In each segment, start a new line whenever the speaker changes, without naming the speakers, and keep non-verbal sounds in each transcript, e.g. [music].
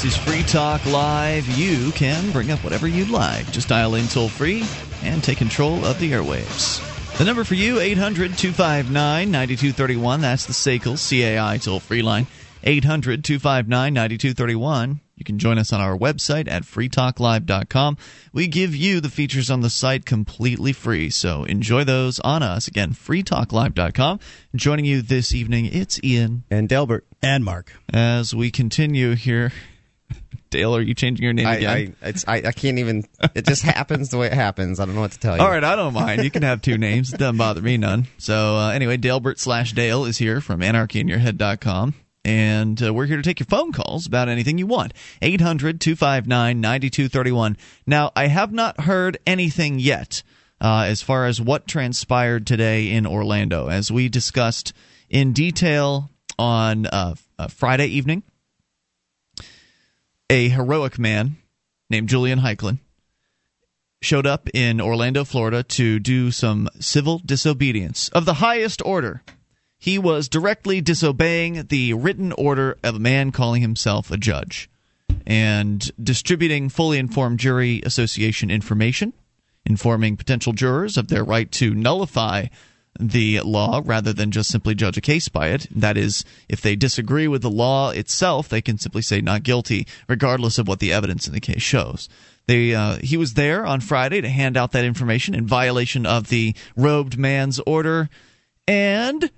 This is Free Talk Live. You can bring up whatever you'd like. Just dial in toll free and take control of the airwaves. The number for you, 800 259 9231. That's the SACL CAI toll free line. 800 259 9231. You can join us on our website at freetalklive.com. We give you the features on the site completely free, so enjoy those on us. Again, freetalklive.com. Joining you this evening, it's Ian.
And Delbert.
And Mark.
As we continue here. Dale, are you changing your name
I,
again?
I, it's, I, I can't even. It just happens the way it happens. I don't know what to tell you.
All right, I don't mind. You can have two names. It doesn't bother me none. So uh, anyway, Dalebert slash Dale is here from anarchyinyourhead.com. And uh, we're here to take your phone calls about anything you want. 800 259 9231. Now, I have not heard anything yet uh, as far as what transpired today in Orlando. As we discussed in detail on uh, uh, Friday evening, a heroic man named Julian Heicklen showed up in Orlando, Florida to do some civil disobedience of the highest order. He was directly disobeying the written order of a man calling himself a judge and distributing fully informed jury association information, informing potential jurors of their right to nullify the law rather than just simply judge a case by it. That is, if they disagree with the law itself, they can simply say not guilty, regardless of what the evidence in the case shows. They, uh, he was there on Friday to hand out that information in violation of the robed man's order, and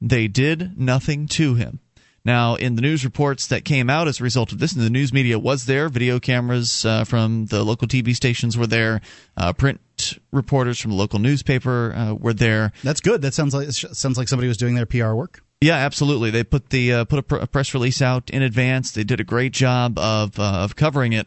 they did nothing to him. Now, in the news reports that came out as a result of this, and the news media was there, video cameras uh, from the local TV stations were there, uh, print reporters from the local newspaper uh, were there.
That's good. That sounds like sounds like somebody was doing their PR work.
Yeah, absolutely. They put the uh, put a, pr- a, press release out in advance. They did a great job of uh, of covering it,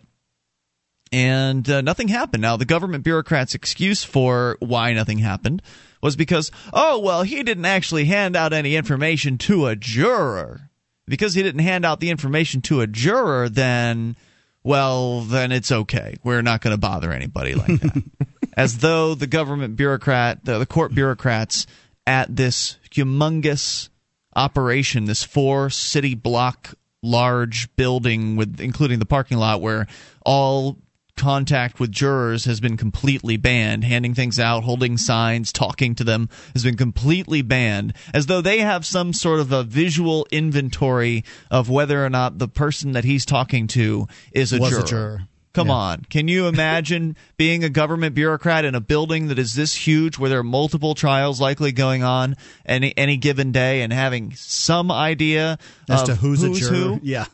and uh, nothing happened. Now, the government bureaucrats' excuse for why nothing happened was because, oh well, he didn't actually hand out any information to a juror because he didn't hand out the information to a juror, then, well, then it's okay. We're not going to bother anybody like that. [laughs] As though the government bureaucrat, the, the court bureaucrats at this humongous operation, this four city block large building with including the parking lot where all contact with jurors has been completely banned. Handing things out, holding signs, talking to them has been completely banned, as though they have some sort of a visual inventory of whether or not the person that he's talking to is a juror.
a juror.
Come
Yeah.
on. Can you imagine [laughs] being a government bureaucrat in a building that is this huge where there are multiple trials likely going on any any given day and having some idea
As
of
to who's, a juror.
who
Yeah.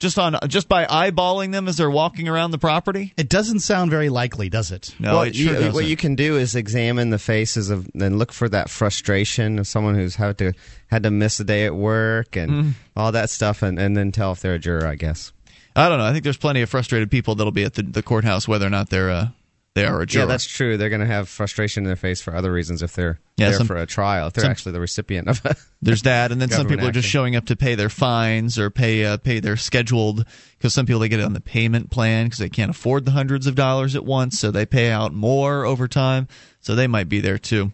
just on just by eyeballing them as they're walking around the property?
It doesn't sound very likely, does it?
No,
well,
it sure
you,
doesn't.
what you can do is examine the faces of and look for that frustration of someone who's had to had to miss a day at work and
Mm-hmm.
all that stuff, and, and then tell if they're a juror. I guess.
I don't know. I think there's plenty of frustrated people that'll be at the, the courthouse whether or not they're uh, they are a juror.
Yeah, that's true. They're going to have frustration in their face for other reasons if they're
Yeah,
there
some-
for a trial. If they're
some-
actually the recipient of a [laughs]
There's that, and then some people are just showing up to pay their fines or pay uh, pay their scheduled because some people they get it on the payment plan because they can't afford the hundreds of dollars at once, so they pay out more over time. So they might be there too.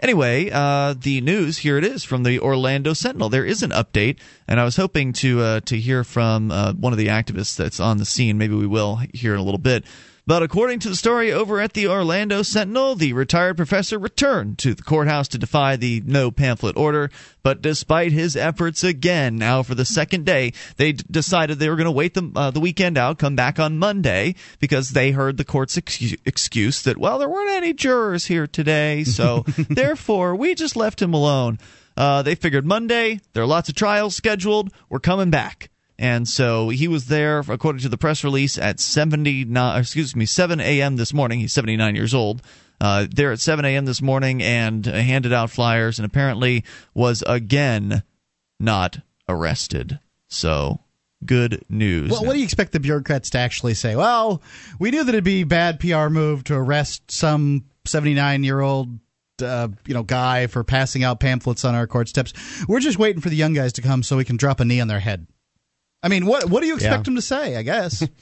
Anyway, uh, the news here it is from the Orlando Sentinel. There is an update, and I was hoping to uh, to hear from uh, one of the activists that's on the scene. Maybe we will here in a little bit. But according to the story over at the Orlando Sentinel, the retired professor returned to the courthouse to defy the no pamphlet order. But despite his efforts again, now for the second day, they d- decided they were going to wait the, uh, the weekend out, come back on Monday, because they heard the court's ex- excuse that, well, there weren't any jurors here today, so [laughs] therefore we just left him alone. Uh, they figured Monday, there are lots of trials scheduled, we're coming back. And so he was there, according to the press release, at 79, excuse me, 7 a.m. this morning. He's 79 years old. Uh, there at 7 a.m. this morning and handed out flyers and apparently was again not arrested. So good news.
Well, what do you expect the bureaucrats to actually say? Well, we knew that it'd be bad PR move to arrest some 79 year old. Uh, you know, guy for passing out pamphlets on our court steps. We're just waiting for the young guys to come so we can drop a knee on their head. I mean, what what do you expect
Yeah.
them to say? I guess. [laughs]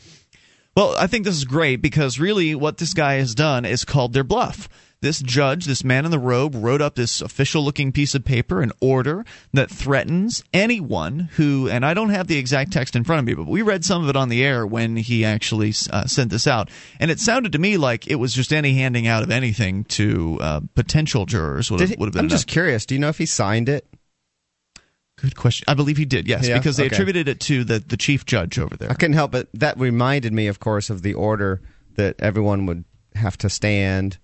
Well, I think this is great because really what this guy has done is called their bluff. this judge, this man in the robe, wrote up this official looking piece of paper, an order that threatens anyone who, and I don't have the exact text in front of me, but we read some of it on the air when he actually uh, sent this out. And it sounded to me like it was just any handing out of anything to uh, potential jurors would have, would have been
I'm
enough.
just curious. Do you know if he signed it?
Good question. I believe he did, yes,
Yeah?
because they
Okay.
attributed it to the, the chief judge over there.
I couldn't help it. that reminded me, of course, of the order that everyone would have to stand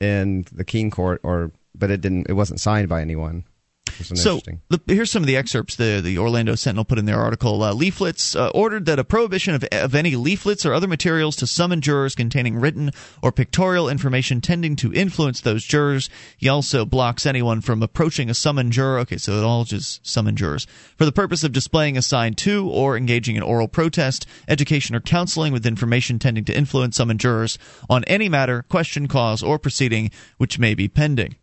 in the King Court, or but it didn't. It wasn't signed by anyone.
So the, here's some of the excerpts the, the Orlando Sentinel put in their article. Uh, leaflets uh, ordered that a prohibition of, of any leaflets or other materials to summon jurors containing written or pictorial information tending to influence those jurors. He also blocks anyone from approaching a summoned juror. Okay, so it all just summon jurors for the purpose of displaying a sign to or engaging in oral protest, education, or counseling with information tending to influence summoned jurors on any matter, question, cause, or proceeding which may be pending.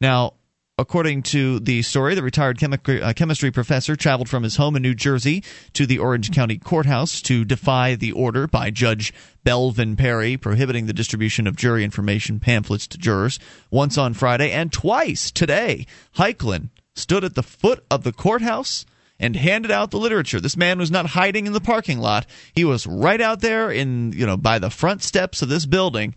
Now, according to the story, the retired uh, chemistry professor traveled from his home in New Jersey to the Orange County Courthouse to defy the order by Judge Belvin Perry prohibiting the distribution of jury information pamphlets to jurors once on Friday and twice today. Heicklen stood at the foot of the courthouse and handed out the literature. This man was not hiding in the parking lot. He was right out there in, you know, by the front steps of this building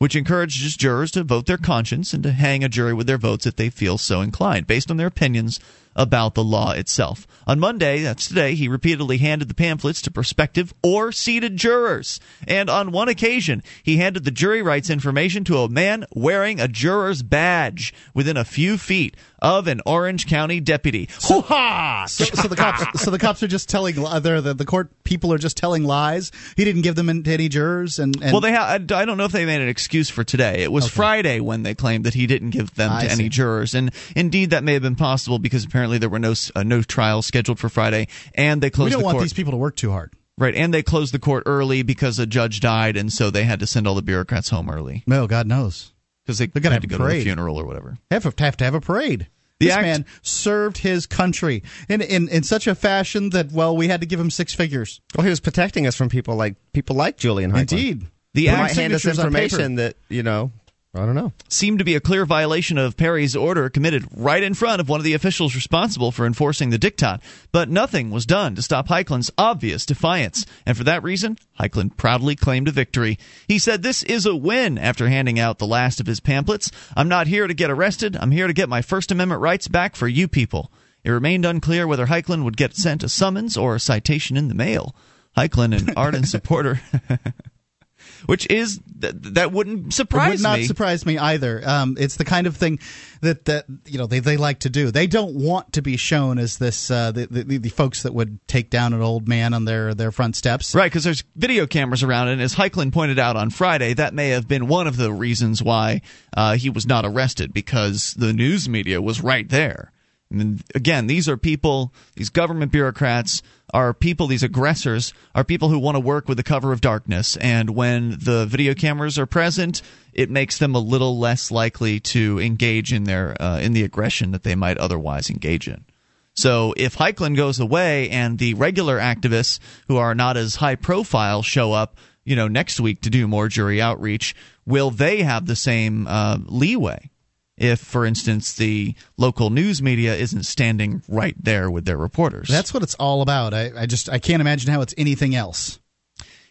which encourages jurors to vote their conscience and to hang a jury with their votes if they feel so inclined, based on their opinions about the law itself. On Monday, that's today, he repeatedly handed the pamphlets to prospective or seated jurors. And on one occasion, he handed the jury rights information to a man wearing a juror's badge within a few feet of an Orange County deputy. Hoo-ha!
So, so the cops, [laughs] so the cops are just telling li- they're the, the court people are just telling lies. He didn't give them to any jurors, and, and
Well, they ha- I I don't know if they made an excuse for today. It was Friday when they claimed that he didn't give them
I
to any jurors, and indeed that may have been possible because apparently there were no uh, no trials scheduled for Friday, and they closed.
we don't
the
want
court
these people to work too hard.
right, and they closed the court early because a judge died, and so they had to send all the bureaucrats home early
No, God knows.
Because they
They're gonna have
to
a
go to
a
funeral or whatever.
Have to have to have a parade.
The
this
act-
man served his country in, in in such a fashion that well, we had to give him six figures.
Well, he was protecting us from people like people like Julian Heicklen.
Indeed,
The
Who
act-
might hand us
signatures on paper.
information that you know. I don't know.
seemed to be a clear violation of Perry's order committed right in front of one of the officials responsible for enforcing the diktat. But nothing was done to stop Heicklen's obvious defiance. And for that reason, Heicklen proudly claimed a victory. He said, This is a win after handing out the last of his pamphlets. I'm not here to get arrested. I'm here to get my First Amendment rights back for you people. It remained unclear whether Heicklen would get sent a summons or a citation in the mail. Heicklen, an [laughs] ardent supporter. [laughs] Which is th- that wouldn't surprise
would not
me.
surprise me either. Um, it's the kind of thing that that you know they, they like to do. They don't want to be shown as this uh, the, the the folks that would take down an old man on their their front steps.
Right, because there's video cameras around, and as Heicklen pointed out on Friday, that may have been one of the reasons why uh, he was not arrested because the news media was right there. Again, these are people, these government bureaucrats are people, these aggressors are people who want to work with the cover of darkness. And when the video cameras are present, it makes them a little less likely to engage in their uh, in the aggression that they might otherwise engage in. So if Heicklen goes away and the regular activists who are not as high profile show up, you know, next week to do more jury outreach, will they have the same uh, leeway? If, for instance, the local news media isn't standing right there with their reporters.
That's what it's all about. I, I just I can't imagine how it's anything else.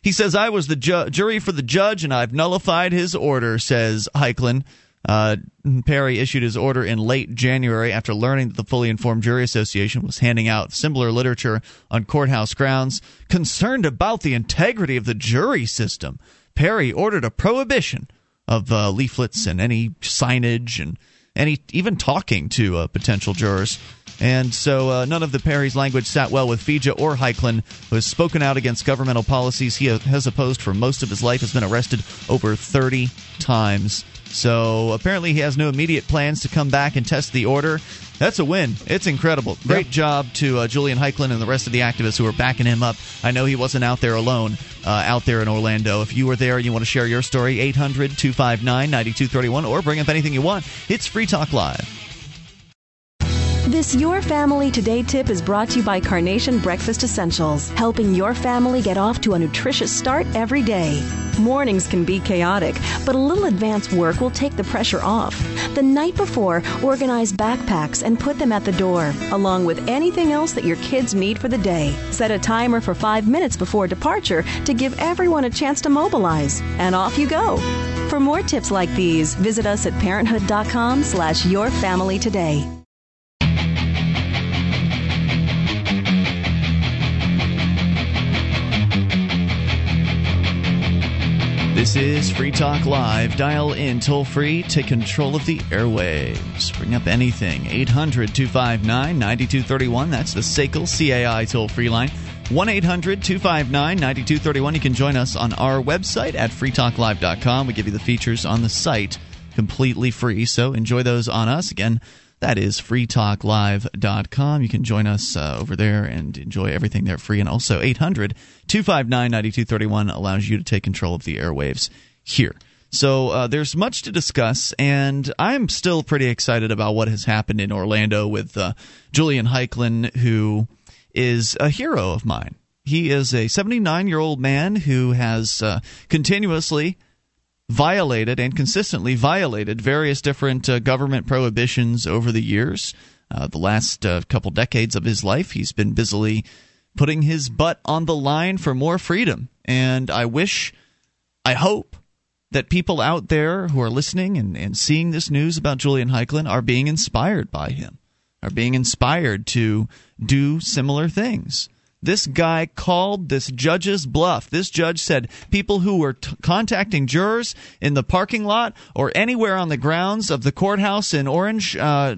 He says, I was the ju- jury for the judge and I've nullified his order, says Heicklen. Uh, Perry issued his order in late January after learning that the Fully Informed Jury Association was handing out similar literature on courthouse grounds. Concerned about the integrity of the jury system, Perry ordered a prohibition of uh, leaflets and any signage and any even talking to uh, potential jurors. And so uh, none of the Perry's language sat well with Fija or Heicklen, who has spoken out against governmental policies he has opposed for most of his life, has been arrested over 30 times. So apparently he has no immediate plans to come back and test the order. That's a win. It's incredible. Great job to uh, Julian Heicklen and the rest of the activists who are backing him up. I know he wasn't out there alone, uh, out there in Orlando. If you were there and you want to share your story, 800 259 9231, or bring up anything you want, it's Free Talk Live.
This Your Family Today tip is brought to you by Carnation Breakfast Essentials, helping your family get off to a nutritious start every day. Mornings can be chaotic, but a little advance work will take the pressure off. The night before, organize backpacks and put them at the door, along with anything else that your kids need for the day. Set a timer for five minutes before departure to give everyone a chance to mobilize, and off you go. For more tips like these, visit us at parenthood.com slash your family today.
This is Free Talk Live. Dial in toll free. Take control of the airwaves. Bring up anything. 800 259 9231. That's the SACL CAI toll free line. 1 800 259 9231. You can join us on our website at freetalklive.com. We give you the features on the site completely free, so enjoy those on us. Again, that is freetalklive.com. You can join us uh, over there and enjoy everything there free. And also 800 259 9231 allows you to take control of the airwaves here. So uh, there's much to discuss, and I'm still pretty excited about what has happened in Orlando with uh, Julian Heicklen, who is a hero of mine. He is a 79 year old man who has uh, continuously violated and consistently violated various different uh, government prohibitions over the years. Uh, the last uh, couple decades of his life, he's been busily putting his butt on the line for more freedom. And I wish, I hope, that people out there who are listening and, and seeing this news about Julian Heicklen are being inspired by him, are being inspired to do similar things. This guy called this judge's bluff. This judge said people who were t- contacting jurors in the parking lot or anywhere on the grounds of the courthouse in Orange, uh,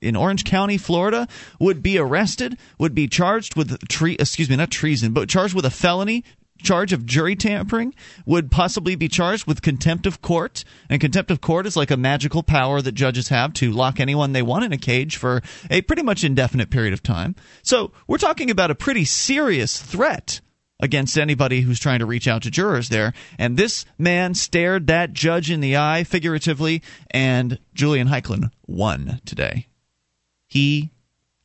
in Orange County, Florida, would be arrested, would be charged with tre- excuse me, not treason, but charged with a felony charge of jury tampering would possibly be charged with contempt of court. And contempt of court is like a magical power that judges have to lock anyone they want in a cage for a pretty much indefinite period of time. So we're talking about a pretty serious threat against anybody who's trying to reach out to jurors there. And this man stared that judge in the eye, figuratively, and Julian Heicklen won today. He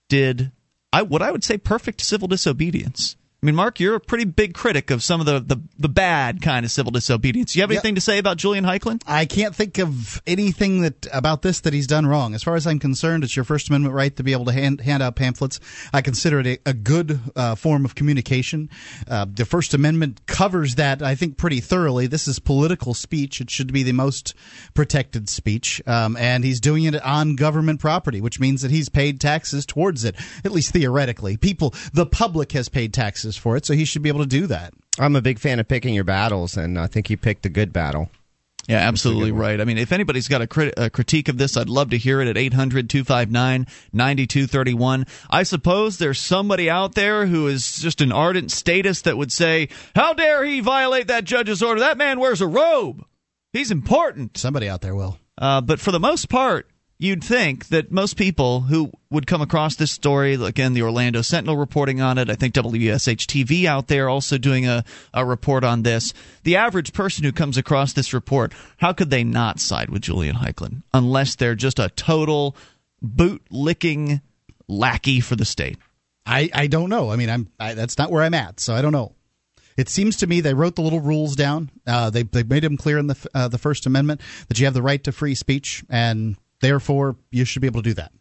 did I, what I would say perfect civil disobedience. I mean, Mark, you're a pretty big critic of some of the, the, the bad kind of civil disobedience. Do you have anything to say about Julian Heicklen?
I can't think of anything that about this that he's done wrong. As far as I'm concerned, it's your First Amendment right to be able to hand, hand out pamphlets. I consider it a, a good uh, form of communication. Uh, the First Amendment covers that, I think, pretty thoroughly. This is political speech. It should be the most protected speech. Um, and he's doing it on government property, which means that he's paid taxes towards it, at least theoretically. People, the public has paid taxes for it, so he should be able to do that.
I'm a big fan of picking your battles, and I think he picked a good battle.
Yeah, absolutely right. I mean, if anybody's got a, crit- a, critique of this, I'd love to hear it at 800 259 9231. I suppose there's somebody out there who is just an ardent statist that would say, How dare he violate that judge's order? That man wears a robe. He's important.
Somebody out there will.
Uh, but for the most part, you'd think that most people who would come across this story, again, the Orlando Sentinel reporting on it, I think WESH TV out there also doing a, a report on this. The average person who comes across this report, how could they not side with Julian Heicklen unless they're just a total boot licking lackey for the state?
I, I don't know. I mean, I'm I, that's not where I'm at, so I don't know. It seems to me they wrote the little rules down. Uh, they they made them clear in the uh, the First Amendment that you have the right to free speech, and Therefore, you should be able to do that.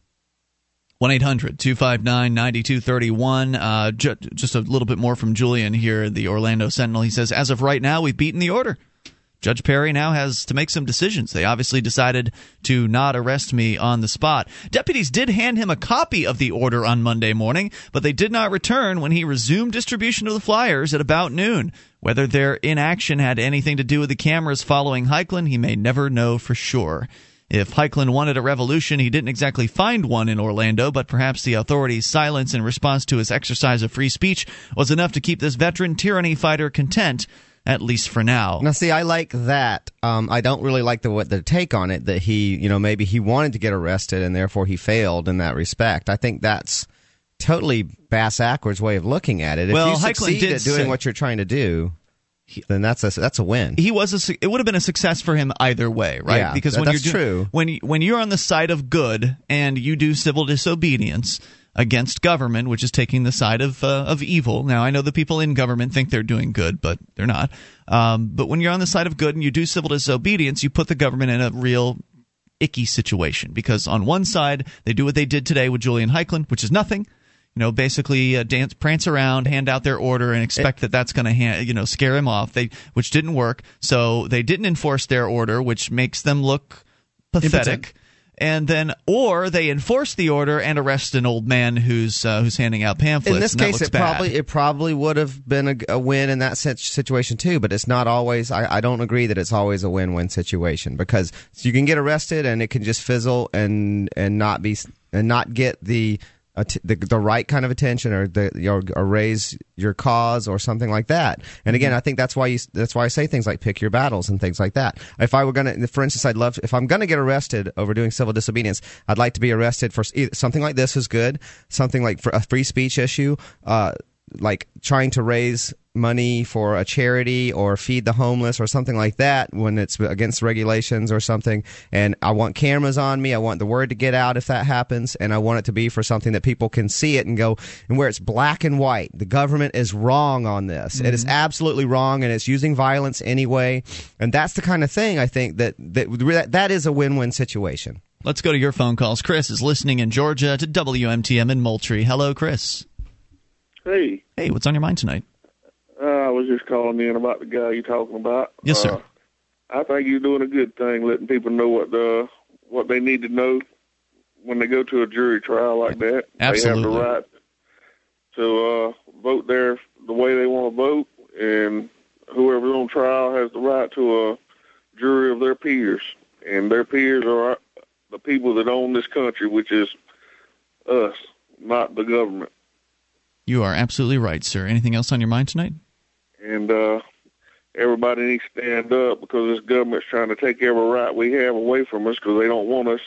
1 800 259 9231. Uh, just a little bit more from Julian here, the Orlando Sentinel. He says, As of right now, we've beaten the order. Judge Perry now has to make some decisions. They obviously decided to not arrest me on the spot. Deputies did hand him a copy of the order on Monday morning, but they did not return when he resumed distribution of the flyers at about noon. Whether their inaction had anything to do with the cameras following Heicklen, he may never know for sure. If Heicklen wanted a revolution, he didn't exactly find one in Orlando, but perhaps the authorities' silence in response to his exercise of free speech was enough to keep this veteran tyranny fighter content at least for now.
Now, see, I like that. Um, I don't really like the what the take on it that he, you know, maybe he wanted to get arrested and therefore he failed in that respect. I think that's totally bass ackwards way of looking at it. If
well,
you
Heicklen
succeed
did
at doing
say,
what you're trying to do, then that's a that's a win.
he was a, it would have been a success for him either way, right?
Yeah,
because when
that's
you're
true.
when you, when you're on the side of good and you do civil disobedience against government, which is taking the side of uh, of evil. Now, I know the people in government think they're doing good, but they're not. Um, but when you're on the side of good and you do civil disobedience, you put the government in a real icky situation because on one side they do what they did today with Julian Heicklen, which is nothing. You know, basically uh, dance, prance around, hand out their order, and expect that that's going to, ha- you know, scare him off. They, which didn't work. So they didn't enforce their order, which makes them look pathetic.
Impotent.
And then, or they enforce the order and arrest an old man who's uh, who's handing out pamphlets.
in this case, it
bad.
probably it probably would have been a, a win in that situation too. But it's not always. I, I don't agree that it's always a win-win situation because you can get arrested and it can just fizzle and and not be and not get the att- the, the right kind of attention or the or, or raise your cause or something like that. And again, I think that's why you that's why I say things like pick your battles and things like that. If I were gonna, for instance, I'd love if I'm gonna get arrested over doing civil disobedience, I'd like to be arrested for something like this is good, something like for a free speech issue, uh, like trying to raise money for a charity or feed the homeless or something like that when it's against regulations or something. And I want cameras on me. I want the word to get out if that happens. And I want it to be for something that people can see it and go and where it's black and white. The government is wrong on this. It is mm-hmm. absolutely wrong and it's using violence anyway. And that's the kind of thing I think that that that is a win-win situation.
Let's go to your phone calls. Chris is listening in Georgia to WMTM in Moultrie. Hello, Chris.
Hey,
Hey, what's on your mind tonight?
uh, I was just calling in about the guy you're talking about.
Yes, sir.
Uh, I think you're doing a good thing, letting people know what the what they need to know when they go to a jury trial like that. Absolutely. They have the right to uh, vote their the way they want to vote, and whoever's on trial has the right to a jury of their peers, and their peers are the people that own this country, which is us, not the government.
You are absolutely right, sir. Anything else on your mind tonight?
and uh, everybody needs to stand up because this government's trying to take every right we have away from us because they don't want us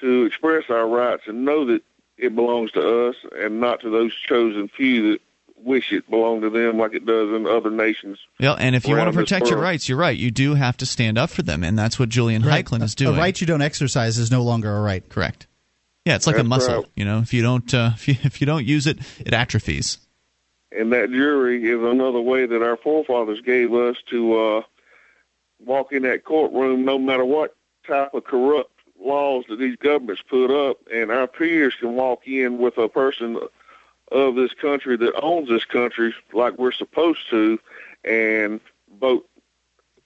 to express our rights and know that it belongs to us and not to those chosen few that wish it belonged to them like it does in other nations.
Yeah, and if you want to protect your rights, you're right. You do have to stand up for them, and that's what Julian
Right.
Heicklen is doing.
A right you don't exercise is no longer a right.
Correct. Yeah, it's like a muscle.
right.
You know, if you don't uh, if [laughs] you if you don't use it, it atrophies.
And that jury is another way that our forefathers gave us to uh, walk in that courtroom no matter what type of corrupt laws that these governments put up, and our peers can walk in with a person of this country that owns this country like we're supposed to and vote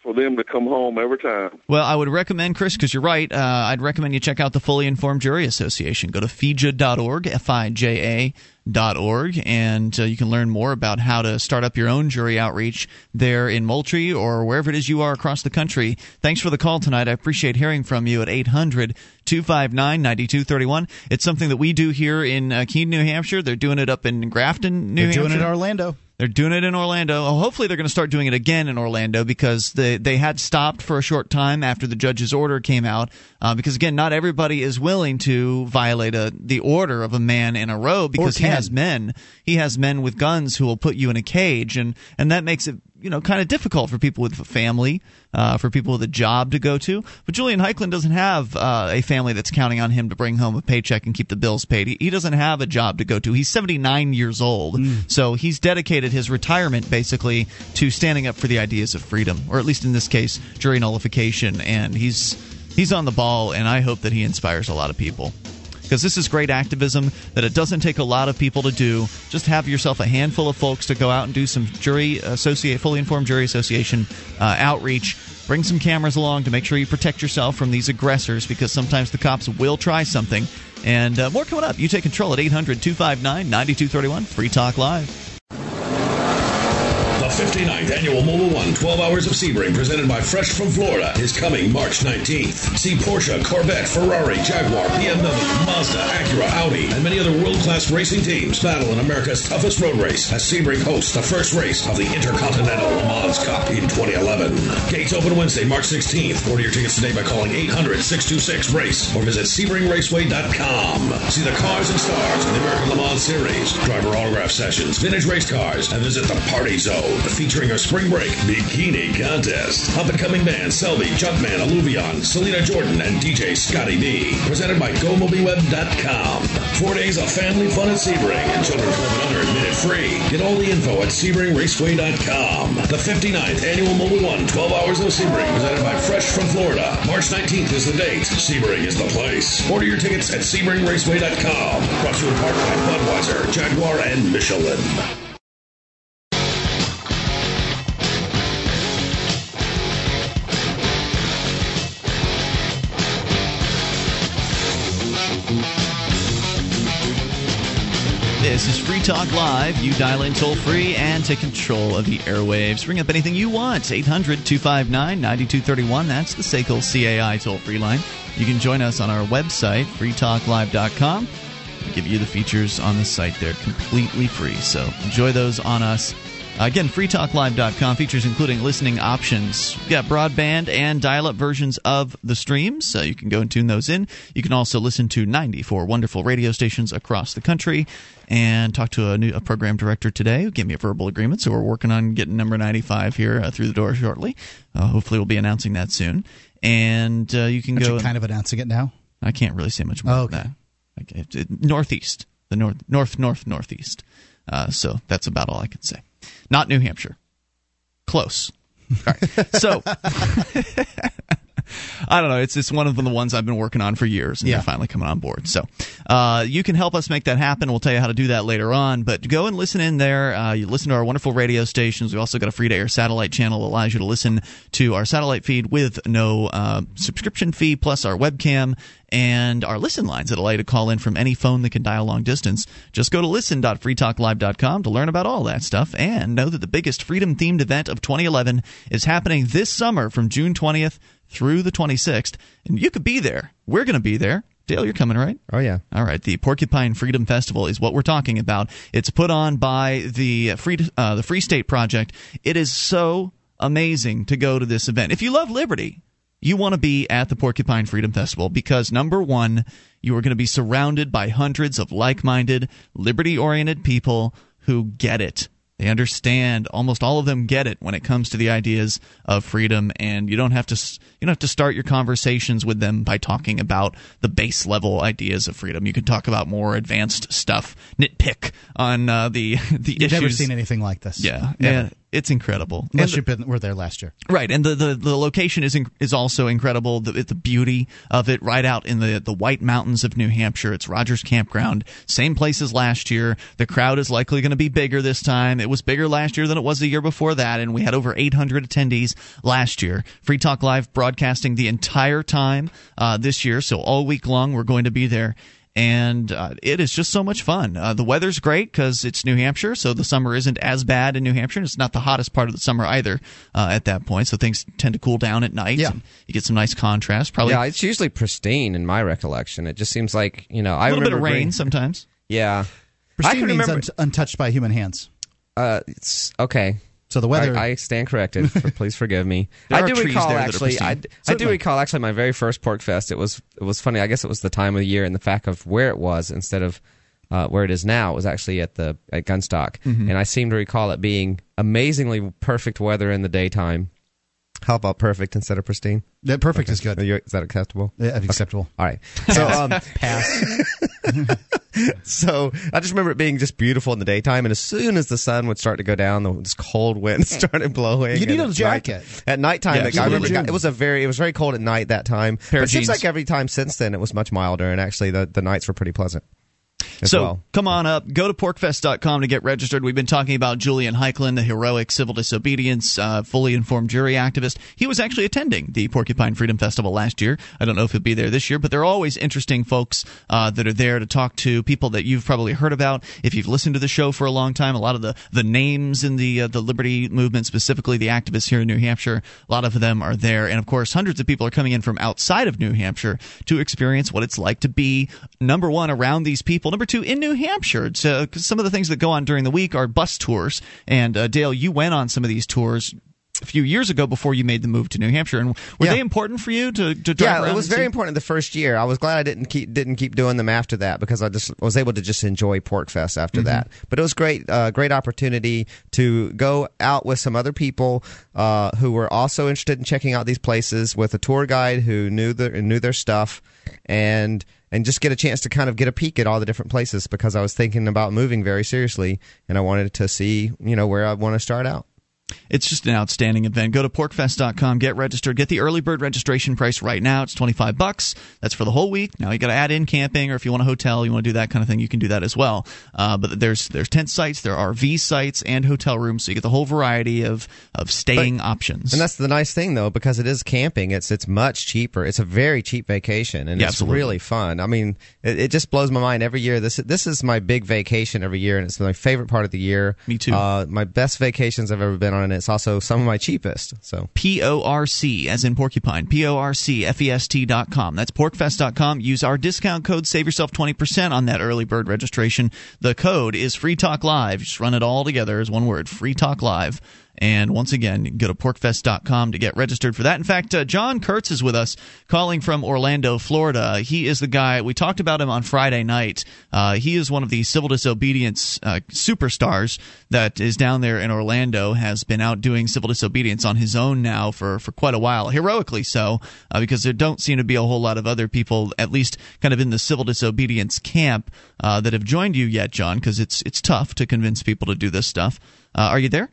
for them to come home every time.
Well, I would recommend, Chris, because you're right. Uh, I'd recommend you check out the Fully Informed Jury Association. Go to fija.org, F-I-J-A dot org, and uh, you can learn more about how to start up your own jury outreach there in Moultrie or wherever it is you are across the country. Thanks for the call tonight. I appreciate hearing from you at 800 259 9231. It's something that we do here in uh, Keene, New Hampshire. They're doing it up in Grafton, New
They're doing
Hampshire.
it in Orlando.
They're doing it in Orlando. Oh, hopefully, they're going to start doing it again in Orlando because they they had stopped for a short time after the judge's order came out. Uh, because again, not everybody is willing to violate a, the order of a man in a row because he has men. He has men with guns who will put you in a cage, and and that makes it you know kind of difficult for people with a family, uh, for people with a job to go to. But Julian Heicklen doesn't have uh, a family that's counting on him to bring home a paycheck and keep the bills paid. He, he doesn't have a job to go to. He's 79 years old, so he's dedicated his retirement basically to standing up for the ideas of freedom, or at least in this case, jury nullification. And he's he's on the ball, and I hope that he inspires a lot of people because this is great activism that it doesn't take a lot of people to do. Just have yourself a handful of folks to go out and do some jury associate fully informed jury association uh, outreach. Bring some cameras along to make sure you protect yourself from these aggressors because sometimes the cops will try something. And uh, more coming up. You take control at 800 259 9231. Free Talk Live.
The 59th annual Mobil One 12 Hours of Sebring presented by Fresh from Florida is coming March 19th. See Porsche, Corvette, Ferrari, Jaguar, BMW, Mazda, Acura, Audi, and many other world-class racing teams battle in America's toughest road race as Sebring hosts the first race of the Intercontinental Le Mans Cup in 2011. Gates open Wednesday, March 16th. Order your tickets today by calling 800-626-RACE or visit SebringRaceway.com. See the cars and stars in the American Le Mans Series, driver autograph sessions, vintage race cars, and visit the Party Zone featuring a spring break bikini contest. Up and coming bands Selby, Junkman, Alluvion, Selena Jordan, and DJ Scotty B. Presented by GoMobiWeb.com. Four days of family fun at Sebring and children 12 and under admitted free. Get all the info at SebringRaceway.com. The 59th annual Mobil One 12 Hours of Sebring presented by Fresh from Florida. March 19th is the date. Sebring is the place. Order your tickets at SebringRaceway.com. Brought to you in part by Budweiser, Jaguar, and Michelin.
This is Free Talk Live. You dial in toll free and take control of the airwaves. Bring up anything you want. 800 259 9231. That's the SACL CAI toll free line. You can join us on our website, freetalklive.com. We give you the features on the site there completely free. So enjoy those on us. Again, freetalklive.com features including listening options. We've got broadband and dial up versions of the streams, so you can go and tune those in. You can also listen to 94 wonderful radio stations across the country and talk to a new a program director today who gave me a verbal agreement. So we're working on getting number 95 here uh, through the door shortly. Uh, hopefully, we'll be announcing that soon. And uh, you can
Aren't
go.
you kind of announcing it now?
I can't really say much more
Oh,
than that. Okay. It- northeast, the north, north, north, northeast. Uh, so that's about all I can say. Not New Hampshire. Close. All right. So [laughs] I don't know. It's it's one of the ones I've been working on for years, and
Yeah.
they're finally coming on board. So uh, you can help us make that happen. We'll tell you how to do that later on. But go and listen in there. Uh, you listen to our wonderful radio stations. We've also got a free to air satellite channel that allows you to listen to our satellite feed with no uh, subscription fee, plus our webcam and our listen lines that allow you to call in from any phone that can dial long distance. Just go to listen.freetalklive.com to learn about all that stuff and know that the biggest freedom themed event of 2011 is happening this summer from June 20th through the 26th. And you could be there. We're going to be there. Dale, you're coming, right?
Oh yeah.
All right, the Porcupine Freedom Festival is what we're talking about. It's put on by the Free uh, the Free State Project. It is so amazing to go to this event. If you love liberty, you want to be at the Porcupine Freedom Festival because number one, you are going to be surrounded by hundreds of like-minded, liberty-oriented people who get it. They understand. Almost all of them get it when it comes to the ideas of freedom, and you don't have to you don't have to start your conversations with them by talking about the base level ideas of freedom. You can talk about more advanced stuff, nitpick on uh, the [laughs] the
You've
issues.
never seen anything like this.
Yeah,
Never.
and it's incredible.
Unless you've been were there last year.
Right, and the, the, the location is in, is also incredible. The, the beauty of it, right out in the the White Mountains of New Hampshire. It's Rogers Campground, same place as last year. The crowd is likely going to be bigger this time. It was bigger last year than it was the year before that, and we had over 800 attendees last year. Free Talk Live broadcasting the entire time uh, this year, so all week long we're going to be there and uh, it is just so much fun. Uh, the weather's great because it's New Hampshire, so the summer isn't as bad in New Hampshire. It's not the hottest part of the summer either uh, at that point, so things tend to cool down at night.
Yeah.
and you get some nice contrast. Probably
Yeah, it's usually pristine in my recollection. It just seems like you know I
a little bit
remember
of rain
being-
sometimes.
Yeah, I
Pristine
can
means
remember.
unt- untouched by human hands.
uh, it's okay.
So the weather.
I, I stand corrected. [laughs] For, please forgive me. I do recall
there that are
actually. I, I do recall actually my very first Pork Fest. It was it was funny. I guess it was the time of the year and the fact of where it was instead of uh, where it is now. It was actually at the at Gunstock,
Mm-hmm.
and I seem to recall it being amazingly perfect weather in the daytime. How about perfect instead of pristine?
Yeah, perfect is good.
you- is that acceptable?
Yeah, acceptable.
All right. [laughs] So um,
Pass. [laughs]
so I just remember it being just beautiful in the daytime, and as soon as the sun would start to go down, the, this cold wind [laughs] started blowing.
You need a jacket.
night- at nighttime,
Yeah,
I remember got- it was a very it was very cold at night that time.
Pair
but it seems like every time since then it was much milder, and actually the, the nights were pretty pleasant.
So
well.
come on up. Go to porkfest.com to get registered. We've been talking about Julian Heicklen, the heroic civil disobedience, uh, fully informed jury activist. He was actually attending the Porcupine Freedom Festival last year. I don't know if he'll be there this year, but there are always interesting folks uh, that are there to talk to people that you've probably heard about if you've listened to the show for a long time. A lot of the, the names in the uh, the liberty movement, specifically the activists here in New Hampshire, a lot of them are there, and of course, hundreds of people are coming in from outside of New Hampshire to experience what it's like to be number one around these people, number two in New Hampshire. So, 'cause some of the things that go on during the week are bus tours, and uh, Dale, you went on some of these tours a few years ago before you made the move to New Hampshire. And were
Yeah.
they important for you to, to drive
yeah, it was very
see?
important the first year. I was glad I didn't keep didn't keep doing them after that because I just was able to just enjoy Pork Fest after
Mm-hmm.
that. But it was great, uh, great opportunity to go out with some other people uh, who were also interested in checking out these places with a tour guide who knew the knew their stuff and and just get a chance to kind of get a peek at all the different places because I was thinking about moving very seriously and I wanted to see you know where I want to start out.
It's just an outstanding event. Go to porkfest.com, get registered, get the early bird registration price right now. It's 25 bucks. That's for the whole week. Now you got to add in camping or if you want a hotel, you want to do that kind of thing, you can do that as well. Uh, but there's there's tent sites, there are RV sites and hotel rooms, so you get the whole variety of of staying options.
And that's the nice thing though, because it is camping. It's it's much cheaper. It's a very cheap vacation, and
Yeah,
it's
absolutely.
really fun. I mean, it, it just blows my mind every year. This this is my big vacation every year, and it's my favorite part of the year.
Me too.
Uh, my best vacations I've ever been on, and it's also some of my cheapest. So
P O R C, as in porcupine. P O R C F E S T dot com. That's porkfest.com. Use our discount code, save yourself 20% on that early bird registration. The code is Free Talk Live. Just run it all together as one word Free Talk Live. And once again, go to porkfest.com to get registered for that. In fact, uh, John Kurtz is with us, calling from Orlando, Florida. He is the guy, we talked about him on Friday night. Uh, he is one of the civil disobedience uh, superstars that is down there in Orlando, has been out doing civil disobedience on his own now for, for quite a while, heroically so, uh, because there don't seem to be a whole lot of other people, at least kind of in the civil disobedience camp, uh, that have joined you yet, John, because it's, it's tough to convince people to do this stuff. Uh, are you there?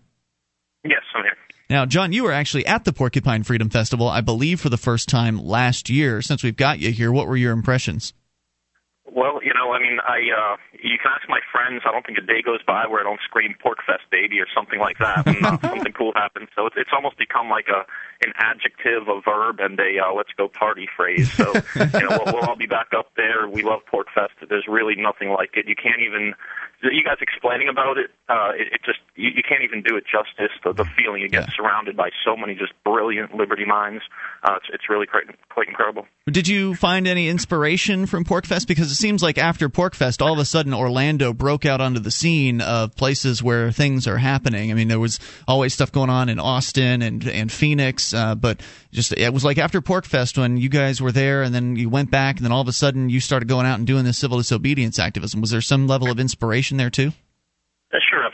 Yes, I'm here.
Now, John, you were actually at the Porcupine Freedom Festival, I believe, for the first time last year. Since we've got you here, what were your impressions?
Well, you know, I mean, I uh, you can ask my friends. I don't think a day goes by where I don't scream "Pork Fest, baby" or something like that when uh, [laughs] something cool happens. So it's, it's almost become like a an adjective, a verb, and a uh, "let's go party" phrase. So you know, we'll, we'll all be back up there. We love Pork Fest. There's really nothing like it. You can't even you guys explaining about it. Uh, it, it just you, you can't even do it justice. The, the feeling you get
Yeah.
surrounded by so many just brilliant Liberty minds. Uh, it's it's really quite quite incredible.
Did you find any inspiration from Porkfest? Because it seems like after Porkfest, all of a sudden Orlando broke out onto the scene of places where things are happening. I mean, there was always stuff going on in Austin and and Phoenix, uh, but just it was like after Porkfest when you guys were there, and then you went back, and then all of a sudden you started going out and doing this civil disobedience activism. Was there some level of inspiration there too?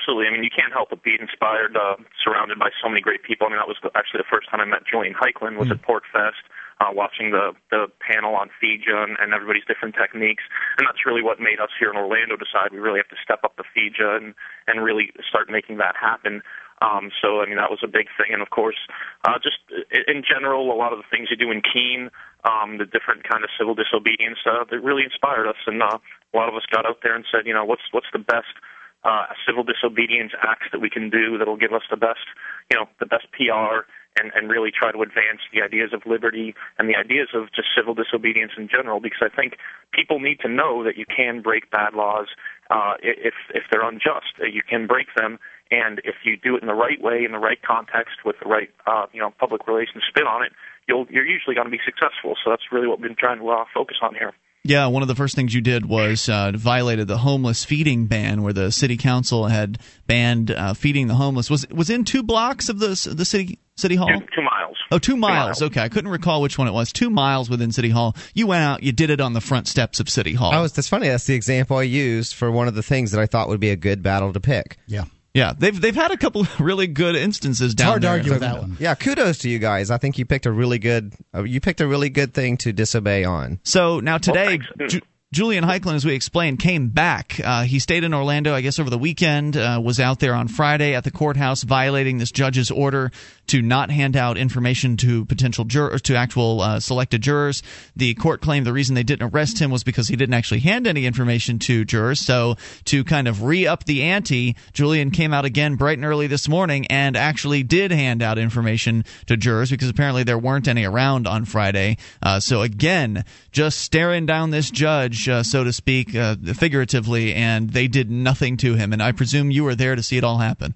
Absolutely. I mean, you can't help but be inspired, uh, surrounded by so many great people. I mean, that was the, actually the first time I met Julian Heicklen was at Pork Fest, uh, watching the the panel on FIJA and, and everybody's different techniques, and that's really what made us here in Orlando decide we really have to step up the FIJA and and really start making that happen. Um, so, I mean, that was a big thing, and of course, uh, just in general, a lot of the things you do in Keene, um, the different kind of civil disobedience, uh, that really inspired us, and uh, a lot of us got out there and said, you know, what's what's the best uh, civil disobedience acts that we can do that'll give us the best, you know, the best PR and, and really try to advance the ideas of liberty and the ideas of just civil disobedience in general. Because I think people need to know that you can break bad laws uh, if if they're unjust. Uh, You can break them, and if you do it in the right way, in the right context, with the right, uh, you know, public relations spin on it, you'll you're usually going to be successful. So that's really what we've been trying to uh, focus on here.
Yeah, one of the first things you did was uh, violated the homeless feeding ban, where the city council had banned uh, feeding the homeless. Was was in two blocks of the the city city hall?
Two, two miles.
Oh, two miles.
miles.
Okay, I couldn't recall which one it was. Two miles within City Hall. You went out. You did it on the front steps of City Hall.
I was. That's funny. That's the example I used for one of the things that I thought would be a good battle to pick.
Yeah.
Yeah, they've they've had a couple [laughs] really good instances down
hard to
there.
argue with that one.
Yeah, kudos to you guys. I think you picked a really good. Uh, you picked a really good thing to disobey on.
So now today,
thanks.
Ju- Julian Heicklen, as we explained, came back. Uh, he stayed in Orlando, I guess, over the weekend. Uh, was out there on Friday at the courthouse, violating this judge's order to not hand out information to potential jurors, to actual uh, selected jurors. The court claimed the reason they didn't arrest him was because he didn't actually hand any information to jurors. So to kind of re up the ante, Julian came out again bright and early this morning and actually did hand out information to jurors because apparently there weren't any around on Friday. Uh, so again, just staring down this judge, uh, so to speak, uh, figuratively, and they did nothing to him. And I presume you were there to see it all happen.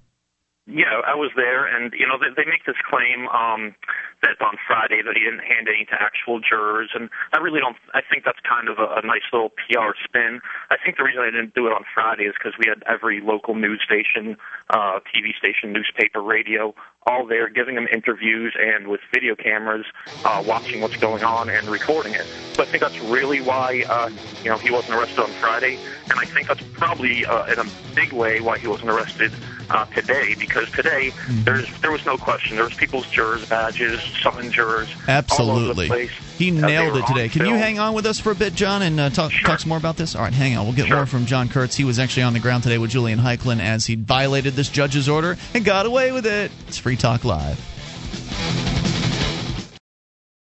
Yeah, I was there, and you know they, they make this claim um, that on Friday that he didn't hand any to actual jurors, and I really don't. I think that's kind of a, a nice little PR spin. I think the reason I didn't do it on Friday is because we had every local news station, uh, TV station, newspaper, radio, all there giving them interviews and with video cameras, uh, watching what's going on and recording it. So I think that's really why uh, you know he wasn't arrested on Friday, and I think that's probably uh, in a big way why he wasn't arrested uh, today because today mm-hmm. there's there was no question there was people's jurors badges, some jurors,
absolutely. He nailed it today. Can film. you hang on with us for a bit, John, and uh, talk sure. talk some more about this? All right, hang on. We'll get sure. more from John Kurtz. He was actually on the ground today with Julian Heicklen as he violated this judge's order and got away with it. It's Free Talk Live.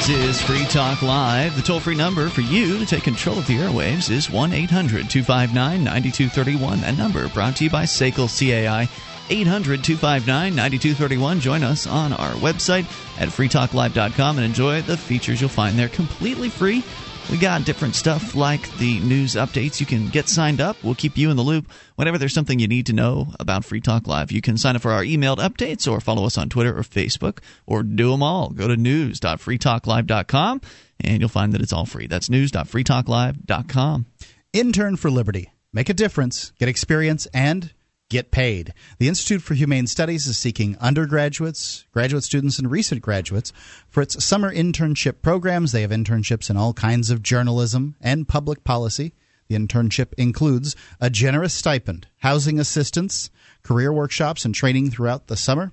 This is Free Talk Live. The toll free number for you to take control of the airwaves is 1 800 259 9231. That number brought to you by SACL CAI. 800 259 9231. Join us on our website at freetalklive.com and enjoy the features you'll find there completely free we got different stuff like the news updates. You can get signed up. We'll keep you in the loop whenever there's something you need to know about Free Talk Live. You can sign up for our emailed updates or follow us on Twitter or Facebook or do them all. Go to news.freetalklive.com and you'll find that it's all free. That's news.freetalklive.com.
Intern for Liberty. Make a difference, get experience, and get paid. The Institute for Humane Studies is seeking undergraduates, graduate students, and recent graduates for its summer internship programs. They have internships in all kinds of journalism and public policy. The internship includes a generous stipend, housing assistance, career workshops, and training throughout the summer.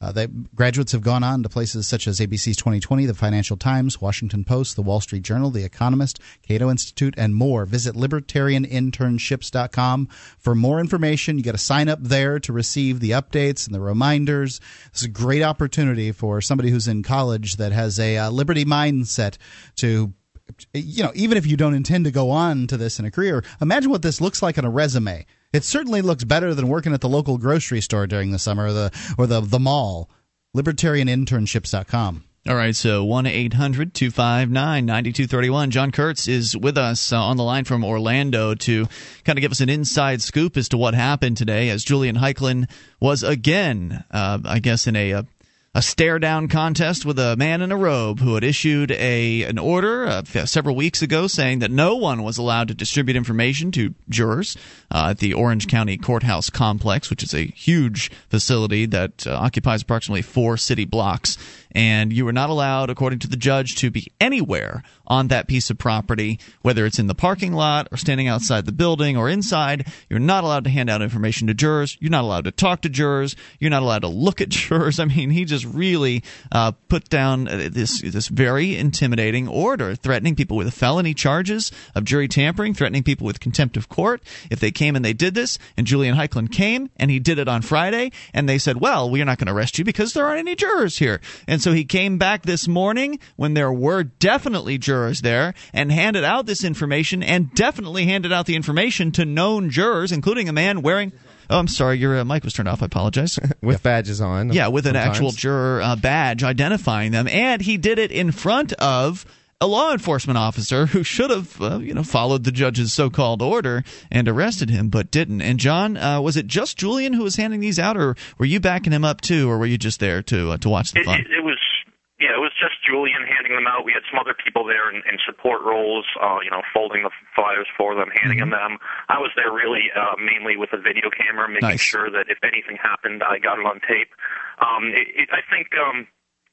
Uh, graduates have gone on to places such as ABC's 2020, the Financial Times, Washington Post, the Wall Street Journal, the Economist, Cato Institute, and more. Visit libertarianinternships.com for more information. You got to sign up there to receive the updates and the reminders. It's a great opportunity for somebody who's in college that has a uh, liberty mindset to you know, even if you don't intend to go on to this in a career, imagine what this looks like on a resume. It certainly looks better than working at the local grocery store during the summer or the or the the mall. Libertarianinternships.com.
All right, so 1 800 259 9231. John Kurtz is with us uh, on the line from Orlando to kind of give us an inside scoop as to what happened today as Julian Heicklen was again, uh, I guess, in a, a a stare down contest with a man in a robe who had issued a an order uh, several weeks ago saying that no one was allowed to distribute information to jurors uh, at the Orange County Courthouse complex, which is a huge facility that uh, occupies approximately four city blocks and you are not allowed, according to the judge, to be anywhere on that piece of property, whether it's in the parking lot or standing outside the building or inside. You're not allowed to hand out information to jurors. You're not allowed to talk to jurors. You're not allowed to look at [laughs] jurors. I mean, he just really uh, put down uh, this this very intimidating order, threatening people with felony charges of jury tampering, threatening people with contempt of court if they came and they did this. And Julian Heicklen came and he did it on Friday, and they said, "Well, we're not going to arrest you because there aren't any jurors here." And and so he came back this morning when there were definitely jurors there and handed out this information and definitely handed out the information to known jurors, including a man wearing. Oh, I'm sorry, your uh, mic was turned off. I apologize. [laughs]
with badges on.
Yeah, with an sometimes. actual juror uh, badge identifying them. And he did it in front of a law enforcement officer who should have, uh, you know, followed the judge's so-called order and arrested him, but didn't. And John, uh, was it just Julian who was handing these out, or were you backing him up too, or were you just there to uh, to watch the fun?
It, it, was. Yeah, it was just Julian handing them out. We had some other people there in, in support roles, uh, you know, folding the flyers for them, handing mm-hmm. them. I was there really uh, mainly with a video camera, making nice. sure that if anything happened, I got it on tape. Um, I think um,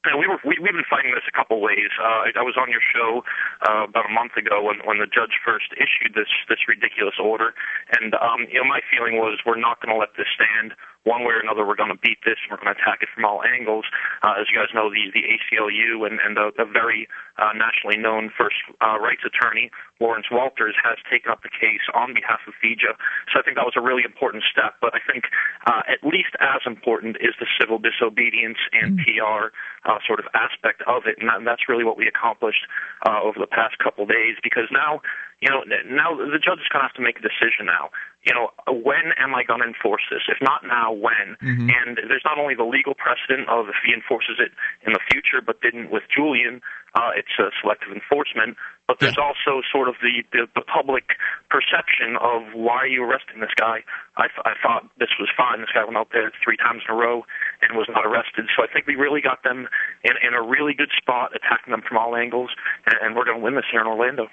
we were we, we've been fighting this a couple ways. Uh, I, I was on your show uh, about a month ago when when the judge first issued this this ridiculous order, and um, you know my feeling was we're not going to let this stand. One way or another we're going to beat this and we're going to attack it from all angles. Uh, as you guys know, the the ACLU and and a, a very uh, nationally known first uh, rights attorney Lawrence Walters has taken up the case on behalf of FIJA. So I think that was a really important step. But I think uh, at least as important is the civil disobedience and PR uh, sort of aspect of it, and that, that's really what we accomplished uh, over the past couple days. Because now, you know, now the judge is going to have to make a decision now you know, when am I going to enforce this? If not now, when? Mm-hmm. And there's not only the legal precedent of if he enforces it in the future, but didn't with Julian, uh, it's a selective enforcement. But there's yeah. also sort of the, the the public perception of why are you arresting this guy? I, th- I thought this was fine. This guy went out there three times in a row and was not arrested. So I think we really got them in, in a really good spot, attacking them from all angles, and, and we're going to win this here in Orlando.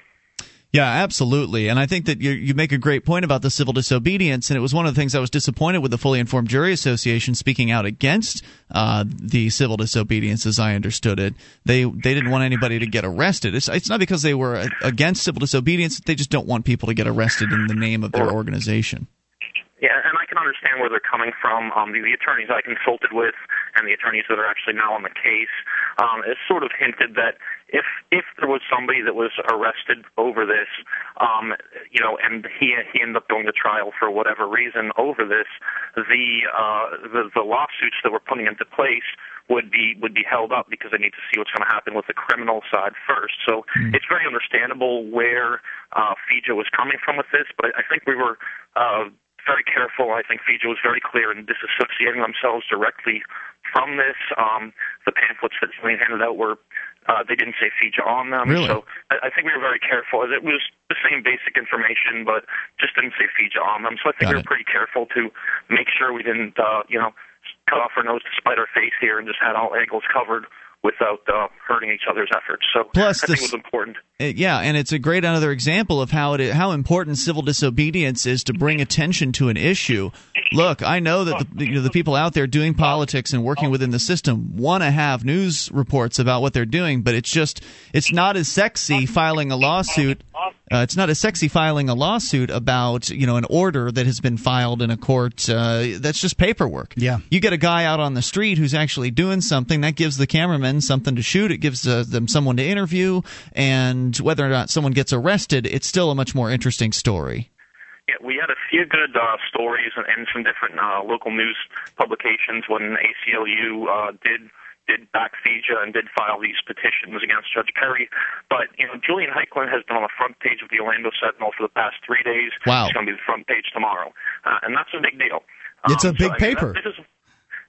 Yeah, absolutely. And I think that you, you make a great point about the civil disobedience. And it was one of the things I was disappointed with the Fully Informed Jury Association speaking out against uh, the civil disobedience, as I understood it. They they didn't want anybody to get arrested. It's, it's not because they were against civil disobedience. They just don't want people to get arrested in the name of their organization.
Yeah, and I can understand where they're coming from. Um, the, the attorneys I consulted with and the attorneys that are actually now on the case um, has sort of hinted that if if there was somebody that was arrested over this, um, you know, and he he ended up going to trial for whatever reason over this, the uh, the, the lawsuits that we're putting into place would be would be held up because they need to see what's going to happen with the criminal side first. So mm. it's very understandable where uh, FIJA was coming from with this, but I think we were. Uh, very careful. I think FIJA was very clear in disassociating themselves directly from this. Um, the pamphlets that Julian handed out were uh, they didn't say FIJA on them.
Really?
So I, I think we were very careful. It was the same basic information, but just didn't say FIJA on them. So I think
Got
we were
it.
pretty careful to make sure we didn't, uh, you know, cut off our nose to spite our face here and just had all angles covered without uh, hurting each other's efforts. So
Plus
I
this,
think it was important.
Uh, yeah, and it's a great another example of how it how important civil disobedience is to bring attention to an issue. Look, I know that the, you know, the people out there doing politics and working within the system want to have news reports about what they're doing, but it's just it's not as sexy filing a lawsuit. Uh, it's not as sexy filing a lawsuit about you know an order that has been filed in a court. Uh, that's just paperwork.
Yeah.
You get a guy out on the street who's actually doing something that gives the cameraman something to shoot. It gives uh, them someone to interview, and whether or not someone gets arrested, it's still a much more interesting story.
Yeah, we had a few good uh, stories and, and some different uh, local news publications when ACLU uh, did did back FIJA and did file these petitions against Judge Perry. But you know, Julian Heicklen has been on the front page of the Orlando Sentinel for the past three days.
Wow.
He's going to be the front page tomorrow, uh, and that's a big deal.
It's a
Um,
big
so, I mean,
paper.
that- this is-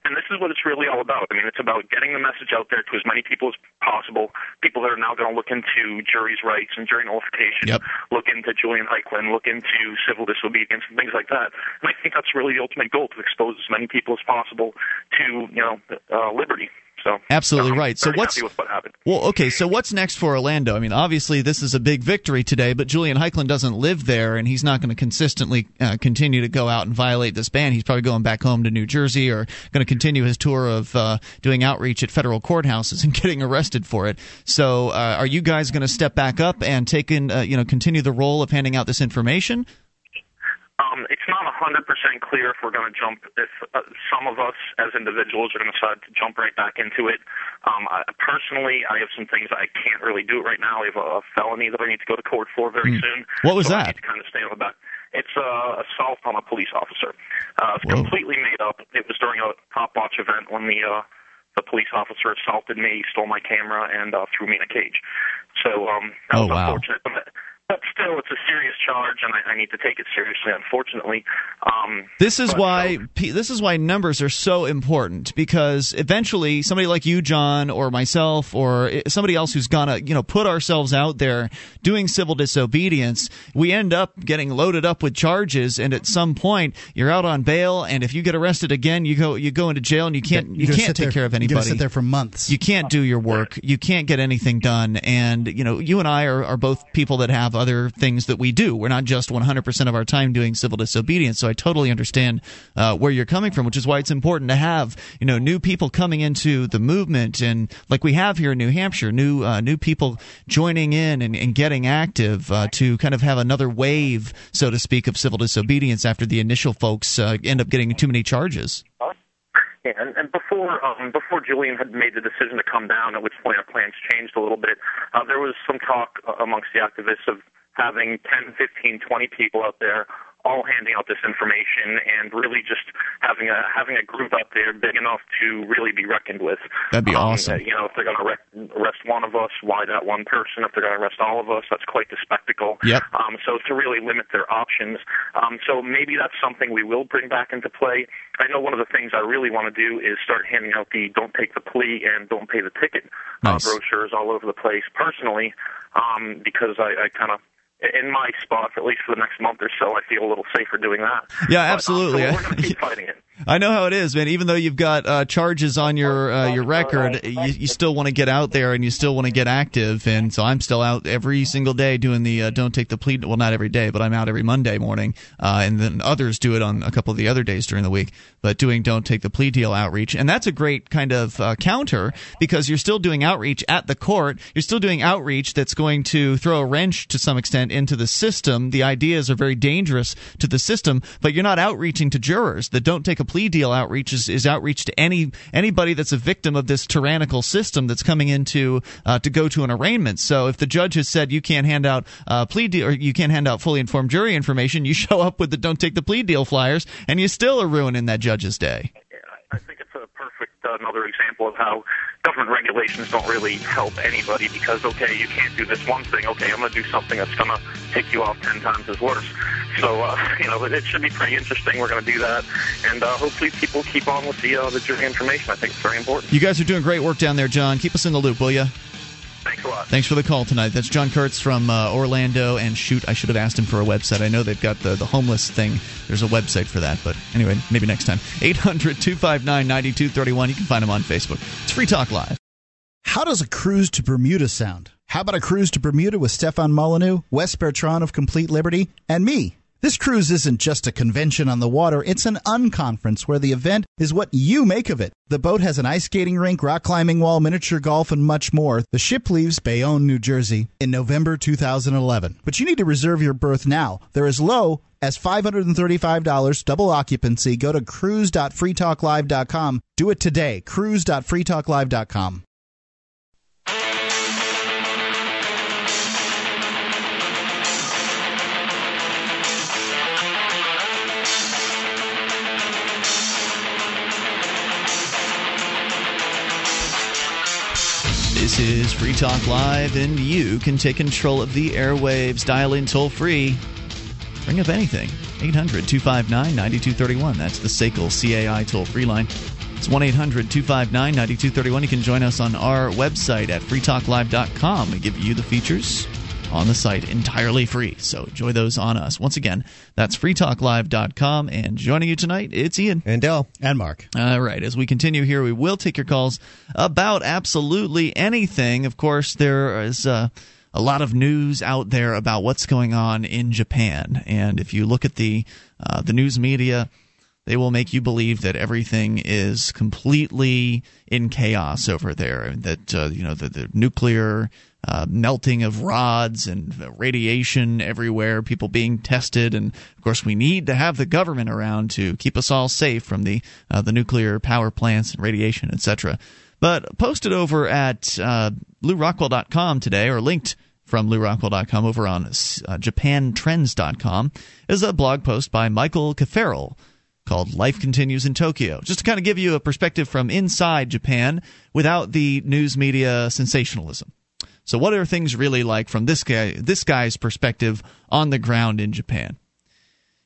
and this is what it's really all about. I mean, it's about getting the message out there to as many people as possible. People that are now going to look into jury's rights and jury nullification,
Yep.
look into Julian Heicklen, look into civil disobedience and things like that. And I think that's really the ultimate goal to expose as many people as possible to, you know, uh, liberty. So
Absolutely right. So what's-
what happened?
Well, okay, so what's next for Orlando? I mean, obviously this is a big victory today, but Julian Heicklen doesn't live there, and he's not going to consistently uh, continue to go out and violate this ban. He's probably going back home to New Jersey or going to continue his tour of uh, doing outreach at federal courthouses and [laughs] getting arrested for it. So, uh, are you guys going to step back up and take in, uh, you know, continue the role of handing out this information?
Um, it's not 100% clear if we're going to jump, if uh, some of us as individuals are going to decide to jump right back into it. Um, I, personally, I have some things I can't really do right now. I have a, a felony that I need to go to court for very soon.
What was
so I
that?
need to kind of stay on the back. It's uh, assault on a police officer. Uh, it's
Whoa.
completely made up. It was during a Cop Watch event when the uh, the police officer assaulted me, stole my camera, and uh, threw me in a cage. So um, that
Oh,
was
wow.
unfortunate. But, but still, it's a serious charge, and I, I need to take it seriously. Unfortunately, um,
This is why
so-
this is why numbers are so important because eventually somebody like you, John, or myself, or somebody else who's gonna you know put ourselves out there doing civil disobedience, we end up getting loaded up with charges, and at some point you're out on bail, and if you get arrested again, you go you go into jail, and you can't you
You're gonna
can't take
there-
care of anybody.
You're
anybody.
going sit there for months.
You can't do your work. You can't get anything done. And, you know, you and I are, are both people that have other things that we do. We're not just 100% of our time doing civil disobedience. So I totally understand uh, where you're coming from, which is why it's important to have you know new people coming into the movement and like we have here in New Hampshire, new uh, new people joining in and, and getting active uh, to kind of have another wave, so to speak, of civil disobedience after the initial folks uh, end up getting too many charges.
And, and before um, before Julian had made the decision to come down, at which point our plans changed a little bit, uh, there was some talk uh, amongst the activists of having 10, 15, 20 people out there all handing out this information and really just having a having a group out there big enough to really be reckoned with.
That'd be
Um,
awesome.
You know, if they're going to arrest one of us, why that one person? If they're going to arrest all of us, that's quite the spectacle.
Yep.
Um, so to really limit their options. Um, so maybe that's something we will bring back into play. I know one of the things I really want to do is start handing out the "Don't take the plea" and "Don't pay the ticket"
Nice.
uh, brochures all over the place personally, um, because I, I kind of. In my spot, at least for the next month or so, I feel a little safer doing that.
Yeah,
But, um,
absolutely.
so we're going to keep [laughs] fighting it.
I know how it is, man. Even though you've got uh, charges on your uh, your record, you, you still want to get out there and you still want to get active. And so I'm still out every single day doing the uh, don't take the plea. Well, not every day, but I'm out every Monday morning, uh, and then others do it on a couple of the other days during the week. But doing don't take the plea deal outreach, and that's a great kind of uh, counter because you're still doing outreach at the court. You're still doing outreach that's going to throw a wrench to some extent into the system. The ideas are very dangerous to the system, but you're not outreaching to jurors. The don't take a plea deal outreach is, is outreach to any anybody that's a victim of this tyrannical system that's coming into uh, to go to an arraignment. So if the judge has said you can't hand out uh, plea deal or you can't hand out fully informed jury information, you [laughs] show up with the don't take the plea deal flyers, and you still are ruining that judge's day.
I think a perfect uh, another example of how government regulations don't really help anybody because okay, you can't do this one thing. Okay, I'm going to do something that's going to take you off ten times as worse. So uh, [laughs] you know, it, should be pretty interesting. We're going to do that, and uh, hopefully people keep on with the uh, the jury information. I think it's very important.
You guys are doing great work down there, John. Keep us in the loop, will you?
Thanks a lot.
Thanks for the call tonight. That's John Kurtz from uh, Orlando. And shoot, I should have asked him for a website. I know they've got the, the homeless thing. There's a website for that. But anyway, maybe next time. 800 259 9231. You can find him on Facebook. It's Free Talk Live.
How does a cruise to Bermuda sound? How about a cruise to Bermuda with Stefan Molyneux, Wes Bertrand of Complete Liberty, and me? This cruise isn't just a convention on the water, it's an unconference where the event is what you make of it. The boat has an ice skating rink, rock climbing wall, miniature golf, and much more. The ship leaves Bayonne, New Jersey in November 2011. But you need to reserve your berth now. They're as low as $535 double occupancy. Go to cruise.freetalklive.com. Do it today. cruise.freetalklive.com.
This is Free Talk Live, and you can take control of the airwaves. Dial in toll free. Bring up anything. 800 259 9231. That's the SACL CAI toll free line. It's 1 800 259 9231. You can join us on our website at freetalklive.com. We give you the features on the site entirely free. So enjoy those on us. Once again, that's freetalklive.com. And joining you tonight, it's Ian.
And Dell.
And Mark.
All right. As we continue here, we will take your calls about absolutely anything. Of course, there is uh, a lot of news out there about what's going on in Japan, and if you look at the uh, the news media. They will make you believe that everything is completely in chaos over there, and that uh, you know the, the nuclear uh, melting of rods and radiation everywhere, people being tested, and of course we need to have the government around to keep us all safe from the uh, the nuclear power plants and radiation, etc. But posted over at uh, LewRockwell.com today, or linked from LewRockwell.com over on uh, JapanTrends.com, is a blog post by Michael Keferl called Life Continues in Tokyo. Just to kind of give you a perspective from inside Japan without the news media sensationalism. So what are things really like from this guy this guy's perspective on the ground in Japan?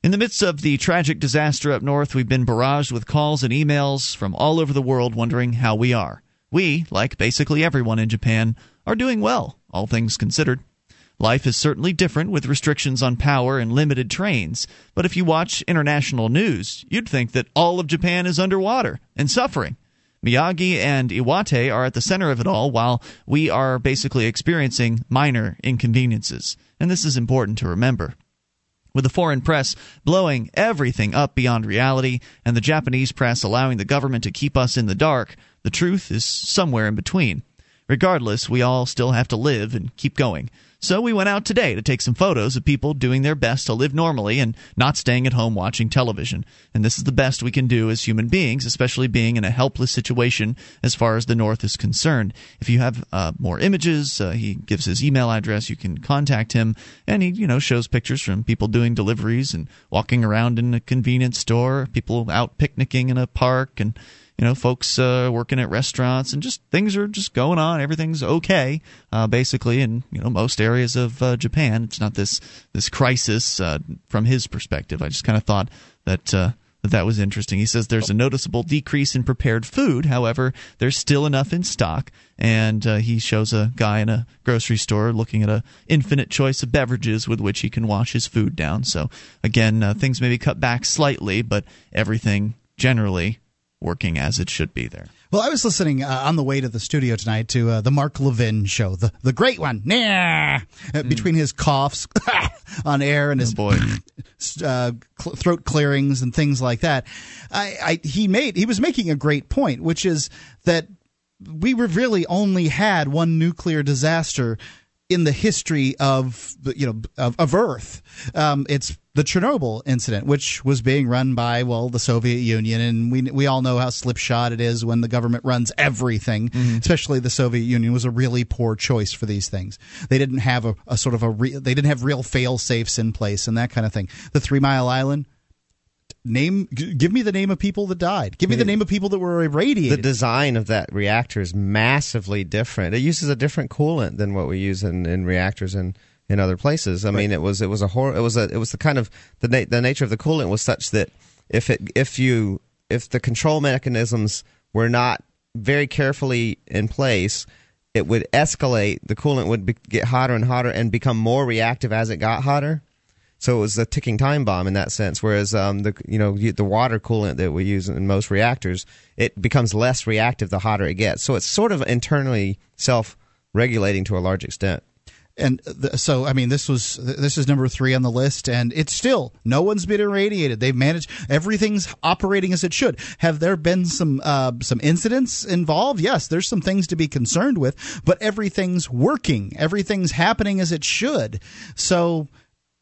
In the midst of the tragic disaster up north, we've been barraged with calls and emails from all over the world wondering how we are. We, like basically everyone in Japan, are doing well, all things considered. Life is certainly different with restrictions on power and limited trains, but if you watch international news, you'd think that all of Japan is underwater and suffering. Miyagi and Iwate are at the center of it all, while we are basically experiencing minor inconveniences. and this is important to remember. With the foreign press blowing everything up beyond reality and the Japanese press allowing the government to keep us in the dark, the truth is somewhere in between. Regardless, we all still have to live and keep going. So we went out today to take some photos of people doing their best to live normally and not staying at home watching television. And this is the best we can do as human beings, especially being in a helpless situation as far as the North is concerned. If you have uh, more images, uh, he gives his email address. You can contact him, and he you know shows pictures from people doing deliveries and walking around in a convenience store, people out picnicking in a park, and you know, folks uh, working at restaurants, and just things are just going on. Everything's okay, uh, basically, in you know most areas of uh, Japan. It's not this this crisis uh, from his perspective. I just kind of thought that. Uh, that that was interesting. He says there's a noticeable decrease in prepared food. However, there's still enough in stock. And uh, he shows a guy in a grocery store looking at a infinite choice of beverages with which he can wash his food down. So again, uh, things may be cut back slightly, but everything generally working as it should be there.
Well, I was listening uh, on the way to the studio tonight to uh, the Mark Levin show, the the great one. Nah, uh, between his coughs [laughs] on air and his
boy. [laughs]
uh, cl- throat clearings and things like that, I, I he made he was making a great point, which is that we were really only had one nuclear disaster in the history of you know of, of Earth. Um, it's the Chernobyl incident, which was being run by well the Soviet Union, and we we all know how slipshod it is when the government runs everything.
Mm-hmm.
Especially the Soviet Union was a really poor choice for these things. They didn't have a, a sort of a re, they didn't have real fail safes in place and that kind of thing. The Three Mile Island. Name, give me the name of people that died. Give me the name of people that were irradiated.
The design of that reactor is massively different. It uses a different coolant than what we use in, in reactors in, in other places. I mean, it was it was a hor- it was a it was the kind of the na- the nature of the coolant was such that if it if you if the control mechanisms were not very carefully in place, it would escalate. The coolant would be, get hotter and hotter and become more reactive as it got hotter. So it was a ticking time bomb in that sense. Whereas um, the you know the water coolant that we use in most reactors, it becomes less reactive the hotter it gets. So it's sort of internally self-regulating to a large extent.
and th- so I mean this was this is number three on the list, and it's still no one's been irradiated. They've managed everything's operating as it should. Have there been some uh, some incidents involved? Yes, there's some things to be concerned with, but everything's working. Everything's happening as it should. So.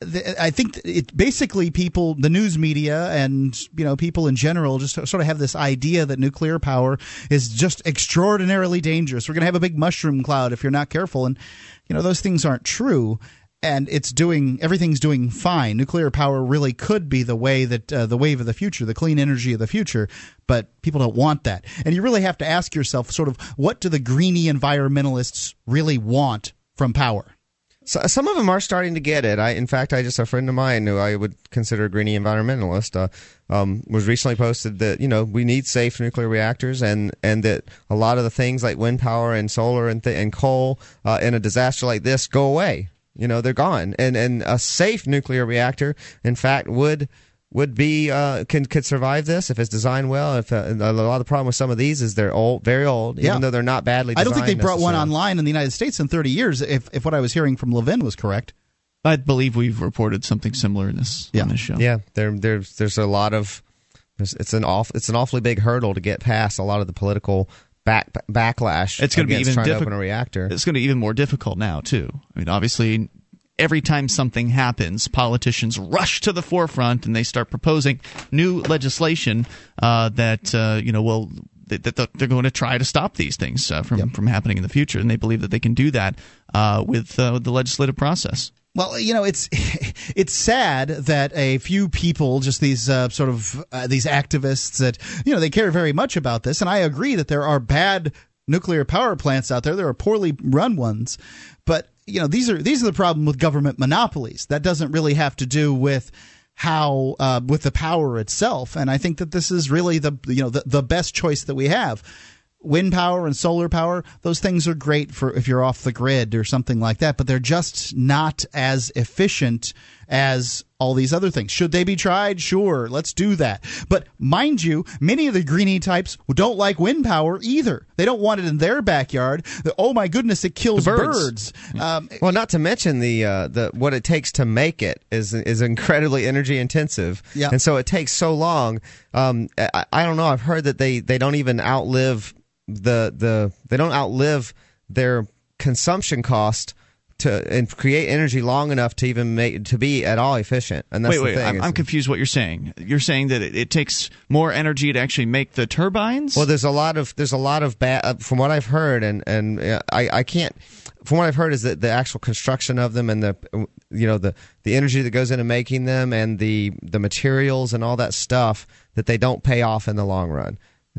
I think it basically people, the news media, and you know people in general, just sort of have this idea that nuclear power is just extraordinarily dangerous. We're going to have a big mushroom cloud if you're not careful, and you know those things aren't true. And it's doing everything's doing fine. Nuclear power really could be the way that uh, the wave of the future, the clean energy of the future. But people don't want that, and you really have to ask yourself, sort of, what do the greeny environmentalists really want from power?
So, some of them are starting to get it. I, in fact, I just a friend of mine who I would consider a greeny environmentalist uh, um, was recently posted that you know we need safe nuclear reactors and and that a lot of the things like wind power and solar and th- and coal uh, in a disaster like this go away. You know they're gone, and and a safe nuclear reactor, in fact, would would be uh, can could survive this if it's designed well. If uh, a lot of the problem with some of these is they're old, very old,
Yeah.
even though they're not badly.
I don't think they brought one online in the United States in 30 years. If if what I was hearing from Levin was correct.
I believe we've reported something similar in this
Yeah.
on this show.
Yeah, there, there's there's a lot of there's, it's an off it's an awfully big hurdle to get past a lot of the political back backlash.
It's going to be even
trying to
difficult.
open a reactor.
It's going to be even more difficult now too. I mean, obviously, every time something happens, politicians rush to the forefront and they start proposing new legislation uh, that uh, you know will. That they're going to try to stop these things uh, from from happening in the future, and they believe that they can do that uh, with uh, with the legislative process.
Well, you know, it's [laughs] it's sad that a few people, just these uh, sort of uh, these activists that you know they care very much about this, and I agree that there are bad nuclear power plants out there. There are poorly run ones, but you know these are these are the problem with government monopolies. That doesn't really have to do with how uh, with the power itself. And I think that this is really the you know the, the best choice that we have. Wind power and solar power, those things are great for if you're off the grid or something like that, but they're just not as efficient as all these other things. Should they be tried? Sure, let's do that. But mind you, many of the greenie types don't like wind power either. They don't want it in their backyard. Oh my goodness, it kills
The birds.
birds. Um,
Well, not to mention the uh, the what it takes to make it is is incredibly energy intensive,
Yeah.
and so it takes so long. Um, I, I don't know. I've heard that they, they don't even outlive the the they don't outlive their consumption cost to and create energy long enough to even make to be at all efficient. And that's
wait,
the
wait.
thing.
I'm, I'm confused. What you're saying? You're saying that it, it takes more energy to actually make the turbines?
Well, there's a lot of there's a lot of bad uh, from what I've heard, and and uh, I I can't. From what I've heard is that the actual construction of them and the you know the the energy that goes into making them and the the materials and all that stuff that they don't pay off in the long run.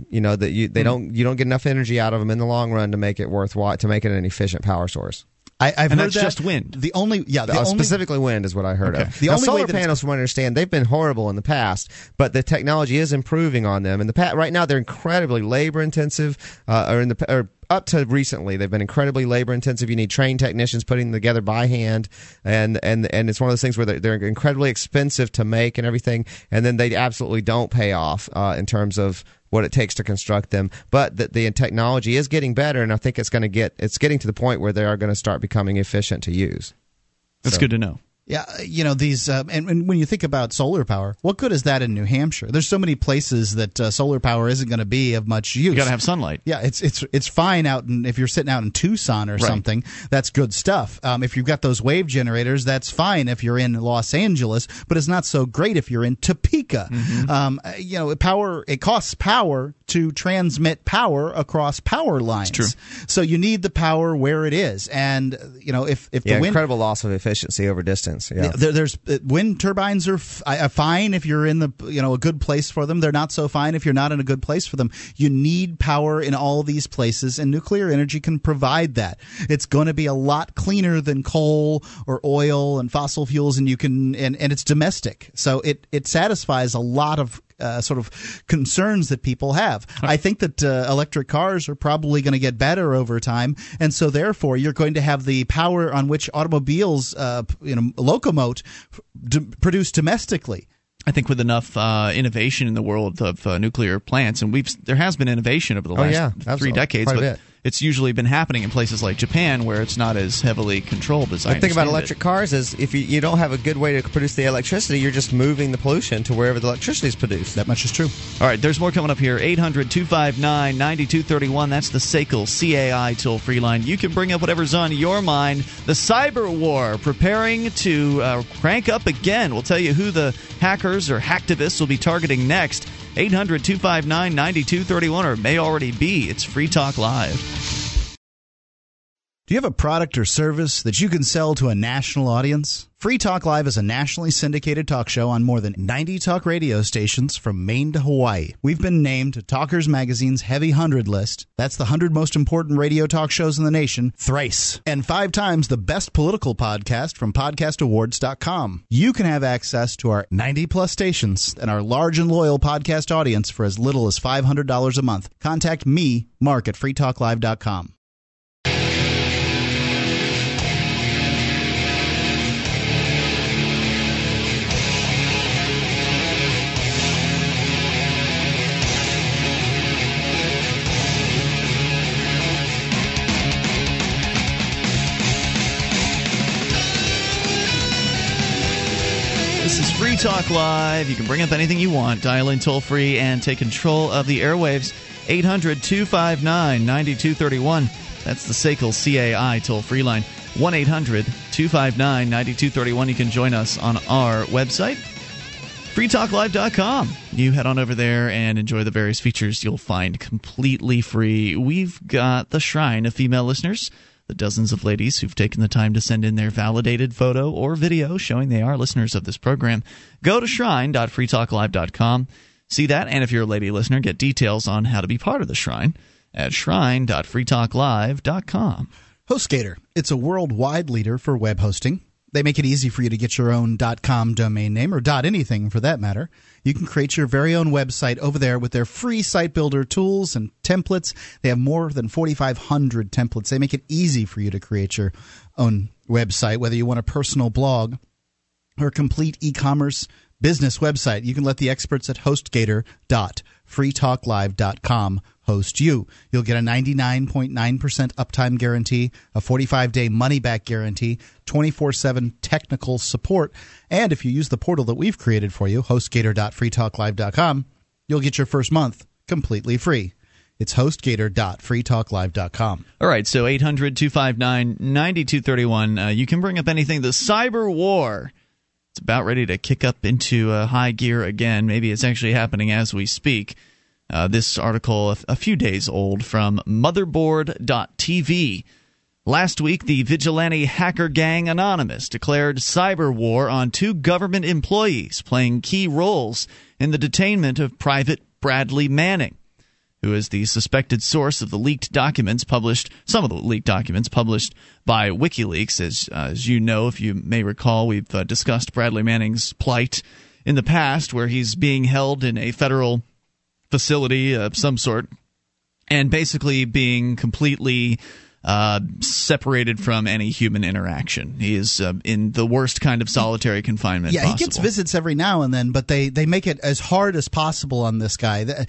You know that you
Hmm.
they don't you don't get enough energy out of them in the long run to make it worthwhile to make it an efficient power source.
I, I've
And
heard
that's
that.
just wind.
The only, yeah, the
Uh,
only
specifically wind is what I heard
Okay.
of.
The
Now,
only way
solar
that
panels, from what I understand, they've been horrible in the past, but the technology is improving on them. And the pa- right now, they're incredibly labor intensive. Uh, or in the or up to recently, they've been incredibly labor intensive. You need trained technicians putting them together by hand, and and and it's one of those things where they're, they're incredibly expensive to make and everything, and then they absolutely don't pay off uh, in terms of what it takes to construct them. But the, the technology is getting better, and I think it's going to get it's getting to the point where they are going to start becoming efficient to use.
That's good to know.
Yeah, you know these, uh, and, and when you think about solar power, what good is that in New Hampshire? There's so many places that uh, solar power isn't going to be of much use.
You got to have sunlight.
Yeah, it's it's it's fine out in if you're sitting out in Tucson or
Right.
something. That's good stuff. Um, if you've got those wave generators, that's fine if you're in Los Angeles, but it's not so great if you're in Topeka.
Mm-hmm.
Um, uh, you know, power it costs power to transmit power across power lines.
true.
So you need the power where it is, and uh, you know if if
Yeah,
the wind
incredible loss of efficiency over distance. Yeah.
there, there's uh, wind turbines are f- uh, fine if you're in the you know a good place for them. They're not so fine if you're not in a good place for them. You need power in all these places, and nuclear energy can provide that. It's going to be a lot cleaner than coal or oil and fossil fuels, and you can and, and it's domestic, so it it satisfies a lot of uh, sort of concerns that people have. I think that uh, electric cars are probably going to get better over time, and so therefore you're going to have the power on which automobiles, uh, you know, locomote, d- produce domestically.
I think with enough uh, innovation in the world of uh, nuclear plants, and we've there has been innovation over the
Oh,
last
yeah,
three decades, but. It's usually been happening in places like Japan where it's not as heavily controlled as I
The thing about
understand it.
electric cars is if you, you don't have a good way to produce the electricity, you're just moving the pollution to wherever the electricity is produced.
That much is true.
All right, there's more coming up here. 800 259 9231. That's the SACL CAI toll free line. You can bring up whatever's on your mind. The cyber war preparing to uh, crank up again. We'll tell you who the hackers or hacktivists will be targeting next. 800 259 9231 or may already be. It's Free Talk Live.
Do you have a product or service that you can sell to a national audience? Free Talk Live is a nationally syndicated talk show on more than 90 talk radio stations from Maine to Hawaii. We've been named to Talkers Magazine's Heavy 100 list. That's the 100 most important radio talk shows in the nation, thrice. And five times the best political podcast from podcastawards.com. You can have access to our 90 plus stations and our large and loyal podcast audience for as little as $500 a month. Contact me, Mark, at freetalklive.com.
This is Free Talk Live. You can bring up anything you want, dial in toll free, and take control of the airwaves. 800 259 9231. That's the SACL CAI toll free line. 1 800 259 9231. You can join us on our website, freetalklive.com. You head on over there and enjoy the various features you'll find completely free. We've got the shrine of female listeners, the dozens of ladies who've taken the time to send in their validated photo or video showing they are listeners of this program. Go to shrine.freetalklive.com. See that, and if you're a lady listener, get details on how to be part of the shrine at shrine.freetalklive.com.
HostGator. It's a worldwide leader for web hosting. They make it easy for you to get your own .com domain name or .anything for that matter. You can create your very own website over there with their free site builder tools and templates. They have more than 4500 templates. They make it easy for you to create your own website whether you want a personal blog or a complete e-commerce business website, you can let the experts at HostGator.freetalklive.com host you. You'll get a 99.9% uptime guarantee, a 45-day money-back guarantee, 24/7 technical support, and if you use the portal that we've created for you, HostGator.freetalklive.com, you'll get your first month completely free. It's hostgator.freetalklive.com.
All right, so 800 259 9231. Uh, You can bring up anything. The cyber war. It's about ready to kick up into uh, high gear again. Maybe it's actually happening as we speak. Uh, this article, a, a few days old, from motherboard.tv. Last week, the vigilante hacker gang Anonymous declared cyber war on two government employees playing key roles in the detainment of Private Bradley Manning who is the suspected source of the leaked documents published, some of the leaked documents published by WikiLeaks. As, uh, as you know, if you may recall, we've uh, discussed Bradley Manning's plight in the past, where he's being held in a federal facility of some sort and basically being completely uh, separated from any human interaction. He is uh, in the worst kind of solitary confinement.
Yeah,
possible.
he gets visits every now and then, but they, they make it as hard as possible on this guy.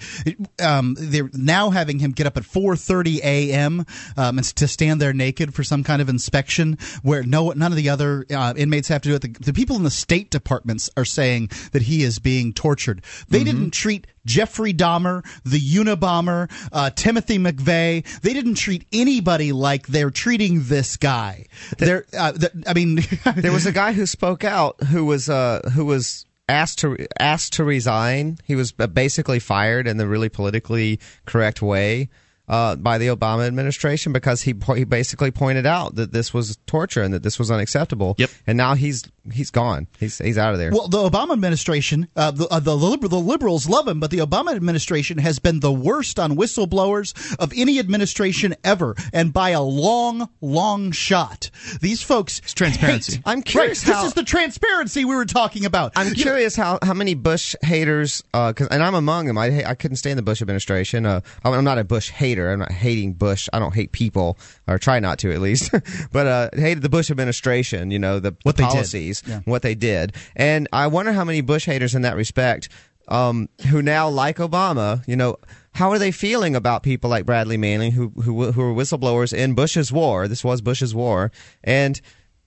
Um, they're now having him get up at 4:30 a.m. Um, and to stand there naked for some kind of inspection, where no none of the other uh, inmates have to do it. The, the people in the State departments are saying that he is being tortured. They
Mm-hmm.
didn't treat Jeffrey Dahmer, the Unabomber, uh, Timothy McVeigh. They didn't treat anybody like they're treating this guy. They're, uh, th- I mean, [laughs]
There was a guy who spoke out who was uh who was asked to asked to resign. He was basically fired in the really politically correct way uh, by the Obama administration because he po- he basically pointed out that this was torture and that this was unacceptable.
Yep.
And now he's he's gone. He's he's out of there.
Well, the Obama administration, uh, the, uh, the, liber- the liberals love him, but the Obama administration has been the worst on whistleblowers of any administration ever, and by a long, long shot. These folks. It's
transparency.
I'm curious
Right,
how-
this is the transparency we were talking about.
I'm
You-
curious how, how many Bush haters, uh, 'cause- and I'm among them. I I couldn't stand the Bush administration. Uh, I'm I'm not a Bush hater. I'm not hating Bush. I don't hate people, or try not to at least. [laughs] but uh, hated the Bush administration. You know the,
What
the
they did.
Policies,
Yeah.
what they did, and I wonder how many Bush haters in that respect, um, who now like Obama. You know. How are they feeling about people like Bradley Manning, who who who were whistleblowers in Bush's war? This was Bush's war, and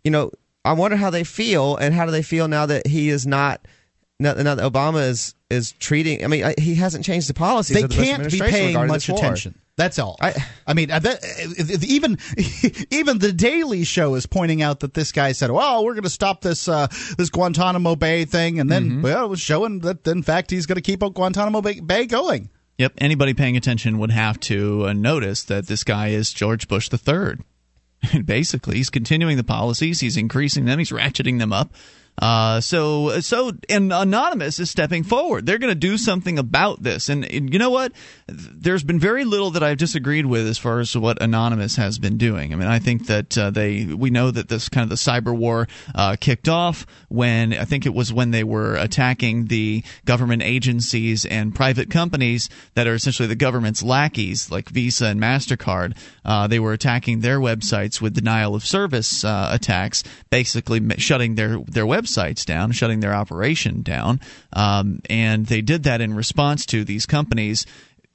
you know, I wonder how they feel, and how do they feel now that he is not now, now that Obama is is treating. I mean, he hasn't changed the policies.
they
the
can't be paying much attention. That's all.
I-
I, mean, that, uh, even [laughs] even the Daily Show is pointing out that this guy said, "Well, we're going to stop this uh, this Guantanamo Bay thing," and then well, it was showing that in fact he's going to keep Guantanamo Bay, Bay going.
Yep, anybody paying attention would have to uh, notice that this guy is George Bush the third. [laughs] And Basically, he's continuing the policies, he's increasing them, he's ratcheting them up. Uh, so, so, and Anonymous is stepping forward. They're going to do something about this. And, and you know what? There's been very little that I've disagreed with as far as what Anonymous has been doing. I mean, I think that uh, they, we know that this kind of the cyber war uh, kicked off when I think it was when they were attacking the government agencies and private companies that are essentially the government's lackeys, like Visa and Mastercard. Uh, they were attacking their websites with denial of service uh, attacks, basically shutting their their websites down, shutting their operation down, um, and they did that in response to these companies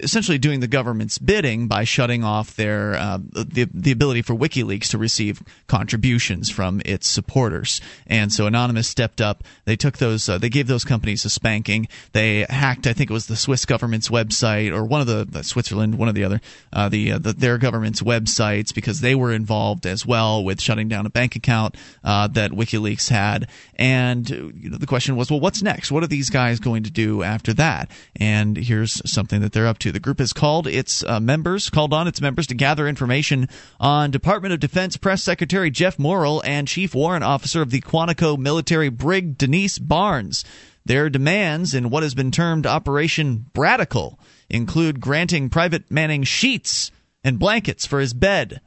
essentially doing the government's bidding by shutting off their uh, the the ability for WikiLeaks to receive contributions from its supporters. And so Anonymous stepped up. They took those. Uh, they gave those companies a spanking. They hacked. I think it was the Swiss government's website or one of the, the Switzerland, one of the other, uh, the, uh, the their government's websites because they were involved as well with shutting down a bank account uh, that WikiLeaks had. And uh, you know, the question was, well, what's next? What are these guys going to do after that? And here's something that they're up to. The group has called its uh, members, called on its members to gather information on Department of Defense Press Secretary Jeff Morrell and Chief Warrant Officer of the Quantico Military Brig Denise Barnes. Their demands in what has been termed Operation Bradical include granting Private Manning sheets and blankets for his bed,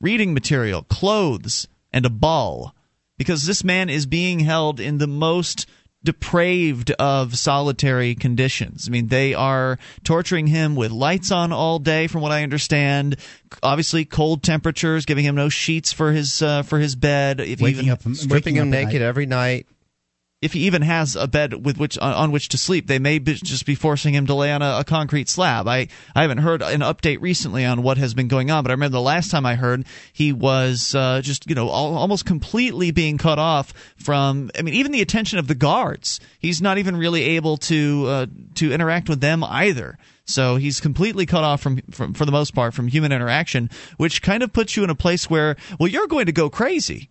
reading material, clothes, and a ball. Because this man is being held in the most depraved of solitary conditions. I mean, they are torturing him with lights on all day, from what I understand. Obviously, cold temperatures, giving him no sheets for his uh, for his bed. If
Waking
even,
up,
stripping
waking
him naked
night.
every night.
If he even has a bed with which on which to sleep, they may be, just be forcing him to lay on a, a, concrete slab. I, I haven't heard an update recently on what has been going on, but I remember the last time I heard he was uh, just you know all, almost completely being cut off from. I mean, even the attention of the guards. He's not even really able to uh, to interact with them either. So he's completely cut off from, from, for the most part, from human interaction, which kind of puts you in a place where, well, you're going to go crazy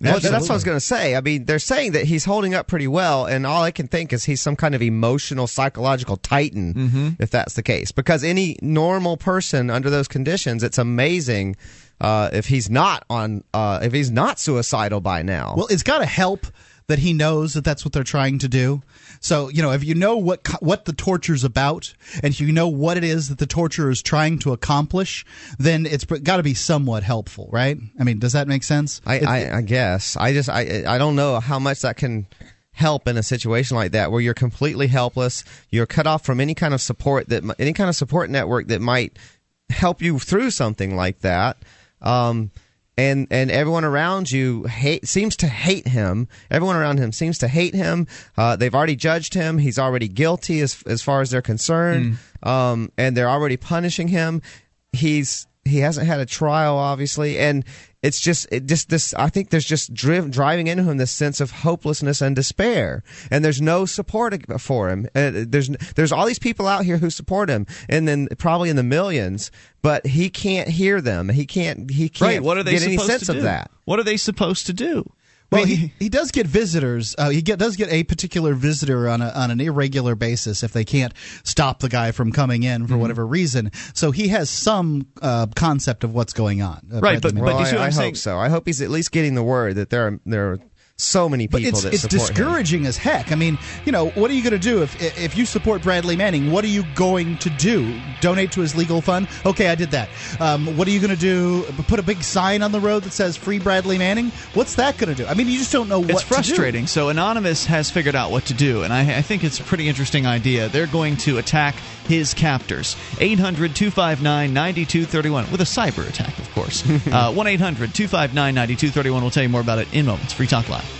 well, that's what I was going to say. I mean, they're saying that he's holding up pretty well, and all I can think is he's some kind of emotional, psychological titan, mm-hmm. if that's the case. Because any normal person under those conditions, it's amazing uh, if he's not on, uh, if he's not suicidal by now.
Well, it's got to help that he knows that that's what they're trying to do. So, you know, if you know what what the torture's about and you know what it is that the torture is trying to accomplish, then it's got to be somewhat helpful, right? I mean, does that make sense?
I, I, I guess. I just I I don't know how much that can help in a situation like that where you're completely helpless, you're cut off from any kind of support that any kind of support network that might help you through something like that. Um, and and everyone around you hate seems to hate him. Everyone around him seems to hate him. Uh, they've already judged him. He's already guilty as as far as they're concerned, mm. um, and they're already punishing him. He's he hasn't had a trial, obviously, and it's just it just this i think there's just driv- driving into him this sense of hopelessness and despair. And there's no support for him. Uh, there's there's all these people out here who support him and then probably in the millions but he can't hear them. He can't he can't
right. what are they
get any sense
of
that.
What are they supposed to do
well, he, he does get visitors. Uh, he get, does get a particular visitor on a, on an irregular basis if they can't stop the guy from coming in for mm-hmm. whatever reason. So he has some uh, concept of what's going on.
Uh, right, but,
well,
but
I,
I
hope so. I hope he's at least getting the word that there are there are so many people
but it's,
that
it's discouraging
him.
as heck. I mean, you know, what are you going to do if if you support Bradley Manning? What are you going to do? Donate to his legal fund? Okay, I did that. Um, what are you going to do? Put a big sign on the road that says "Free Bradley Manning"? What's that going to do? I mean, you just don't know what.
It's frustrating. So Anonymous has figured out what to do, and I, I think it's a pretty interesting idea. They're going to attack his captors. 800 259 9231 with a cyber attack, of course. [laughs] Uh, 1 800 259 9231. We'll tell you more about it in moments. Free Talk Live.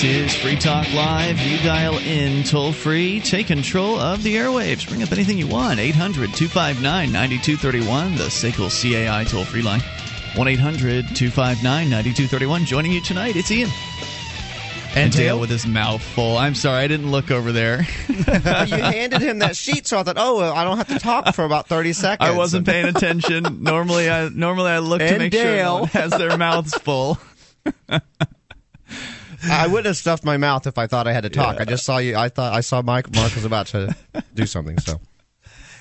This is Free Talk Live. You dial in toll free. Take control of the airwaves. Bring up anything you want. 800 259 9231, the SACL CAI toll free line. 1 800 259 9231. Joining you tonight, it's Ian. And Dale with his mouth full. I'm sorry, I didn't look over there. [laughs]
you handed him that sheet, so I thought, oh, well, I don't have to talk for about 30 seconds.
I wasn't paying attention. [laughs] normally, I normally I look to make Dale. sure no one has their mouths full. [laughs]
I wouldn't have stuffed my mouth if I thought I had to talk. Yeah. I just saw you. I thought I saw Mike. Mark was about to [laughs] do something. So.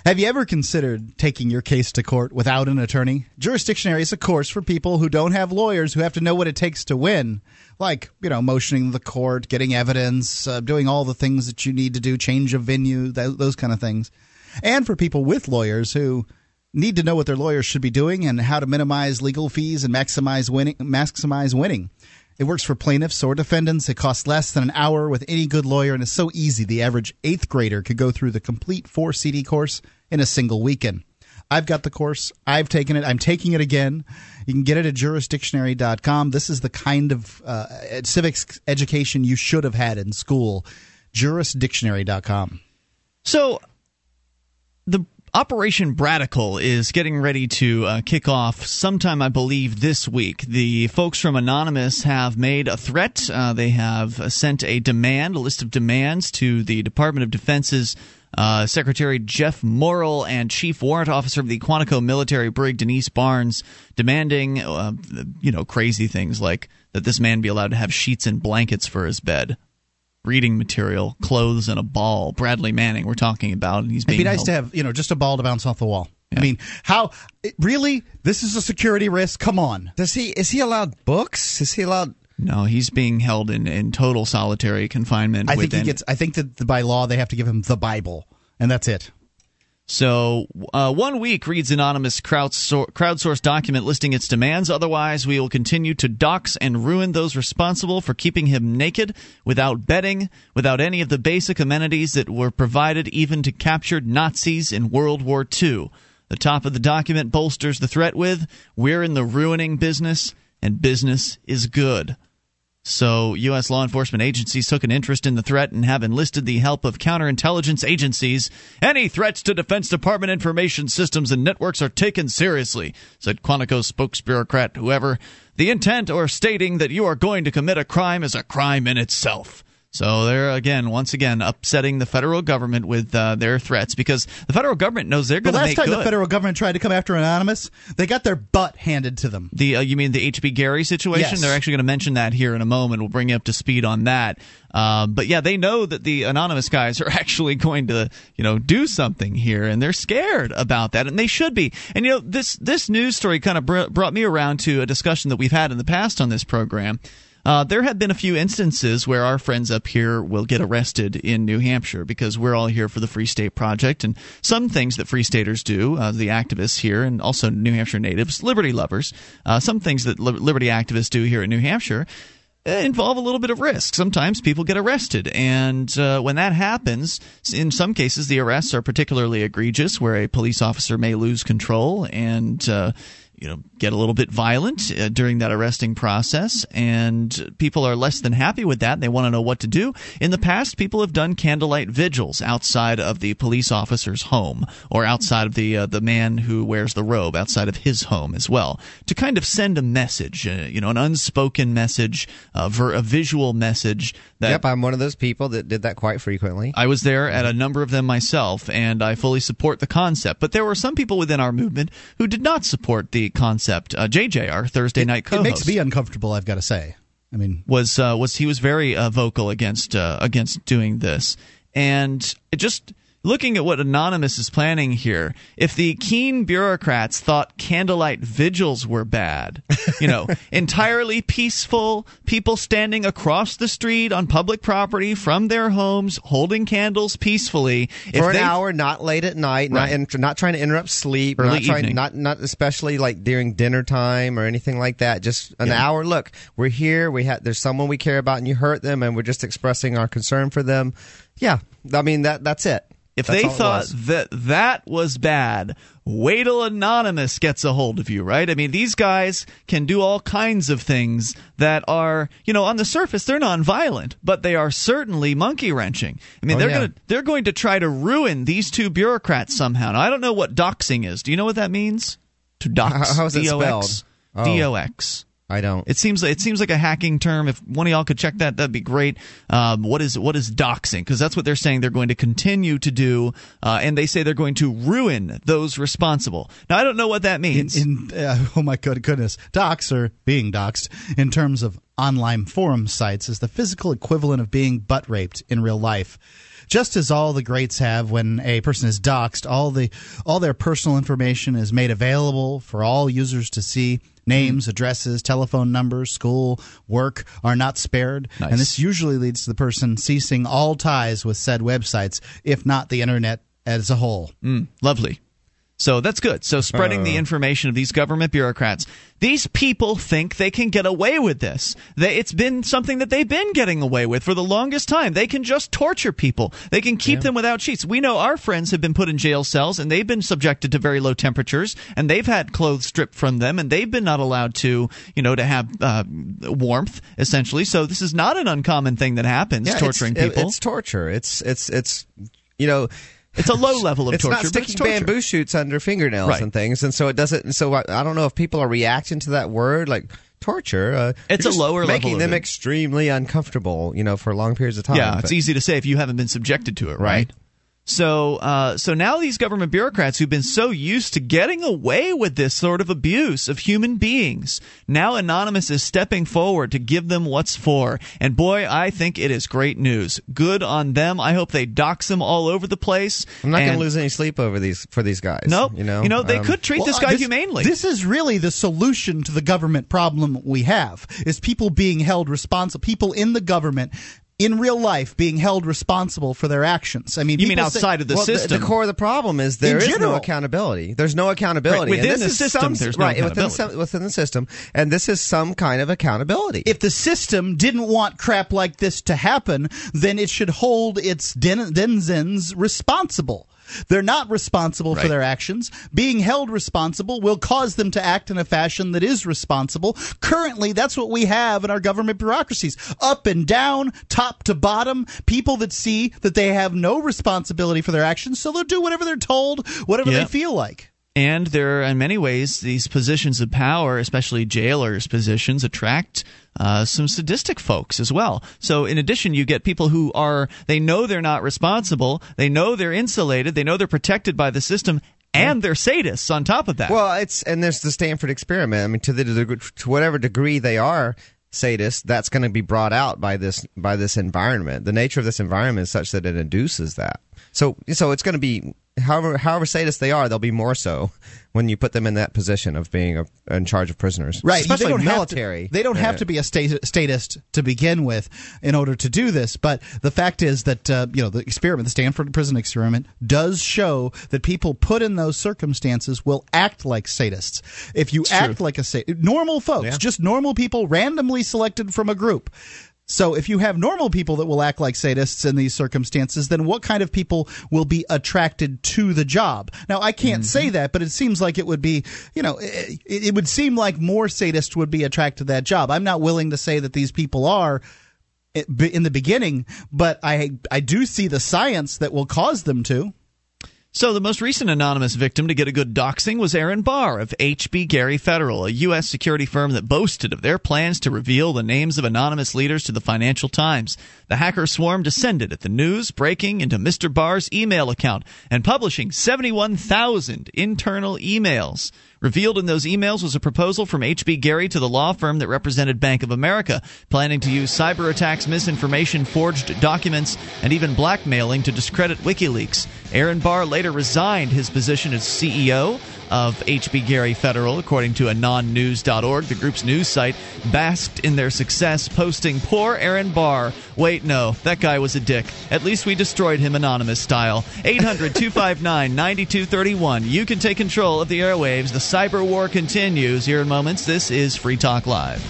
Have you ever considered taking your case to court without an attorney? Jurisdictionary is a course for people who don't have lawyers who have to know what it takes to win, like, you know, motioning the court, getting evidence, uh, doing all the things that you need to do, change of venue, th- those kind of things. And for people with lawyers who need to know what their lawyers should be doing and how to minimize legal fees and maximize winning. Maximize winning. It works for plaintiffs or defendants. It costs less than an hour with any good lawyer, and it's so easy the average eighth grader could go through the complete four CD course in a single weekend. I've got the course. I've taken it. I'm taking it again. You can get it at jurisdictionary.com. This is the kind of uh, civics education you should have had in school. Jurisdictionary.com.
So the Operation Bradical is getting ready to uh, kick off sometime, I believe, this week. The folks from Anonymous have made a threat. Uh, they have sent a demand, a list of demands to the Department of Defense's uh, Secretary Jeff Morrell and Chief Warrant Officer of the Quantico Military Brig Denise Barnes, demanding, uh, you know, crazy things like that this man be allowed to have sheets and blankets for his bed reading material, clothes, and a ball. Bradley Manning, we're talking about, and he's being.
It'd be nice
held.
to have you know just a ball to bounce off the wall. I mean, how really? This is a security risk. Come on.
Does he is he allowed books? Is he allowed?
No, he's being held in, in total solitary confinement.
I think
within-
he gets. I think that by law they have to give him the Bible, and that's it.
So, uh, one week reads anonymous crowdsor- crowdsourced document listing its demands. Otherwise, we will continue to dox and ruin those responsible for keeping him naked, without bedding, without any of the basic amenities that were provided even to captured Nazis in World War II. The top of the document bolsters the threat with We're in the ruining business, and business is good. So, U.S. law enforcement agencies took an interest in the threat and have enlisted the help of counterintelligence agencies. Any threats to Defense Department information systems and networks are taken seriously, said Quantico spokesbureaucrat whoever. The intent or stating that you are going to commit a crime is a crime in itself. So they're again, once again, upsetting the federal government with uh, their threats because the federal government knows they're going to
last
make
time
good.
the federal government tried to come after Anonymous, they got their butt handed to them.
The uh, you mean the HB Gary situation?
Yes.
They're actually going to mention that here in a moment. We'll bring you up to speed on that. Um, but yeah, they know that the anonymous guys are [laughs] actually going to you know do something here, and they're scared about that, and they should be. And you know this this news story kind of br- brought me around to a discussion that we've had in the past on this program. Uh, there have been a few instances where our friends up here will get arrested in New Hampshire because we're all here for the Free State Project and some things that Free Staters do, uh, the activists here and also New Hampshire natives, liberty lovers, uh, some things that li- liberty activists do here in New Hampshire uh, involve a little bit of risk. Sometimes people get arrested, and uh, when that happens, in some cases the arrests are particularly egregious, where a police officer may lose control and. Uh, you know, get a little bit violent uh, during that arresting process, and people are less than happy with that. They want to know what to do. In the past, people have done candlelight vigils outside of the police officer's home, or outside of the uh, the man who wears the robe, outside of his home as well, to kind of send a message, uh, you know, an unspoken message, uh, ver- a visual message that
Yep, I'm one of those people that did that quite frequently.
I was there at a number of them myself, and I fully support the concept. But there were some people within our movement who did not support the concept. Uh, JJ, our Thursday night co-host,
makes me uncomfortable. I've got to say. I mean,
was uh, was he was very uh, vocal against uh, against doing this, and it just looking at what anonymous is planning here if the keen bureaucrats thought candlelight vigils were bad you know [laughs] entirely peaceful people standing across the street on public property from their homes holding candles peacefully if
for an
they-
hour, not late at night,
Right.
not in, not trying to interrupt sleep,
Early
not trying,
evening.
not not especially like during dinner time or anything like that. Just an
Yeah.
hour. Look, we're here. We have there's someone we care about, and you hurt them, and we're just expressing our concern for them. Yeah, I mean that that's it.
If
That's
they thought that that was bad, wait till Anonymous gets a hold of you, right? I mean, these guys can do all kinds of things that are, you know, on the surface they're nonviolent, but they are certainly monkey wrenching. I mean,
Oh,
they're
yeah.
gonna they're going to try to ruin these two bureaucrats somehow. Now, I don't know what doxing is. Do you know what that means? To dox.
How- how is it
D-O-X.
spelled? Oh.
D-O-X.
I don't.
It seems like it seems like a hacking term. If one of y'all could check that, that'd be great. Um, what is what is doxing? Because that's what they're saying they're going to continue to do, uh, and they say they're going to ruin those responsible. Now I don't know what that means.
in uh, [laughs] oh my good goodness, dox are being doxed in terms of online forum sites is the physical equivalent of being butt raped in real life. Just as all the greats have when a person is doxed, all the all their personal information is made available for all users to see. Names, addresses, telephone numbers, school, work are not spared,
Nice.
and this usually leads to the person ceasing all ties with said websites, if not the internet as a whole.
Mm, lovely. So that's good. So spreading the information of these government bureaucrats. These people think they can get away with this. They, it's been something that they've been getting away with for the longest time. They can just torture people. They can keep them without sheets. We know our friends have been put in jail cells and they've been subjected to very low temperatures and they've had clothes stripped from them and they've been not allowed to, you know, to have uh, warmth essentially. So this is not an uncommon thing that happens,
Yeah,
torturing
it's, it-
people.
it's torture. It's it's it's you know.
It's a low level of
it's
torture,
not
but
sticking
it's
bamboo shoots under fingernails
Right.
and things, and so it doesn't. and So I, I don't know if people are reacting to that word like torture. Uh,
It's a lower level
making them
it.
extremely uncomfortable. You know, for long periods of time.
Yeah, it's easy to say if you haven't been subjected to it, right?
Right.
So, uh, so now these government bureaucrats who've been so used to getting away with this sort of abuse of human beings, now Anonymous is stepping forward to give them what's for. And boy, I think it is great news. Good on them. I hope they dox them all over the place.
I'm not going to lose any sleep over these for these guys.
Nope.
You know,
you know they
Um,
could treat
Well,
this guy humanely.
This is really the solution to the government problem we have: is people being held responsible, people in the government. In real life, being held responsible for their actions. I mean,
you mean
people say-
outside of the
well,
system?
The, core of the problem is there
In
is
general.
no accountability. There's no accountability
Right, within
And this
the
is
system,
some-
there's no
right within the,
accountability.
within the system, and this is some kind of accountability.
if the system didn't want crap like this to happen, then it should hold its den- denizens responsible. They're not responsible for their actions. Being held responsible will cause them to act in a fashion that is responsible. Currently, that's what we have in our government bureaucracies. Up and down, top to bottom, people that see that they have no responsibility for their actions, so they'll do whatever they're told, whatever
Yeah.
they feel like.
And there, are, in many ways, these positions of power, especially jailers' positions, attract uh, some sadistic folks as well. So, in addition, you get people who are they know they're not responsible, they know they're insulated, they know they're protected by the system, and they're sadists on top of that.
Well, it's and there's the Stanford experiment. I mean, to the to whatever degree they are sadists, that's going to be brought out by this by this environment. The nature of this environment is such that it induces that. So so it's going to be however however sadist they are, they'll be more so when you put them in that position of being a, in charge of prisoners,
Right,
Especially
they don't
military.
Have to, they don't have to be a stat- statist to begin with in order to do this. But the fact is that uh, you know the experiment, the Stanford prison experiment, does show that people put in those circumstances will act like sadists. If you act like a sadist, normal folks, just normal people, randomly selected from a group. So if you have normal people that will act like sadists in these circumstances, then what kind of people will be attracted to the job? Now I can't say that, but it seems like it would be, you know, it, it would seem like more sadists would be attracted to that job. I'm not willing to say that these people are eh, in the beginning, but I I do see the science that will cause them to.
So, the most recent anonymous victim to get a good doxing was Aaron Barr of HB Gary Federal, a U.S. security firm that boasted of their plans to reveal the names of anonymous leaders to the Financial Times. The hacker swarm descended at the news, breaking into Mr. Barr's email account and publishing 71,000 internal emails. Revealed in those emails was a proposal from HB Gary to the law firm that represented Bank of America, planning to use cyber attacks, misinformation, forged documents, and even blackmailing to discredit WikiLeaks. Aaron Barr later resigned his position as CEO of HB Gary Federal, according to anonnews.org. The group's news site basked in their success, posting, Poor Aaron Barr. Wait, no, that guy was a dick. At least we destroyed him anonymous style. 800 259 9231. You can take control of the airwaves. The cyber war continues. Here in moments, this is Free Talk Live.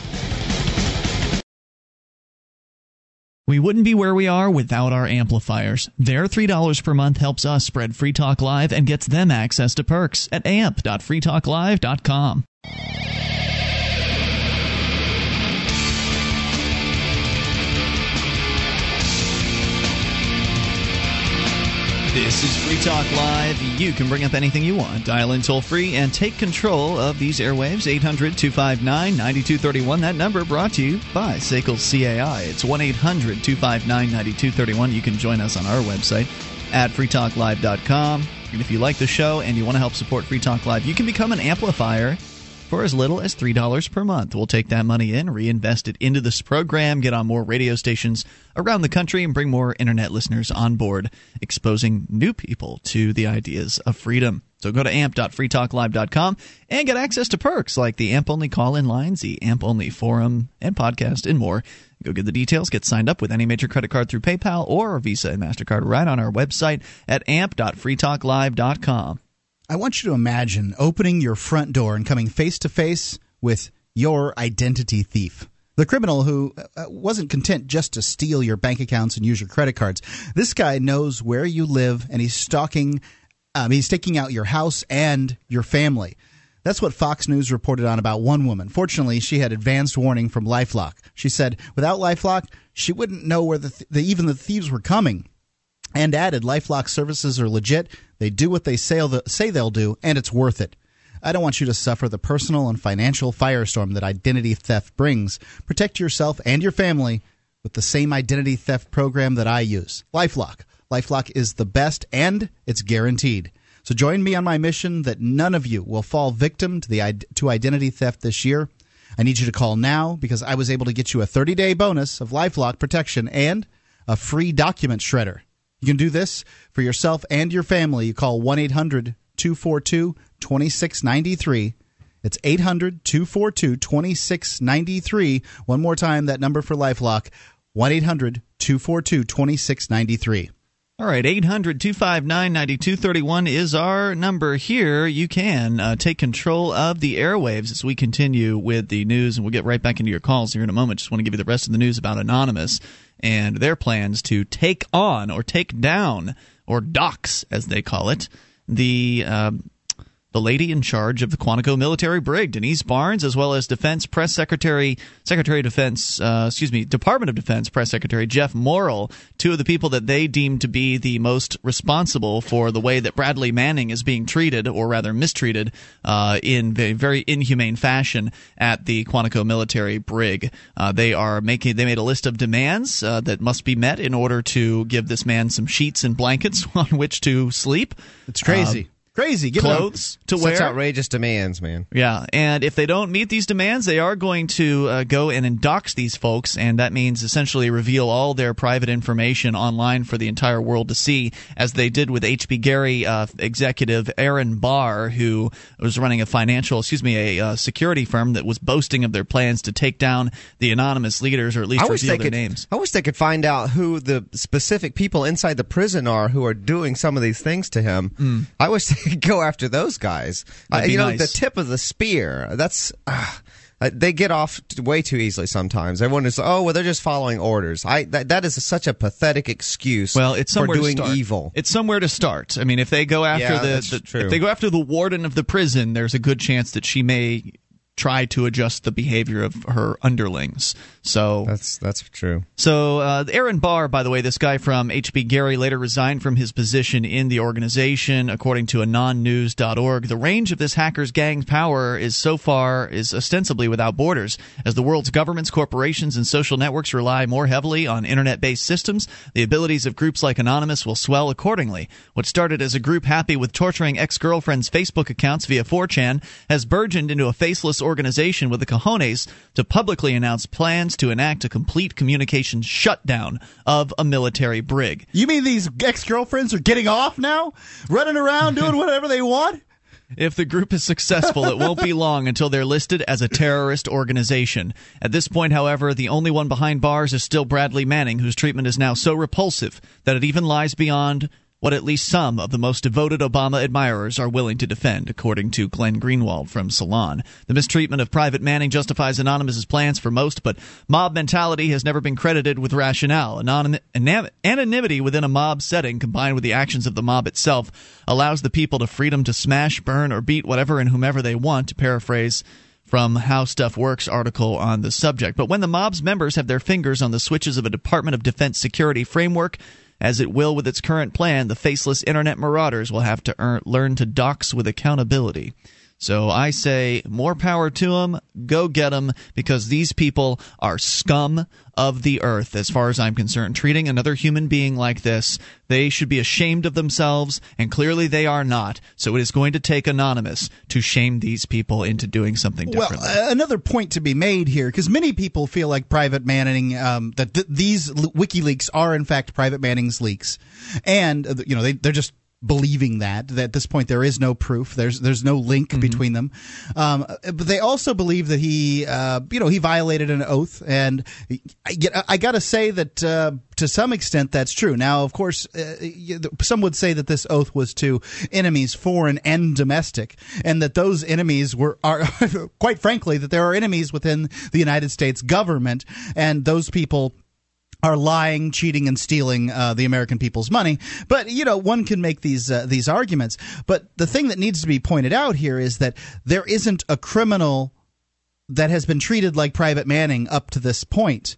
We wouldn't be where we are without our amplifiers. Their $3 per month helps us spread Free Talk Live and gets them access to perks at amp.freetalklive.com. This is Free Talk Live. You can bring up anything you want. Dial in toll free and take control of these airwaves. 800 259 9231. That number brought to you by Sekel CAI. It's 1 800 259 9231. You can join us on our website at freetalklive.com. And if you like the show and you want to help support Free Talk Live, you can become an amplifier for as little as $3 per month. We'll take that money in, reinvest it into this program, get on more radio stations around the country, and bring more internet listeners on board, exposing new people to the ideas of freedom. So go to amp.freetalklive.com and get access to perks like the AMP only call in lines, the AMP only forum and podcast, and more. Go get the details, get signed up with any major credit card through PayPal or Visa and MasterCard right on our website at amp.freetalklive.com.
I want you to imagine opening your front door and coming face to face with your identity thief. The criminal who uh, wasn't content just to steal your bank accounts and use your credit cards. This guy knows where you live and he's stalking, um, he's taking out your house and your family. That's what Fox News reported on about one woman. Fortunately, she had advanced warning from Lifelock. She said without Lifelock, she wouldn't know where the, th- the even the thieves were coming and added lifelock services are legit they do what they say, they'll do and it's worth it i don't want you to suffer the personal and financial firestorm that identity theft brings protect yourself and your family with the same identity theft program that i use lifelock LifeLock is the best and it's guaranteed. So join me on my mission that none of you will fall victim to the to identity theft this year. I need you to call now because I was able to get you a 30-day bonus of LifeLock protection and a free document shredder. You can do this for yourself and your family. You call 1-800-242-2693. It's 800-242-2693. One more time that number for LifeLock 1-800-242-2693.
All right, 800 259 9231 is our number here. You can uh, take control of the airwaves as we continue with the news, and we'll get right back into your calls here in a moment. Just want to give you the rest of the news about Anonymous and their plans to take on or take down, or dox, as they call it, the. Uh, the lady in charge of the Quantico military brig, Denise Barnes, as well as Defense Press Secretary, Secretary of Defense, uh, excuse me, Department of Defense Press Secretary Jeff Morrell, two of the people that they deem to be the most responsible for the way that Bradley Manning is being treated, or rather mistreated, uh, in a very inhumane fashion at the Quantico military brig. Uh, they are making, they made a list of demands uh, that must be met in order to give this man some sheets and blankets [laughs] on which to sleep.
It's crazy. Crazy.
Give clothes to
Such
wear.
outrageous demands, man.
Yeah, and if they don't meet these demands, they are going to uh, go and dox these folks, and that means essentially reveal all their private information online for the entire world to see, as they did with HB Gary uh, executive Aaron Barr, who was running a financial, excuse me, a uh, security firm that was boasting of their plans to take down the anonymous leaders, or at least reveal their
could.
names.
I wish they could find out who the specific people inside the prison are who are doing some of these things to him. I wish they could [laughs] go after those guys. Uh, you know, the tip of the spear. That's. Uh, uh, they get off way too easily sometimes. Everyone is, oh, well, they're just following orders. I that, that is such a pathetic excuse.
Well, it's
for doing
to start.
evil.
It's somewhere to start. I mean, if they go after
Yeah,
the, the if they go after the warden of the prison, there's a good chance that she may try to adjust the behavior of her underlings. So
That's that's true.
so uh, Aaron Barr, by the way, this guy from HB Gary later resigned from his position in the organization, according to anonnews.org. The range of this hackers gang's power is so far is ostensibly without borders. As the world's governments, corporations, and social networks rely more heavily on internet-based systems, the abilities of groups like Anonymous will swell accordingly. What started as a group happy with torturing ex-girlfriends' Facebook accounts via 4chan has burgeoned into a faceless organization with the cojones to publicly announce plans to enact a complete communications shutdown of a military brig.
You mean these ex girlfriends are getting off now? Running around doing [laughs] whatever they want?
If the group is successful, it won't be long until they're listed as a terrorist organization. At this point, however, the only one behind bars is still Bradley Manning, whose treatment is now so repulsive that it even lies beyond what at least some of the most devoted Obama admirers are willing to defend, according to Glenn Greenwald from Salon. The mistreatment of Private Manning justifies Anonymous's plans for most, but mob mentality has never been credited with rationale. Anonym- anonymity within a mob setting, combined with the actions of the mob itself, allows the people to freedom to smash, burn, or beat whatever and whomever they want, to paraphrase from How Stuff Works article on the subject. But when the mob's members have their fingers on the switches of a Department of Defense security framework, as it will with its current plan, the faceless internet marauders will have to earn, learn to dox with accountability. So I say more power to them. Go get them because these people are scum of the earth, as far as I'm concerned. Treating another human being like this, they should be ashamed of themselves, and clearly they are not. So it is going to take Anonymous to shame these people into doing something
Well,
differently.
uh, another point to be made here, because many people feel like Private Manning, um, that th- these WikiLeaks are in fact Private Manning's leaks, and uh, you know they they're just believing that that at this point there is no proof. There's there's no link between them. Um, but they also believe that he uh, you know he violated an oath. And I, I gotta say that uh, to some extent that's true. Now of course uh, some would say that this oath was to enemies foreign and domestic and that those enemies were are [laughs] quite frankly that there are enemies within the United States government and those people are lying, cheating, and stealing uh, the American people's money. But you know, one can make these uh, these arguments. But the thing that needs to be pointed out here is that there isn't a criminal that has been treated like Private Manning up to this point.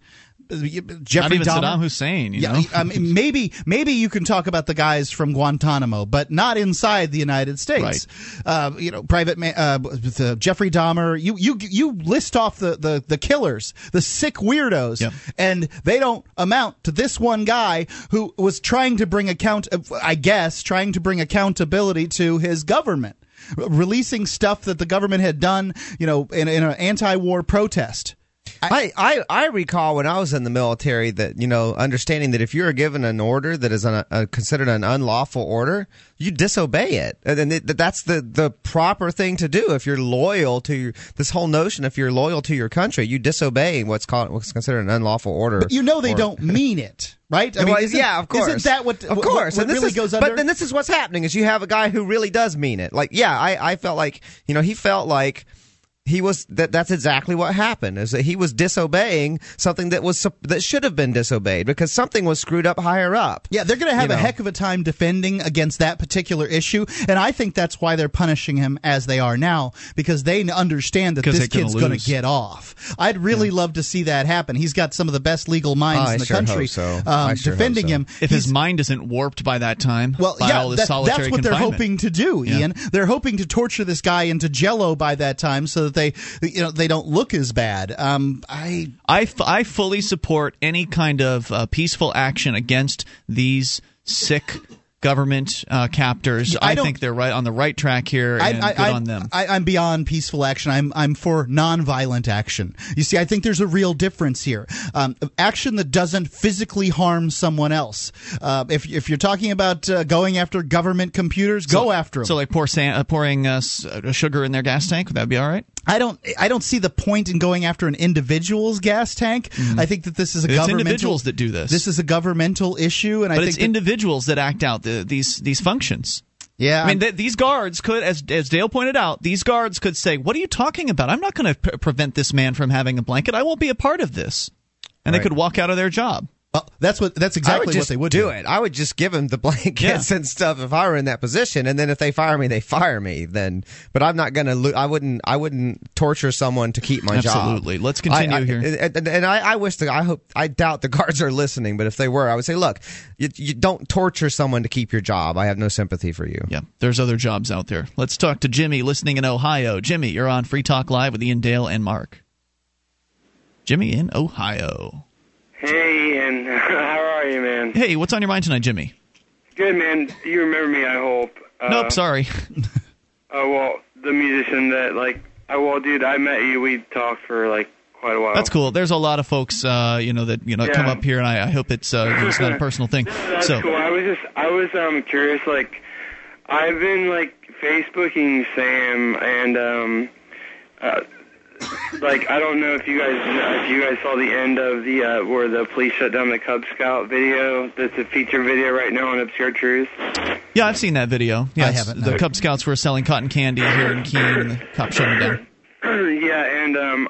Jeffrey
Not even
Dahmer.
Saddam Hussein. You
yeah,
know?
I mean, maybe maybe you can talk about the guys from Guantanamo, but not inside the United States. Uh, you know, Private man, uh, the Jeffrey Dahmer. You you you list off the the, the killers, the sick weirdos,
Yep.
and they don't amount to this one guy who was trying to bring account. I guess trying to bring accountability to his government. Releasing stuff that the government had done, you know, in, in an anti-war protest.
I, I, I recall when I was in the military that, you know, understanding that if you're given an order that is an, uh, considered an unlawful order, you disobey it. And it, that's the, the proper thing to do. If you're loyal to your, this whole notion, if you're loyal to your country, you disobey what's called, what's considered an unlawful order.
But you know they
or-
don't mean it, right? I
Well, yeah, of course.
Isn't that what?
Of
what-
course,
what
this
really
is,
goes under?
But then this is what's happening: is you have a guy who really does mean it. Like, yeah, I, I felt like you know he felt like he was that that's exactly what happened is that he was disobeying something that was that should have been disobeyed because something was screwed up higher up.
yeah, they're going to have
you
a
know.
heck of a time defending against that particular issue, and I think that's why they're punishing him as they are now because they understand that this kid's going to get off. I'd really love to see that happen. He's got some of the best legal minds
Oh,
in the
sure hope
country
so.
um,
I sure hope
defending
so.
him.
if
He's-
his mind isn't warped by that time,
Well,
by
yeah,
all this
that-
solitary
that's what they're hoping to do,
Yeah.
Ian. They're hoping to torture this guy into Jello by that time, so that they, you know, they don't look as bad. Um, I
I, f- I fully support any kind of uh, peaceful action against these sick government uh, captors.
I
I, think they're right on the right track here,
I,
and
I,
good
I,
on them.
I, I'm beyond peaceful action. I'm I'm for nonviolent action. You see, I think there's a real difference here. Um, action that doesn't physically harm someone else. Uh, if if you're talking about uh, going after government computers, go after them.
so, like pour san- uh, pouring uh, uh, sugar in their gas tank, would that be all right?
I don't I don't see the point in going after an individual's gas tank. Mm-hmm. I think that this is a.
It's
governmental
individuals that do this.
This is a governmental issue, and I think
it's
that-
individuals that act out the, these these functions.
yeah.
I mean, th- these guards could, as as Dale pointed out, these guards could say, "What are you talking about? I'm not going to p- prevent this man from having a blanket. I won't be a part of this." And they could walk out of their job.
Well, that's what that's exactly what they would
do it. I would just give them the [laughs] blankets
Yeah.
and stuff if I were in that position, and then if they fire me, they fire me. Then, but I'm not gonna. Lo- I wouldn't. I wouldn't torture someone to keep my job.
Absolutely. Let's continue
I- I-
here.
And, and I, I wish the. I hope. I doubt the [laughs] guards are listening, but if they were, I would say, look, you, you don't torture someone to keep your job. I have no sympathy for you.
Yeah, there's other jobs out there. Let's talk to Jimmy, listening in Ohio. Jimmy, you're on Free Talk Live with Ian Dale and Mark. Jimmy in Ohio.
Hey, and [laughs] how are you, man?
Hey, what's on your mind tonight, Jimmy?
Good, man. You remember me, I hope. Uh,
nope, sorry. [laughs]
Uh, well, the musician that, like, I well, dude, I met you. We talked for like quite a while.
That's cool. There's a lot of folks, uh, you know, that you know come up here, and I, I hope it's uh, it's not a personal thing. [laughs]
That's
so,
cool. I was just, I was um curious. Like, I've been like Facebooking Sam, and um, uh, like I don't know if you guys, if you guys saw the end of the uh, where the police shut down the Cub Scout video. That's a feature video right now on Obscure Truth.
yeah, I've seen that video. Yeah,
I haven't,
The
no.
Cub Scouts were selling cotton candy here in Keene, and the cops shut them down. [clears throat]
yeah, and um,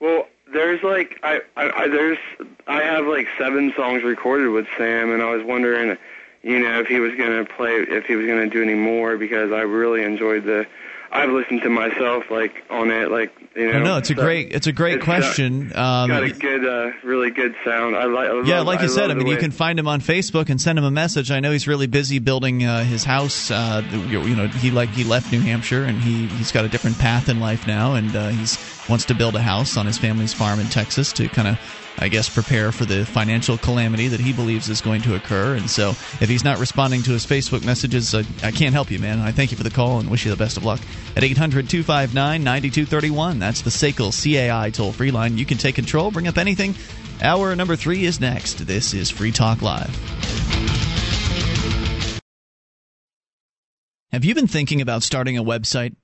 well, there's like I, I, I there's I have like seven songs recorded with Sam, and I was wondering, you know, if he was gonna play, if he was gonna do any more, because I really enjoyed the. I've listened to myself like on it, like you know.
No, it's a
so
great it's a great
it's got-
question. Um,
got a good, uh, really good sound. I like.
Yeah,
love-
like you
I
said, I mean, you can find him on Facebook and send him a message. I know he's really busy building uh, his house. Uh, you you know, he like he left New Hampshire and he he's got a different path in life now, and uh, he's wants to build a house on his family's farm in Texas to kind of. I guess prepare for the financial calamity that he believes is going to occur, and so if he's not responding to his Facebook messages, I, I can't help you, man. I thank you for the call and wish you the best of luck. At 800 259 9231, that's the SACL CAI toll free line. You can take control, bring up anything. Hour number three is next. This is Free Talk Live. Have you been thinking about starting a website?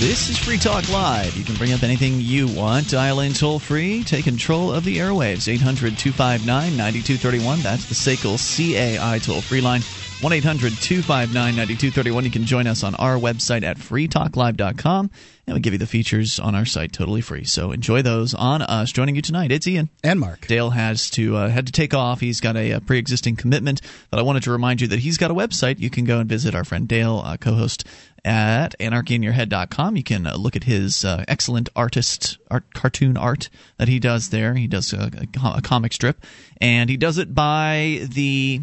This is Free Talk Live. You can bring up anything you want. Dial in toll free. Take control of the airwaves. 800 259 9231. That's the SACL CAI toll free line. 1 800 259 9231. You can join us on our website at freetalklive.com, and we give you the features on our site totally free. So enjoy those on us. Joining you tonight, it's Ian.
And Mark.
Dale has to uh, had to take off. He's got a, a pre existing commitment, but I wanted to remind you that he's got a website. You can go and visit our friend Dale, uh, co host at anarchyinyourhead.com. You can uh, look at his uh, excellent artist art, cartoon art that he does there. He does a, a, comic strip, and he does it by the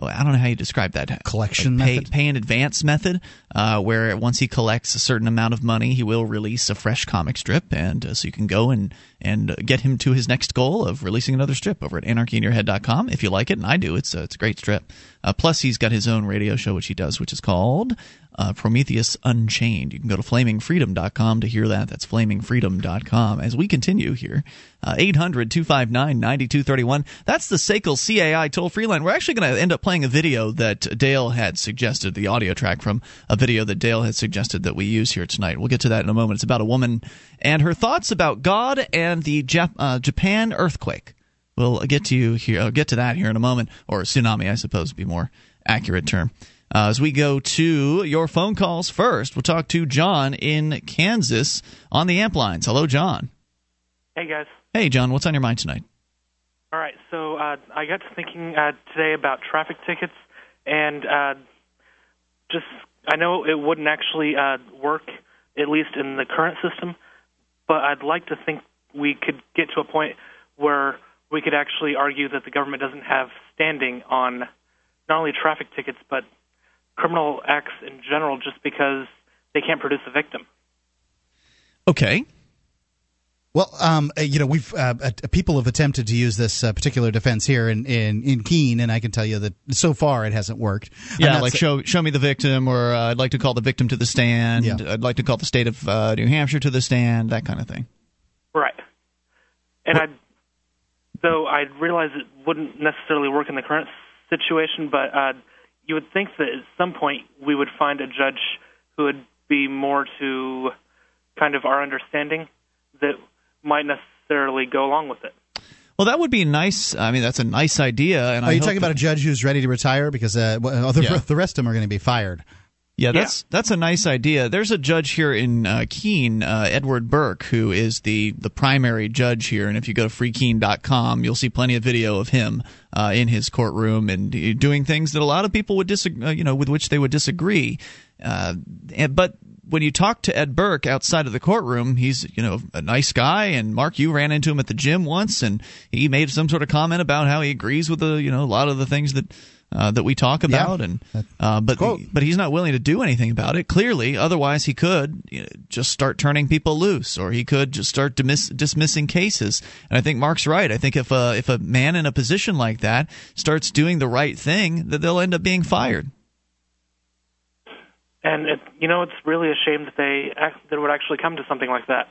oh, I don't know how you describe that
collection
like pay,
method?
pay in advance method, uh, where once he collects a certain amount of money, he will release a fresh comic strip, and uh, so you can go and and get him to his next goal of releasing another strip over at anarchyinyourhead.com if you like it, and I do. It's uh, it's a great strip. Uh, plus, he's got his own radio show which he does, which is called uh, Prometheus Unchained. You can go to flamingfreedom.com to hear that. That's flamingfreedom.com. As we continue here, uh, 800 259 9231. That's the SACL CAI toll free line. We're actually going to end up playing a video that Dale had suggested, the audio track from a video that Dale had suggested that we use here tonight. We'll get to that in a moment. It's about a woman and her thoughts about God and the Jap- uh, Japan earthquake. We'll get to you here. I'll get to that here in a moment, or tsunami, I suppose, would be more accurate term. Uh, as we go to your phone calls first, we'll talk to John in Kansas on the amp lines. Hello, John.
Hey, guys.
Hey, John. What's on your mind tonight?
All right. So uh, I got to thinking uh, today about traffic tickets, and uh, just I know it wouldn't actually uh, work, at least in the current system, but I'd like to think we could get to a point where we could actually argue that the government doesn't have standing on not only traffic tickets but criminal acts in general just because they can't produce a victim.
Okay.
Well, um, uh, you know, we've uh, uh, people have attempted to use this uh, particular defense here in, in in Keene, and I can tell you that so far it hasn't worked.
Yeah, like
sa-
show show me the victim, or uh, I'd like to call the victim to the stand.
Yeah.
I'd like to call the state of uh, New Hampshire to the stand. That kind of thing.
Right. And I, though I realize it wouldn't necessarily work in the current situation, but uh, you would think that at some point we would find a judge who would be more to kind of our understanding that might necessarily go along with it.
Well, that would be nice. I mean, that's a nice idea. And
Are
I
you talking about a judge who's ready to retire because uh, well, the,
Yeah. [laughs]
the rest of them are going to be fired?
Yeah, that's that's a nice idea. There's a judge here in uh, Keene, uh, Edward Burke, who is the the primary judge here. And if you go to freekeene.com, you'll see plenty of video of him uh, in his courtroom and uh, doing things that a lot of people would disagree, uh, you know, with which they would disagree. Uh, and, but when you talk to Ed Burke outside of the courtroom, he's you know a nice guy. And Mark, you ran into him at the gym once, and he made some sort of comment about how he agrees with the you know a lot of the things that. Uh, that we talk about, and uh, but but he's not willing to do anything about it. Clearly, otherwise he could you know, just start turning people loose, or he could just start dismiss, dismissing cases. And I think Mark's right. I think if a if a man in a position like that starts doing the right thing, that they'll end up being fired.
And it, you know, it's really a shame that they act, that it would actually come to something like that.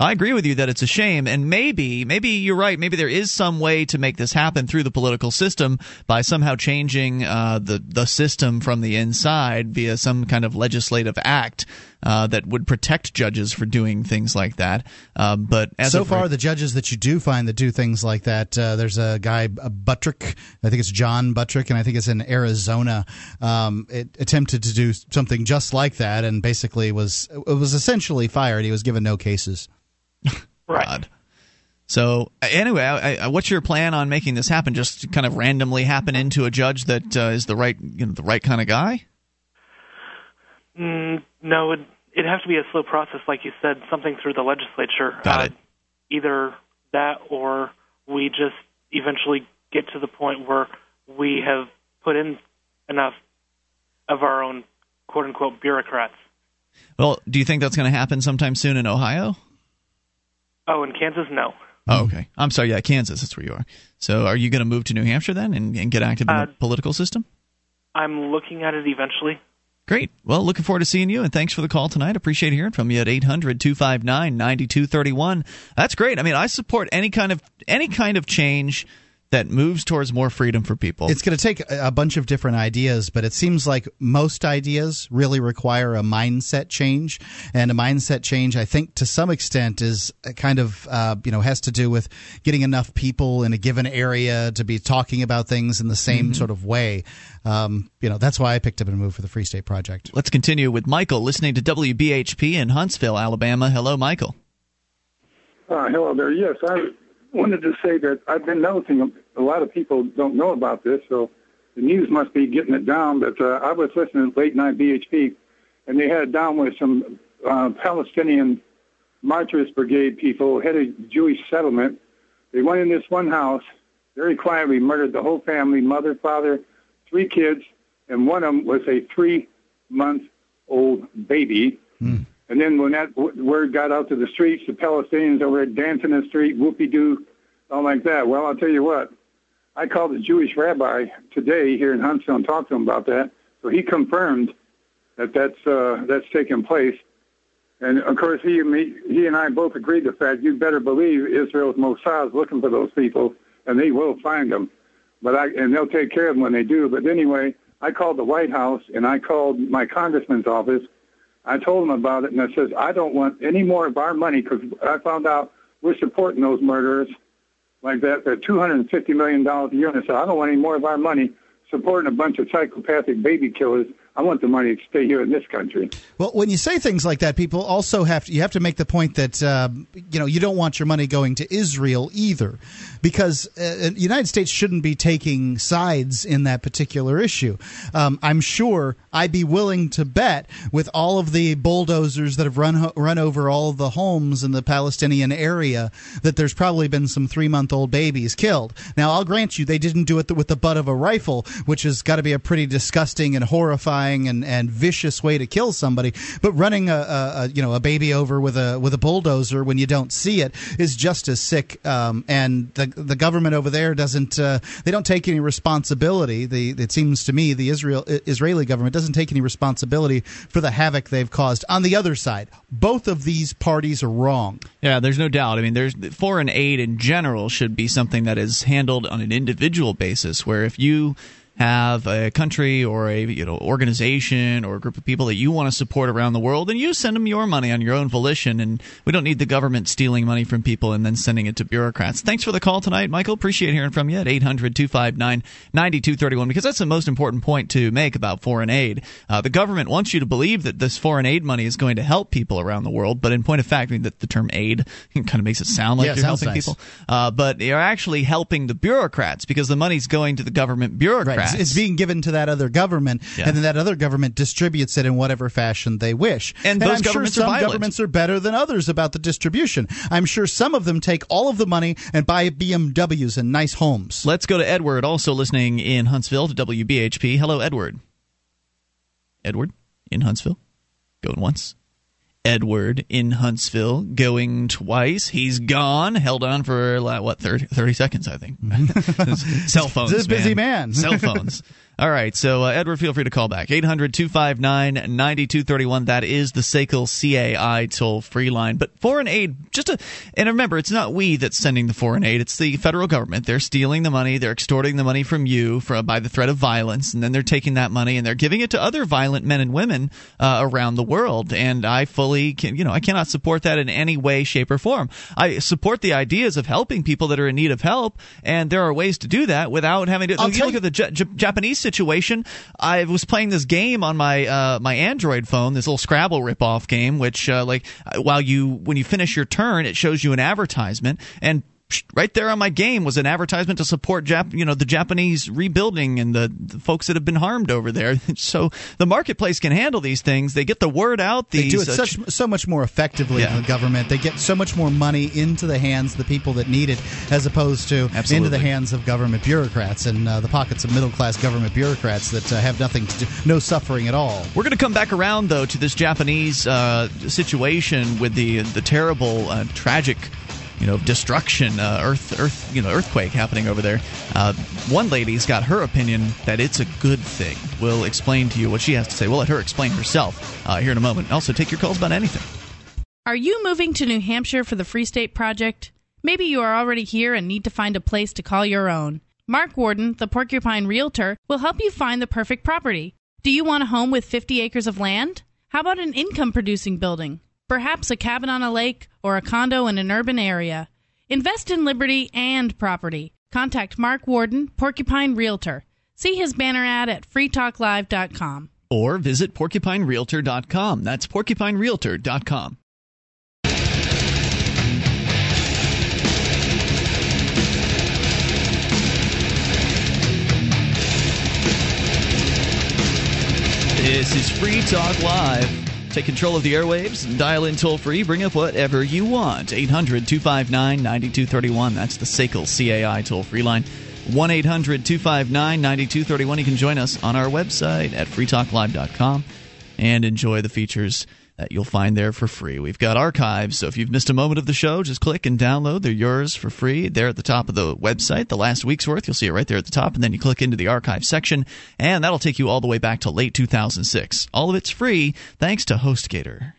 I agree with you that it's a shame, and maybe, maybe you're right. Maybe there is some way to make this happen through the political system by somehow changing uh, the the system from the inside via some kind of legislative act uh, that would protect judges for doing things like that. Uh, but as
so far,
right-
the judges that you do find that do things like that, uh, there's a guy, uh, Buttrick, I think it's John Buttrick, and I think it's in Arizona. Um, it attempted to do something just like that, and basically was it was essentially fired. He was given no cases. [laughs]
God. So uh, anyway, I, I, what's your plan on making this happen? Just kind of randomly happen into a judge that uh, is the right, you know, the right kind of guy.
Mm, no, it, it'd have to be a slow process, like you said, something through the legislature.
Got
Uh,
it.
Either that, or we just eventually get to the point where we have put in enough of our own quote unquote bureaucrats.
Well, do you think that's going to happen sometime soon in Ohio?
Oh, in Kansas, no.
Oh, okay. I'm sorry. Yeah, Kansas. That's where you are. So, are you going to move to New Hampshire then and, and get active in
Uh,
the political system?
I'm looking at it eventually.
Great. Well, looking forward to seeing you, and thanks for the call tonight. Appreciate hearing from you at 800 259 9231. That's great. I mean, I support any kind of any kind of change that moves towards more freedom for people.
It's going to take a bunch of different ideas, but it seems like most ideas really require a mindset change, and a mindset change, I think, to some extent, is kind of uh, you know has to do with getting enough people in a given area to be talking about things in the same mm-hmm. sort of way. Um, you know, that's why I picked up and moved for the Free State Project.
Let's continue with Michael, listening to WBHP in Huntsville, Alabama. Hello, Michael.
Uh, hello there. Yes, I wanted to say that I've been noticing a lot of people don't know about this, so the news must be getting it down. But uh, I was listening to late night BHP, and they had it down with some uh, Palestinian Martyrs Brigade people had a Jewish settlement. They went in this one house, very quietly murdered the whole family, mother, father, three kids, and one of them was a three-month-old baby. Mm. And then when that word got out to the streets, the Palestinians over there dancing in the street, whoopie-doo, all like that. Well, I'll tell you what, I called a Jewish rabbi today here in Huntsville and talked to him about that. So he confirmed that that's uh, that's taken place. And of course, he and me, he and I both agreed the fact you better believe Israel's Mossad is looking for those people, and they will find them. But I and they'll take care of them when they do. But anyway, I called the White House and I called my congressman's office I told him about it, and I says, I don't want any more of our money because I found out we're supporting those murderers like that. They're $250 million a year. And said, I don't want any more of our money supporting a bunch of psychopathic baby killers I want the money to stay here in this country.
Well, when you say things like that, people also have to, you have to make the point that uh, you know you don't want your money going to Israel either, because uh, the United States shouldn't be taking sides in that particular issue. Um, I'm sure I'd be willing to bet with all of the bulldozers that have run run over all of the homes in the Palestinian area that there's probably been some three month old babies killed. Now, I'll grant you they didn't do it with the butt of a rifle, which has got to be a pretty disgusting and horrifying horrifying and, and vicious way to kill somebody. But running a, a, a, you know a baby over with a with a bulldozer when you don't see it is just as sick. Um, and the the government over there doesn't uh, they don't take any responsibility. The it seems to me the Israel Israeli government doesn't take any responsibility for the havoc they've caused. On the other side, both of these parties are wrong.
Yeah, there's no doubt. I mean, there's foreign aid in general should be something that is handled on an individual basis. Where if you have a country or a you know organization or a group of people that you want to support around the world, and you send them your money on your own volition. And we don't need the government stealing money from people and then sending it to bureaucrats. Thanks for the call tonight, Michael. Appreciate hearing from you at 800 259 9231 because that's the most important point to make about foreign aid. Uh, the government wants you to believe that this foreign aid money is going to help people around the world, but in point of fact, I mean, that the term aid [laughs] kind of makes it sound like
yeah,
you're helping
nice.
people. Uh, but you're actually helping the bureaucrats because the money's going to the government bureaucrats.
Right. It's being given to that other government, yeah. and then that other government distributes it in whatever fashion they wish.
And,
and
those
I'm
governments
sure some
are
governments are better than others about the distribution. I'm sure some of them take all of the money and buy BMWs and nice homes.
Let's go to Edward, also listening in Huntsville to WBHP. Hello, Edward. Edward in Huntsville. Going once. Edward in Huntsville going twice. He's gone. Held on for like, what 30, 30 seconds, I think. Mm-hmm. [laughs] Cell phones.
This busy man.
Cell phones. [laughs] All right, so uh, Edward, feel free to call back. 800 259 9231. That is the SACL CAI toll free line. But foreign aid, just a, and remember, it's not we that's sending the foreign aid, it's the federal government. They're stealing the money, they're extorting the money from you for, by the threat of violence, and then they're taking that money and they're giving it to other violent men and women uh, around the world. And I fully can, you know, I cannot support that in any way, shape, or form. I support the ideas of helping people that are in need of help, and there are ways to do that without having to.
I'll
look, look at the J- J- Japanese situation, I was playing this game on my uh, my Android phone, this little Scrabble ripoff game, which uh, like while you when you finish your turn, it shows you an advertisement and right there on my game was an advertisement to support Jap- you know the Japanese rebuilding and the, the, folks that have been harmed over there. [laughs] so the marketplace can handle these things. They get the word out.
These, they do it uh, such, so much more effectively yeah. than the government. They get so much more money into the hands of the people that need it, as opposed to
Absolutely.
into the hands of government bureaucrats and uh, the pockets of middle class government bureaucrats that uh, have nothing to do, no suffering at all.
We're going to come back around though to this Japanese uh, situation with the the terrible, uh, tragic you know destruction, uh, earth, earth, you know, earthquake happening over there. Uh, one lady's got her opinion that it's a good thing. We'll explain to you what she has to say. We'll let her explain herself uh, here in a moment. Also, take your calls about anything.
Are you moving to New Hampshire for the Free State Project? Maybe you are already here and need to find a place to call your own. Mark Warden, the Porcupine Realtor, will help you find the perfect property. Do you want a home with 50 acres of land? How about an income producing building? Perhaps a cabin on a lake or a condo in an urban area. Invest in liberty and property. Contact Mark Warden, Porcupine Realtor. See his banner ad at freetalklive.com.
Or visit porcupinerealtor.com. That's porcupinerealtor.com. This is Free Talk Live. Take control of the airwaves dial in toll free. Bring up whatever you want. 800 259 9231. That's the SACL CAI toll free line. 1 800 259 9231. You can join us on our website at freetalklive.com and enjoy the features that you'll find there for free. We've got archives, so if you've missed a moment of the show, just click and download. They're yours for free. There at the top of the website, the last week's worth, you'll see it right there at the top, and then you click into the archive section, and that'll take you all the way back to late 2006. All of it's free thanks to HostGator.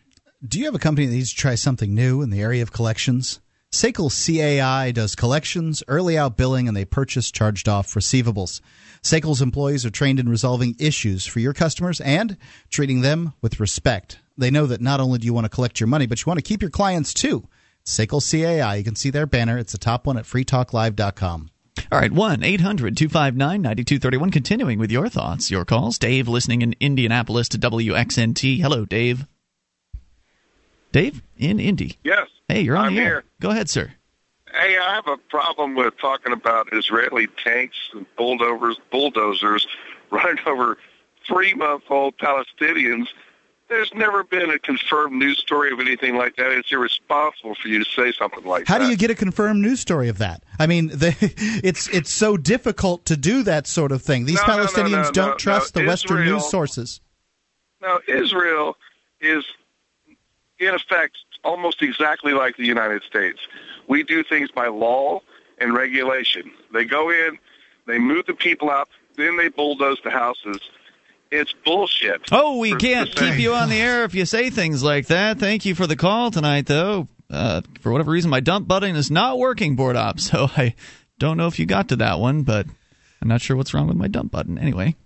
Do you have a company that needs to try something new in the area of collections? SACL CAI does collections, early out billing, and they purchase charged off receivables. SACL's employees are trained in resolving issues for your customers and treating them with respect. They know that not only do you want to collect your money, but you want to keep your clients too. SACL CAI. You can see their banner. It's the top one at freetalklive.com.
All right, 1 800 259 9231. Continuing with your thoughts, your calls. Dave listening in Indianapolis to WXNT. Hello, Dave. Dave in Indy.
Yes.
Hey, you're on
I'm
the air.
here.
Go ahead, sir.
Hey, I have a problem with talking about Israeli tanks and bulldozers, bulldozers [laughs] running over three-month-old Palestinians. There's never been a confirmed news story of anything like that. It's irresponsible for you to say something like
How
that.
How do you get a confirmed news story of that? I mean, the, [laughs] it's it's so difficult to do that sort of thing. These
No, no, no,
Palestinians
no,
don't trust the Western news sources.
Now, Israel is, in effect, almost exactly like the United States. We do things by law and regulation. They go in, they move the people out, then they bulldoze the houses. It's bullshit.
Oh, we
For-
can't
for
keep you on the air if you say things like that. Thank you for the call tonight, though. Uh, for whatever reason, my dump button is not working, board op. [laughs] So I don't know if you got to that one, but I'm not sure what's wrong with my dump button. Anyway,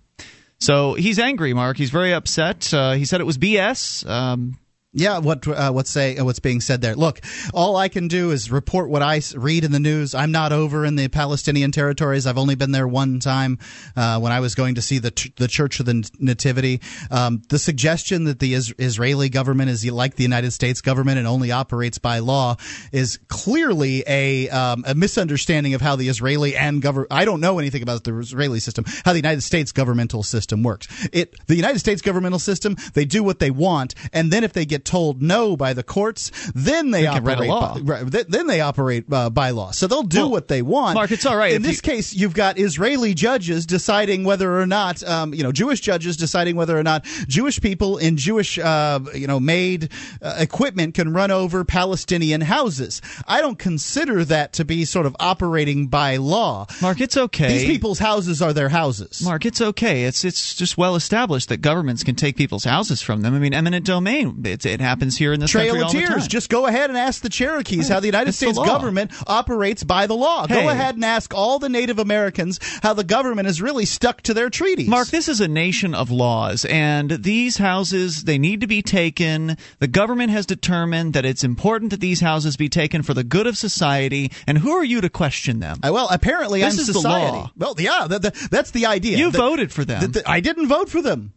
so he's angry, Mark. He's very upset. Uh, he said it was BS. Um,
Yeah, what uh, what's say uh, what's being said there? Look, all I can do is report what I read in the news. I'm not over in the Palestinian territories. I've only been there one time uh, when I was going to see the the Church of the Nativity. Um, the suggestion that the is- Israeli government is like the United States government and only operates by law is clearly a um, a misunderstanding of how the Israeli and government. I don't know anything about the Israeli system, how the United States governmental system works. It the United States governmental system, they do what they want, and then if they get told no by the courts, then they,
They
operate.
law.
By, right, then they operate uh, by law. So they'll do
Well,
what they want.
Mark, it's all right
In this case, you've got Israeli judges deciding whether or not, um, you know, Jewish judges deciding whether or not Jewish people in Jewish, uh, you know, made uh, equipment can run over Palestinian houses. I don't consider that to be sort of operating by law.
Mark, it's okay.
These people's houses are their houses.
Mark, it's okay. It's it's just well established that governments can take people's houses from them. I mean, eminent domain. It, it happens here in this
Trail
country
of
the
Tears. Just go ahead and ask the Cherokees how the United
It's the
States
law.
government operates by the law.
Hey.
Go ahead and ask all the Native Americans how the government is really stuck to their treaties.
Mark, this is a nation of laws, and these houses they need to be taken. The government has determined that it's important that these houses be taken for the good of society. And who are you to question them?
Well, apparently
This
I'm
is the
society.
law.
Well, yeah, that, that- that's the idea.
You
That-
voted for them.
I didn't vote for them.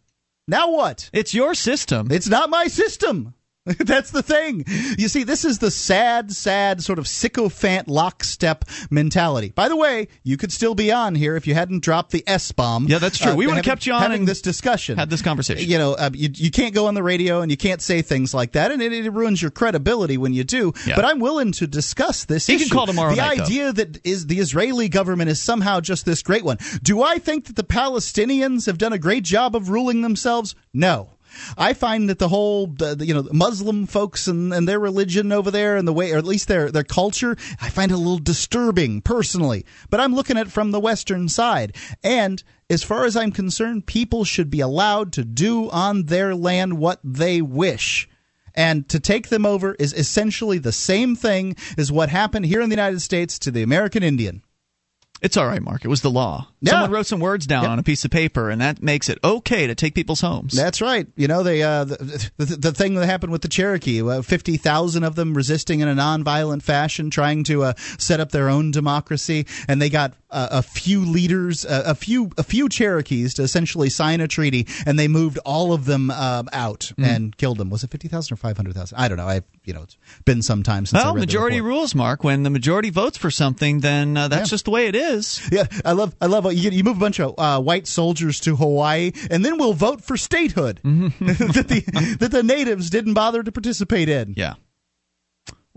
Now what?
It's your system.
It's not my system. [laughs] That's the thing. You see, this is the sad, sad sort of sycophant lockstep mentality. By the way, you could still be on here if you hadn't dropped the S bomb.
Yeah, that's true. We would've kept you on
having this discussion,
had this conversation.
You know, uh, you, you can't go on the radio and you can't say things like that, and it, it ruins your credibility when you do.
Yeah.
But I'm willing to discuss this.
He can call tomorrow
The
night, though.
idea that is the Israeli government is somehow just this great one. Do I think that the Palestinians have done a great job of ruling themselves? No. I find that the whole, you know, Muslim folks and, and their religion over there and the way, or at least their, their culture, I find it a little disturbing personally. But I'm looking at it from the Western side. And as far as I'm concerned, people should be allowed to do on their land what they wish And to take them over is essentially the same thing as what happened here in the United States to the American Indian.
It's all right, Mark. It was the law.
Yeah.
Someone wrote some words down
Yeah.
on a piece of paper, and that makes it okay to take people's homes.
That's right. You know, they uh, the, the the thing that happened with the Cherokee, uh, fifty thousand of them resisting in a nonviolent fashion, trying to uh, set up their own democracy, and they got uh, a few leaders, uh, a few a few Cherokees to essentially sign a treaty, and they moved all of them uh, out
Mm.
and killed them. Was it fifty thousand or five hundred thousand? I don't know. I you know, it's been some time since.
Well, majority rules, Mark. When the majority votes for something, then uh, that's
Yeah.
just the way it is.
Yeah, I love, I love. You, you move a bunch of uh, white soldiers to Hawaii, and then we'll vote for statehood [laughs] [laughs] that the that the natives didn't bother to participate in.
Yeah,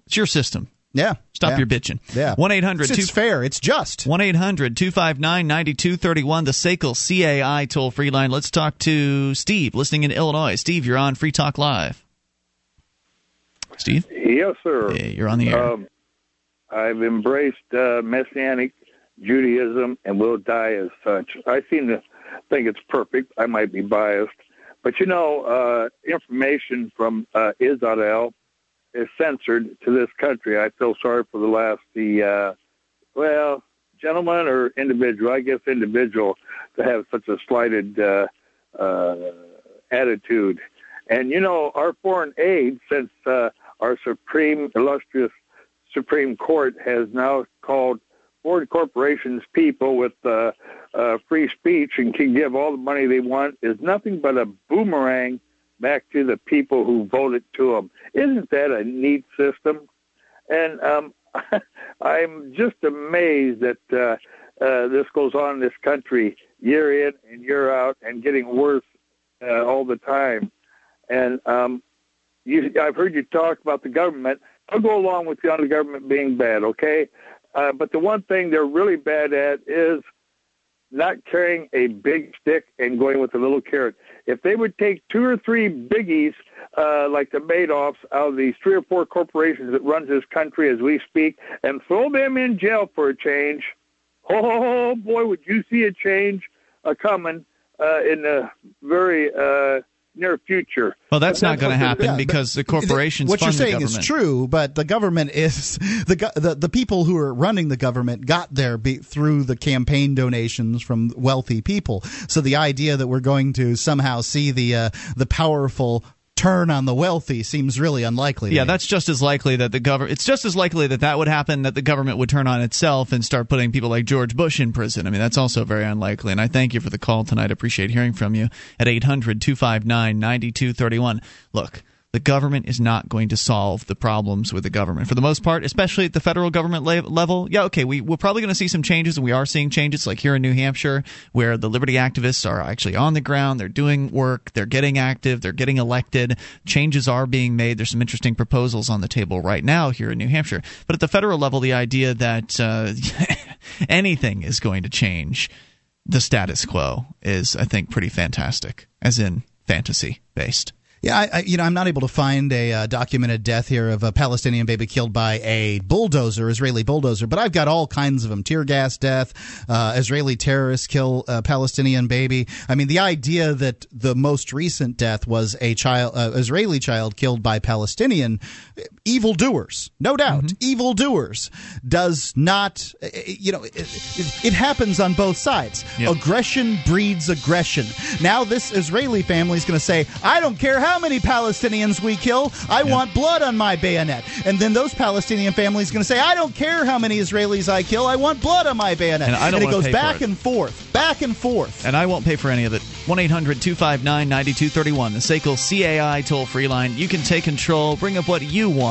it's your system.
Yeah,
Stop
yeah.
your bitching.
Yeah,
one eight hundred
It's, it's fair. It's just.
One 259 9231 the SACL CAI toll free line. Let's talk to Steve, listening in Illinois. Steve, you're on Free Talk Live. Steve?
Yes, sir.
Hey, you're on the air.
Um, I've embraced uh, Messianic Judaism and will die as such. I seem to think it's perfect. I might be biased. But you know, uh, information from uh, Israel is censored to this country. I feel sorry for the last, the, uh, well, gentleman or individual, I guess individual, to have such a slighted uh, uh, attitude. And you know, our foreign aid, since uh, our supreme, illustrious Supreme Court has now called foreign corporations people with uh, uh, free speech and can give all the money they want, is nothing but a boomerang back to the people who voted to them. Isn't that a neat system? And um, [laughs] I'm just amazed that uh, uh, this goes on in this country year in and year out and getting worse uh, all the time. And um, you, I've heard you talk about the government. I'll go along with you on the government being bad, okay? Uh, but the one thing they're really bad at is not carrying a big stick and going with a little carrot. If they would take two or three biggies, uh, like the Madoffs, out of these three or four corporations that runs this country as we speak, and throw them in jail for a change, [laughs] oh boy, would you see a change uh, coming uh, in the very uh, near future.
Well, that's not going to happen because the corporations
What you're saying is true, but the government is [laughs] the the the people who are running the government got there be, through the campaign donations from wealthy people. So the idea that we're going to somehow see the uh, the powerful turn on the wealthy seems really unlikely.
Yeah,
me.
that's just as likely that the government. It's just as likely that that would happen that the government would turn on itself and start putting people like George Bush in prison. I mean, that's also very unlikely. And I thank you for the call tonight. I Appreciate hearing from you at 800 259 9231. Look. The government is not going to solve the problems with the government. For the most part, especially at the federal government le- level, yeah, okay, we, we're probably going to see some changes, and we are seeing changes, like here in New Hampshire, where the liberty activists are actually on the ground, they're doing work, they're getting active, they're getting elected. Changes are being made. There's some interesting proposals on the table right now here in New Hampshire. But at the federal level, the idea that uh, [laughs] anything is going to change the status quo is, I think, pretty fantastic, as in fantasy based.
Yeah, I, I, you know, I'm not able to find a uh, documented death here of a Palestinian baby killed by a bulldozer, Israeli bulldozer, but I've got all kinds of them: tear gas death, uh, Israeli terrorists kill a Palestinian baby. I mean, the idea that the most recent death was a child, uh, Israeli child killed by Palestinian evildoers, no doubt, mm-hmm. evildoers, does not, uh, you know, it, it, it happens on both sides. Aggression breeds aggression. Now, this Israeli family is going to say, I don't care how many Palestinians we kill, I want blood on my bayonet. And then those Palestinian families going to say, I don't care how many Israelis I kill, I want blood on my bayonet.
And I don't
it goes back
it.
and forth, back and forth.
And I won't pay for any of it. 1 800 259 9231, the SACL CAI toll free line. You can take control, bring up what you want.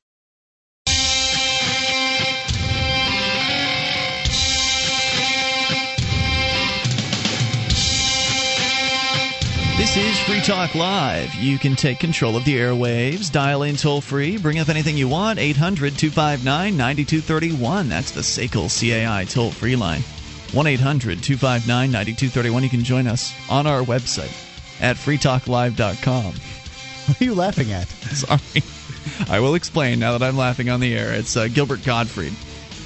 This is Free Talk Live. You can take control of the airwaves, dial in toll free, bring up anything you want, 800 259 9231. That's the SACL CAI toll free line. 1 800 259 9231. You can join us on our website at freetalklive.com.
What are you laughing at? [laughs]
Sorry. I will explain now that I'm laughing on the air. It's uh, Gilbert Gottfried.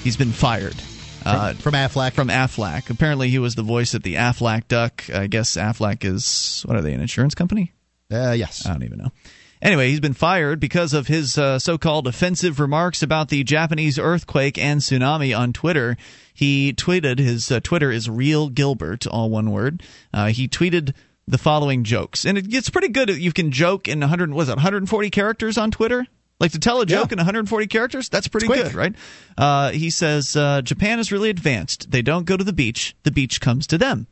He's been fired.
Uh, from, from Aflac?
From Aflac. Apparently, he was the voice at the Aflac Duck. I guess Aflac is, what are they, an insurance company?
Uh, yes.
I don't even know. Anyway, he's been fired because of his uh, so called offensive remarks about the Japanese earthquake and tsunami on Twitter. He tweeted, his uh, Twitter is Real Gilbert, all one word. Uh, he tweeted the following jokes. And it gets pretty good. You can joke in 100, was it 140 characters on Twitter? Like to tell a joke yeah. in 140 characters, that's pretty good, right? Uh, he says uh, Japan is really advanced. They don't go to the beach; the beach comes to them.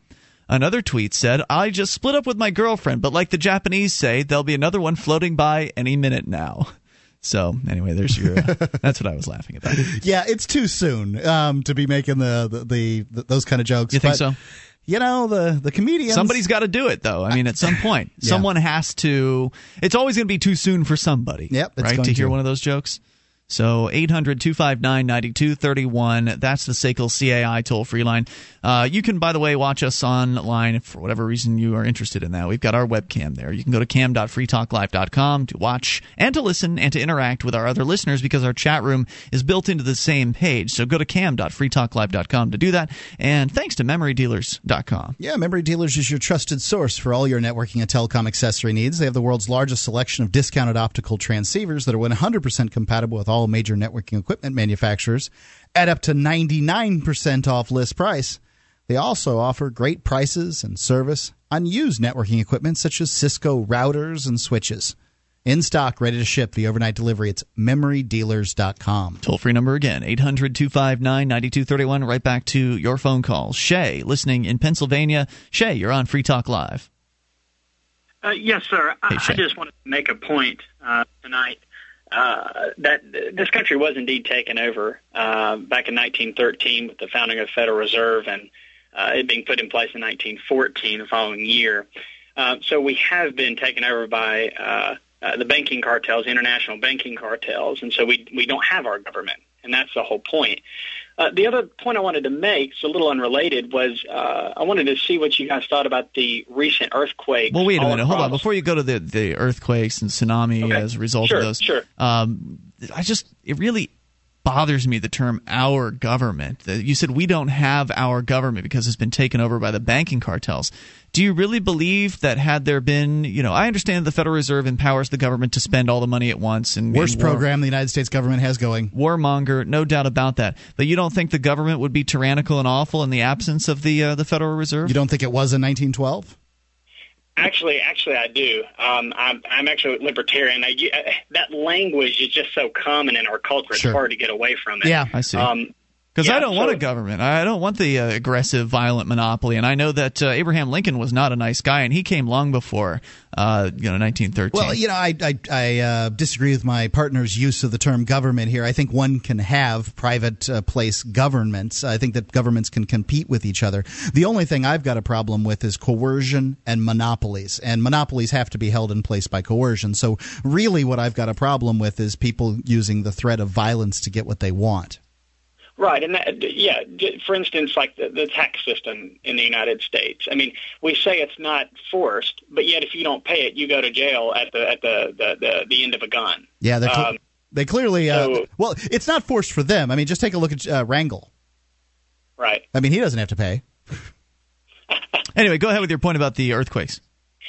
Another tweet said, "I just split up with my girlfriend, but like the Japanese say, there'll be another one floating by any minute now." [laughs] So anyway, there's your. Uh, [laughs] that's what I was laughing about.
Yeah, it's too soon um, to be making the, the, the, the those kind of jokes.
You think so?
you know the the comedians.
Somebody's got to do it, though. I mean, at some point, [laughs] yeah. someone has to. It's always going to be too soon for somebody.
Yep,
right to hear one of those jokes. So 800 259 9231. That's the SACL CAI toll free line. Uh, you can, by the way, watch us online for whatever reason you are interested in that. We've got our webcam there. You can go to cam.freetalklive.com to watch and to listen and to interact with our other listeners because our chat room is built into the same page. So go to cam.freetalklive.com to do that. And thanks to memorydealers.com.
Yeah, Memory Dealers is your trusted source for all your networking and telecom accessory needs. They have the world's largest selection of discounted optical transceivers that are 100% compatible with all major networking equipment manufacturers at up to 99% off list price. They also offer great prices and service on used networking equipment such as Cisco routers and switches. In stock, ready to ship the overnight delivery. It's memorydealers.com.
Toll free number again, 800 259 9231. Right back to your phone call. Shay, listening in Pennsylvania. Shay, you're on Free Talk Live.
Uh, yes, sir.
Hey,
I, I, just wanted to make a point uh, tonight uh, that this country was indeed taken over uh, back in 1913 with the founding of the Federal Reserve and uh, it being put in place in 1914, the following year. Uh, so we have been taken over by uh, uh, the banking cartels, international banking cartels, and so we we don't have our government, and that's the whole point. Uh, the other point I wanted to make, it's a little unrelated, was uh, I wanted to see what you guys thought about the recent earthquakes.
Well, wait a minute, hold on. Before you go to the, the earthquakes and tsunami
okay.
as a result
sure,
of those,
sure.
Um, I just it really bothers me the term our government. You said we don't have our government because it's been taken over by the banking cartels. Do you really believe that had there been, you know, I understand the Federal Reserve empowers the government to spend all the money at once and
worst
and
program the United States government has going.
Warmonger, no doubt about that. But you don't think the government would be tyrannical and awful in the absence of the uh, the Federal Reserve?
You don't think it was in 1912?
Actually, actually, I do. Um, I'm, I'm actually libertarian. I, uh, that language is just so common in our culture;
sure.
it's hard to get away from it.
Yeah, I see.
Um,
because
yeah,
I don't
so,
want a government. I don't want the uh, aggressive, violent monopoly. And I know that uh, Abraham Lincoln was not a nice guy, and he came long before, uh, you know, 1913.
Well, you know, I I, I uh, disagree with my partner's use of the term government here. I think one can have private uh, place governments. I think that governments can compete with each other. The only thing I've got a problem with is coercion and monopolies, and monopolies have to be held in place by coercion. So, really, what I've got a problem with is people using the threat of violence to get what they want.
Right, and that, yeah, for instance, like the, the tax system in the United States. I mean, we say it's not forced, but yet if you don't pay it, you go to jail at the at the the, the, the end of a gun.
Yeah, cl-
um,
they clearly. Uh, well, it's not forced for them. I mean, just take a look at uh, Rangel.
Right.
I mean, he doesn't have to pay. [laughs]
anyway, go ahead with your point about the earthquakes.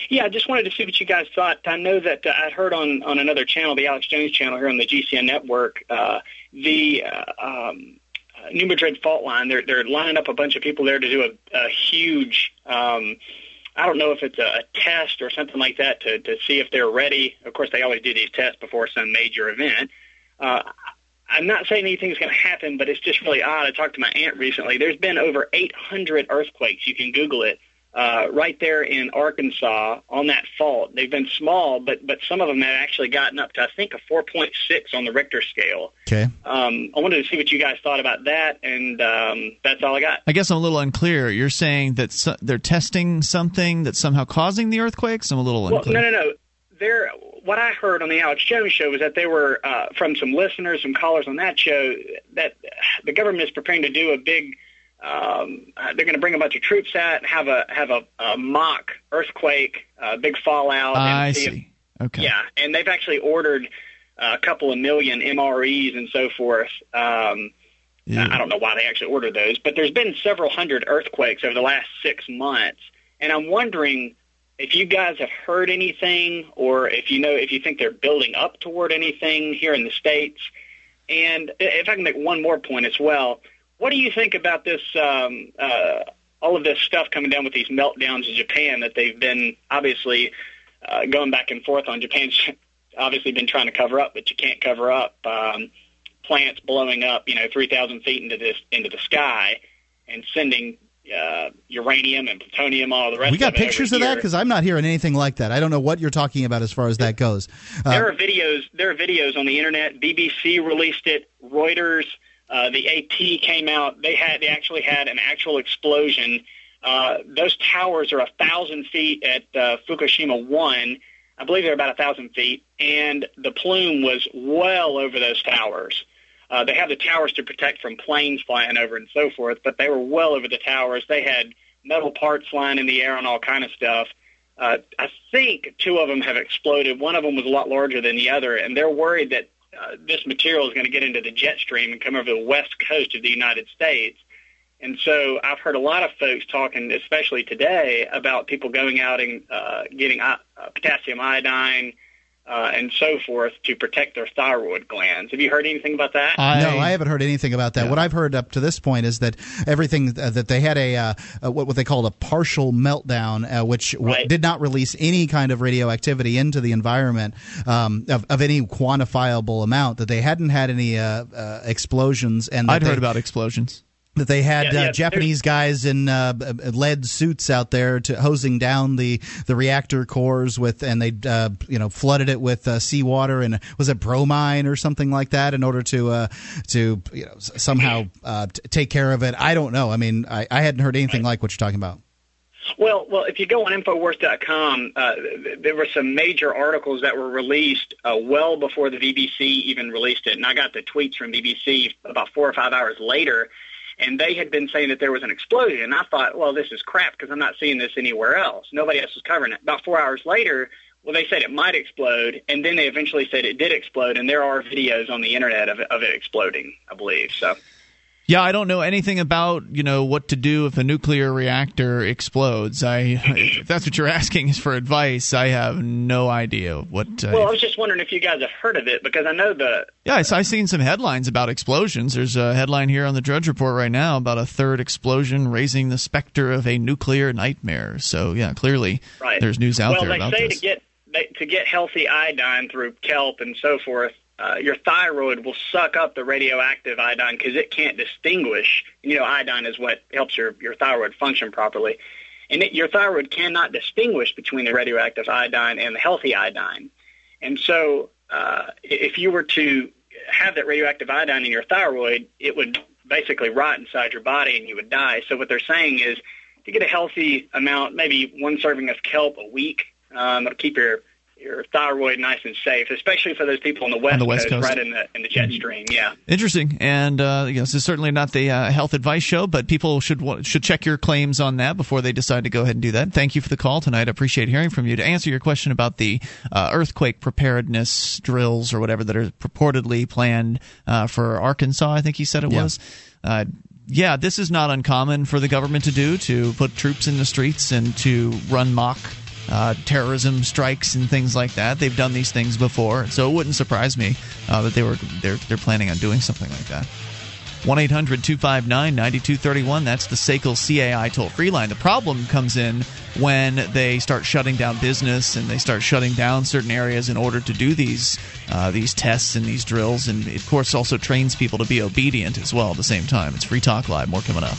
Yeah, I just wanted to see what you guys thought. I know that uh, I heard on on another channel, the Alex Jones channel here on the GCN network, uh, the uh, um, New Madrid fault line. They're they're lining up a bunch of people there to do a, a huge. Um, I don't know if it's a, a test or something like that to to see if they're ready. Of course, they always do these tests before some major event. Uh, I'm not saying anything's going to happen, but it's just really odd. I talked to my aunt recently. There's been over 800 earthquakes. You can Google it uh, right there in Arkansas on that fault. They've been small, but but some of them have actually gotten up to I think a 4.6 on the Richter scale.
Okay.
Um, I wanted to see what you guys thought about that, and um, that's all I got.
I guess I'm a little unclear. You're saying that so, they're testing something that's somehow causing the earthquakes. I'm a little
well,
unclear.
no, no, no. They're what I heard on the Alex Jones show was that they were uh, from some listeners, some callers on that show, that the government is preparing to do a big um, they're going to bring a bunch of troops out, have a have a, a mock earthquake, uh, big fallout.
I
and
see.
If,
okay.
Yeah, and they've actually ordered a couple of million MREs and so forth. Um,
Yeah.
I don't know why they actually ordered those, but there's been several hundred earthquakes over the last six months, and I'm wondering if you guys have heard anything, or if you know if you think they're building up toward anything here in the states. And if I can make one more point as well, what do you think about this? Um, uh, all of this stuff coming down with these meltdowns in Japan that they've been obviously uh, going back and forth on. Japan's [laughs] obviously been trying to cover up, but you can't cover up um, plants blowing up, you know, 3,000 feet into this into the sky and sending uh, uranium and plutonium, all the rest.
We got
of
pictures of that because I'm not hearing anything like that. I don't know what you're talking about as far as that goes. Uh,
There are videos. There are videos on the internet. BBC released it. Reuters, uh, the AP came out. They had. They actually had an actual explosion. Uh, those towers are a thousand feet at uh, Fukushima one. I believe they're about a thousand feet, and the plume was well over those towers. Uh, they have the towers to protect from planes flying over and so forth, but they were well over the towers. They had metal parts flying in the air and all kind of stuff. Uh, I think two of them have exploded. One of them was a lot larger than the other, and they're worried that uh, this material is going to get into the jet stream and come over the west coast of the United States. And so I've heard a lot of folks talking, especially today, about people going out and uh, getting uh, potassium iodine uh, and so forth to protect their thyroid glands. Have you heard anything about that?
no, I haven't heard anything about that. What I've heard up to this point is that everything uh, that they had a uh, uh, what, what they called a partial meltdown, uh, which w- did not release any kind of radioactivity into the environment um, of, of any quantifiable amount. That they hadn't had any uh, uh, explosions, and
I'd
they,
heard about explosions.
That they had
Yeah,
uh,
yeah,
Japanese guys in uh, b- lead suits out there to hosing down the, the reactor cores with, and they uh, you know flooded it with uh, seawater and was it bromine or something like that in order to uh, to you know somehow uh, t- take care of it. I don't know. I mean, I, I hadn't heard anything like what you're talking about.
Well, well, if you go on Infowars.com, uh, there were some major articles that were released uh, well before the BBC even released it, and I got the tweets from BBC about four or five hours later, and they had been saying that there was an explosion. And I thought, well, this is crap because I'm not seeing this anywhere else. Nobody else was covering it. About four hours later, well, they said it might explode, and then they eventually said it did explode, and there are videos on the internet of of it exploding, I believe. So.
Yeah, I don't know anything about you know what to do if a nuclear reactor explodes. I, if that's what you're asking is for advice, I have no idea what. Uh,
Well, I was just wondering if you guys have heard of it because I know the
yeah, I- I've seen some headlines about explosions. There's a headline here on the Drudge Report right now about a third explosion raising the specter of a nuclear nightmare. So yeah, clearly
Right.
there's news out
well,
there
they say to get they, to get healthy iodine through kelp and so forth, uh, your thyroid will suck up the radioactive iodine because it can't distinguish. You know, iodine is what helps your your thyroid function properly, and it, your thyroid cannot distinguish between the radioactive iodine and the healthy iodine. And so, uh, if you were to have that radioactive iodine in your thyroid, it would basically rot inside your body and you would die. So what they're saying is to get a healthy amount, maybe one serving of kelp a week, um, it'll keep your your thyroid nice and safe, especially for those people on the west,
the West Coast.
right in the in the jet stream. Yeah.
Interesting, and uh, you know, this is certainly not the uh, health advice show, but people should should check your claims on that before they decide to go ahead and do that. Thank you for the call tonight. I appreciate hearing from you. To answer your question about the uh, earthquake preparedness drills or whatever that are purportedly planned uh, for Arkansas, I think he said it
Yeah.
was. Uh, yeah, this is not uncommon for the government to do to put troops in the streets and to run mock uh, terrorism strikes and things like that. They've done these things before, so it wouldn't surprise me uh, that they were they're they're planning on doing something like that. 1 800 259 9231. That's the SACL CAI toll free line. The problem comes in when they start shutting down business and they start shutting down certain areas in order to do these uh, these tests and these drills. And it, of course, also trains people to be obedient as well at the same time. It's Free Talk Live. More coming up.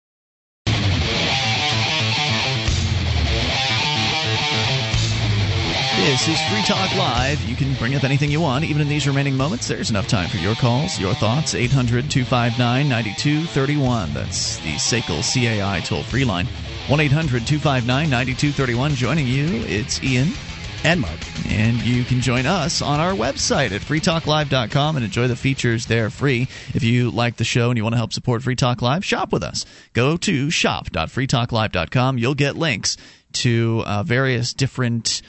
This is Free Talk Live. You can bring up anything you want, even in these remaining moments. There's enough time for your calls, your thoughts. 800 259 9231. That's the SACL CAI toll free line. 1 800 259 9231. Joining you, it's Ian.
And Mark.
And you can join us on our website at freetalklive.com and enjoy the features there free. If you like the show and you want to help support Free Talk Live, shop with us. Go to shop.freetalklive.com. You'll get links to uh, various different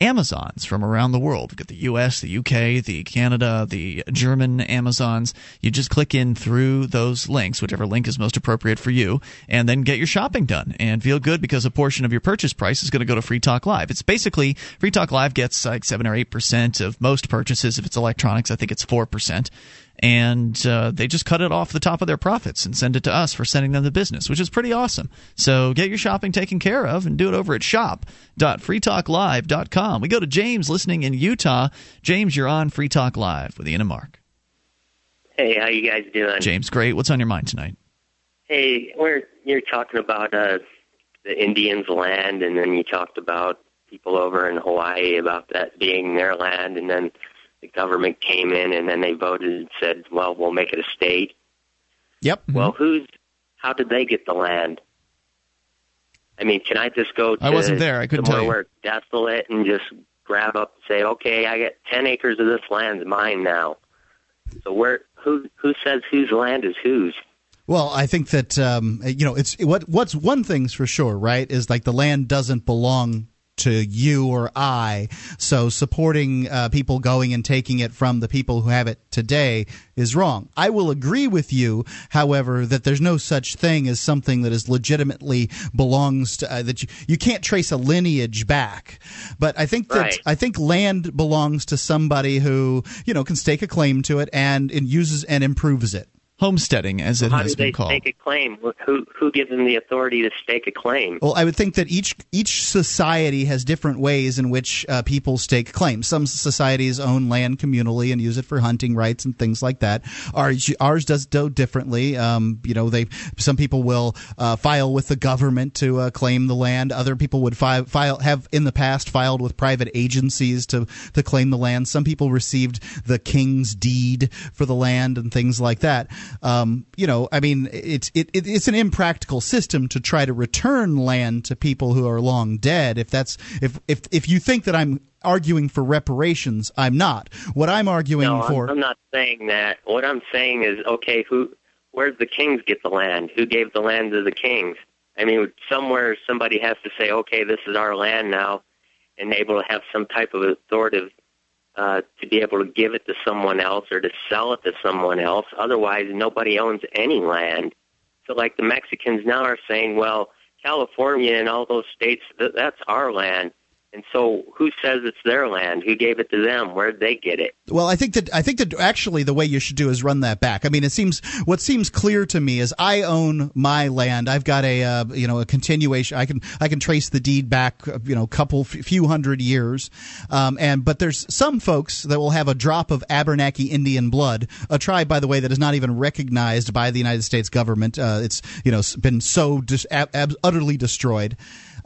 Amazons from around the world. We've got the US, the UK, the Canada, the German Amazons. You just click in through those links, whichever link is most appropriate for you, and then get your shopping done and feel good because a portion of your purchase price is going to go to Free Talk Live. It's basically Free Talk Live gets like 7 or 8% of most purchases. If it's electronics, I think it's 4% and uh, they just cut it off the top of their profits and send it to us for sending them the business, which is pretty awesome. So get your shopping taken care of and do it over at shop.freetalklive.com. We go to James listening in Utah. James, you're on Free Talk Live with Ian and Mark.
Hey, how you guys doing?
James, great. What's on your mind tonight?
Hey, we're you're talking about uh, the Indians' land, and then you talked about people over in Hawaii about that being their land, and then the government came in and then they voted and said, "Well, we'll make it a state."
Yep.
Well, who's how did they get the land? I mean, can I just go to
I wasn't there. I couldn't tell you.
where it's desolate and just grab up and say, "Okay, I get 10 acres of this land's mine now." So where who who says whose land is whose?
Well, I think that um, you know it's what what's one thing's for sure, right? Is like the land doesn't belong to you or I. So supporting uh, people going and taking it from the people who have it today is wrong. I will agree with you, however, that there's no such thing as something that is legitimately belongs to uh, that you, you can't trace a lineage back. But I think that
Right.
I think land belongs to somebody who you know can stake a claim to it and, and uses and improves it.
Homesteading, as it
How
has
do they
been called.
stake a claim? Who who gives them the authority to stake a claim?
Well, I would think that each each society has different ways in which uh, people stake claims. Some societies own land communally and use it for hunting rights and things like that. Ours ours does do differently. Um, you know, they some people will uh, file with the government to uh, claim the land. Other people would fi- file have in the past filed with private agencies to to claim the land. Some people received the king's deed for the land and things like that. Um, you know, I mean, it's it, it it's an impractical system to try to return land to people who are long dead. If that's if if if you think that I'm arguing for reparations, I'm not. What I'm arguing
No, I'm-
for
I'm, not saying that. What I'm saying is, okay, who, where's the kings get the land? Who gave the land to the kings? I mean, somewhere somebody has to say, okay, this is our land now, and able to have some type of authoritative uh, to be able to give it to someone else or to sell it to someone else. Otherwise, nobody owns any land. So, like the Mexicans now are saying, well, California and all those states, th- that's our land. And so, who says it's their land? Who gave it to them? Where did they get it?
Well, I think that I think that actually the way you should do is run that back. I mean, it seems what seems clear to me is I own my land. I've got a uh, you know a continuation. I can I can trace the deed back you know couple few hundred years, um, and but there's some folks that will have a drop of Abenaki Indian blood, a tribe by the way that is not even recognized by the United States government. Uh, it's you know been so dis- ab- utterly destroyed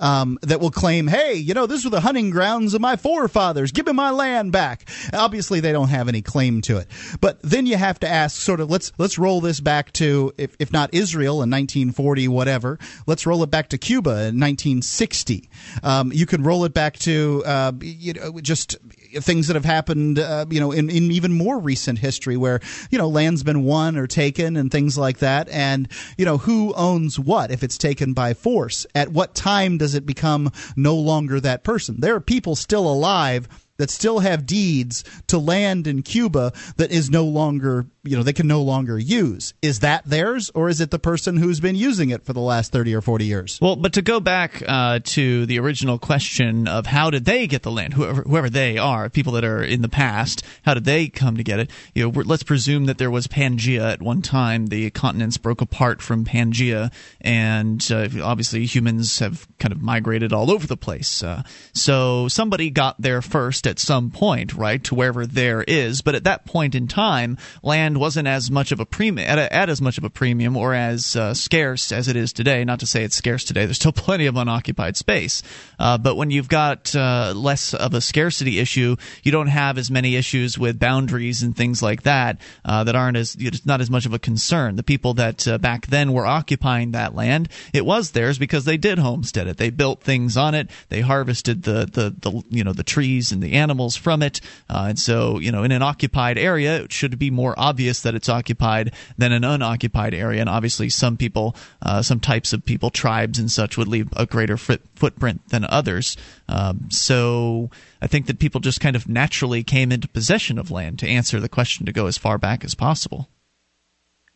um, that will claim, hey, you know, this were the hunting grounds of my forefathers. Give me my land back. Obviously, they don't have any claim to it. But then you have to ask, sort of, let's let's roll this back to, if, if not Israel in 1940, whatever, let's roll it back to Cuba in 1960. Um, you can roll it back to, uh, you know, just things that have happened, uh, you know, in, in even more recent history where, you know, land's been won or taken and things like that. And, you know, who owns what if it's taken by force? At what time does it become no longer that person? There are people still alive that still have deeds to land in Cuba that is no longer you know they can no longer use. Is that theirs, or is it the person who's been using it for the last thirty or forty years?
Well, but to go back uh, to the original question of how did they get the land, whoever, whoever they are, people that are in the past, how did they come to get it? You know, let's presume that there was Pangea at one time. The continents broke apart from Pangea, and uh, obviously humans have kind of migrated all over the place. Uh, so somebody got there first at some point, right, to wherever there is. But at that point in time, land wasn't as much of a premium at, at as much of a premium or as uh, scarce as it is today. Not to say it's scarce today. There's still [laughs] plenty of unoccupied space. Uh, but when you've got uh, less of a scarcity issue, you don't have as many issues with boundaries and things like that uh, that aren't as it's not as much of a concern. The people that uh, back then were occupying that land, it was theirs because they did homestead it. They built things on it. They harvested the the, the you know the trees and the animals from it. Uh, and so you know in an occupied area, it should be more obvious that it's occupied than an unoccupied area. And obviously, some people, uh, some types of people, tribes and such, would leave a greater foot, footprint than others. Um, so I think that people just kind of naturally came into possession of land to answer the question to go as far back as possible.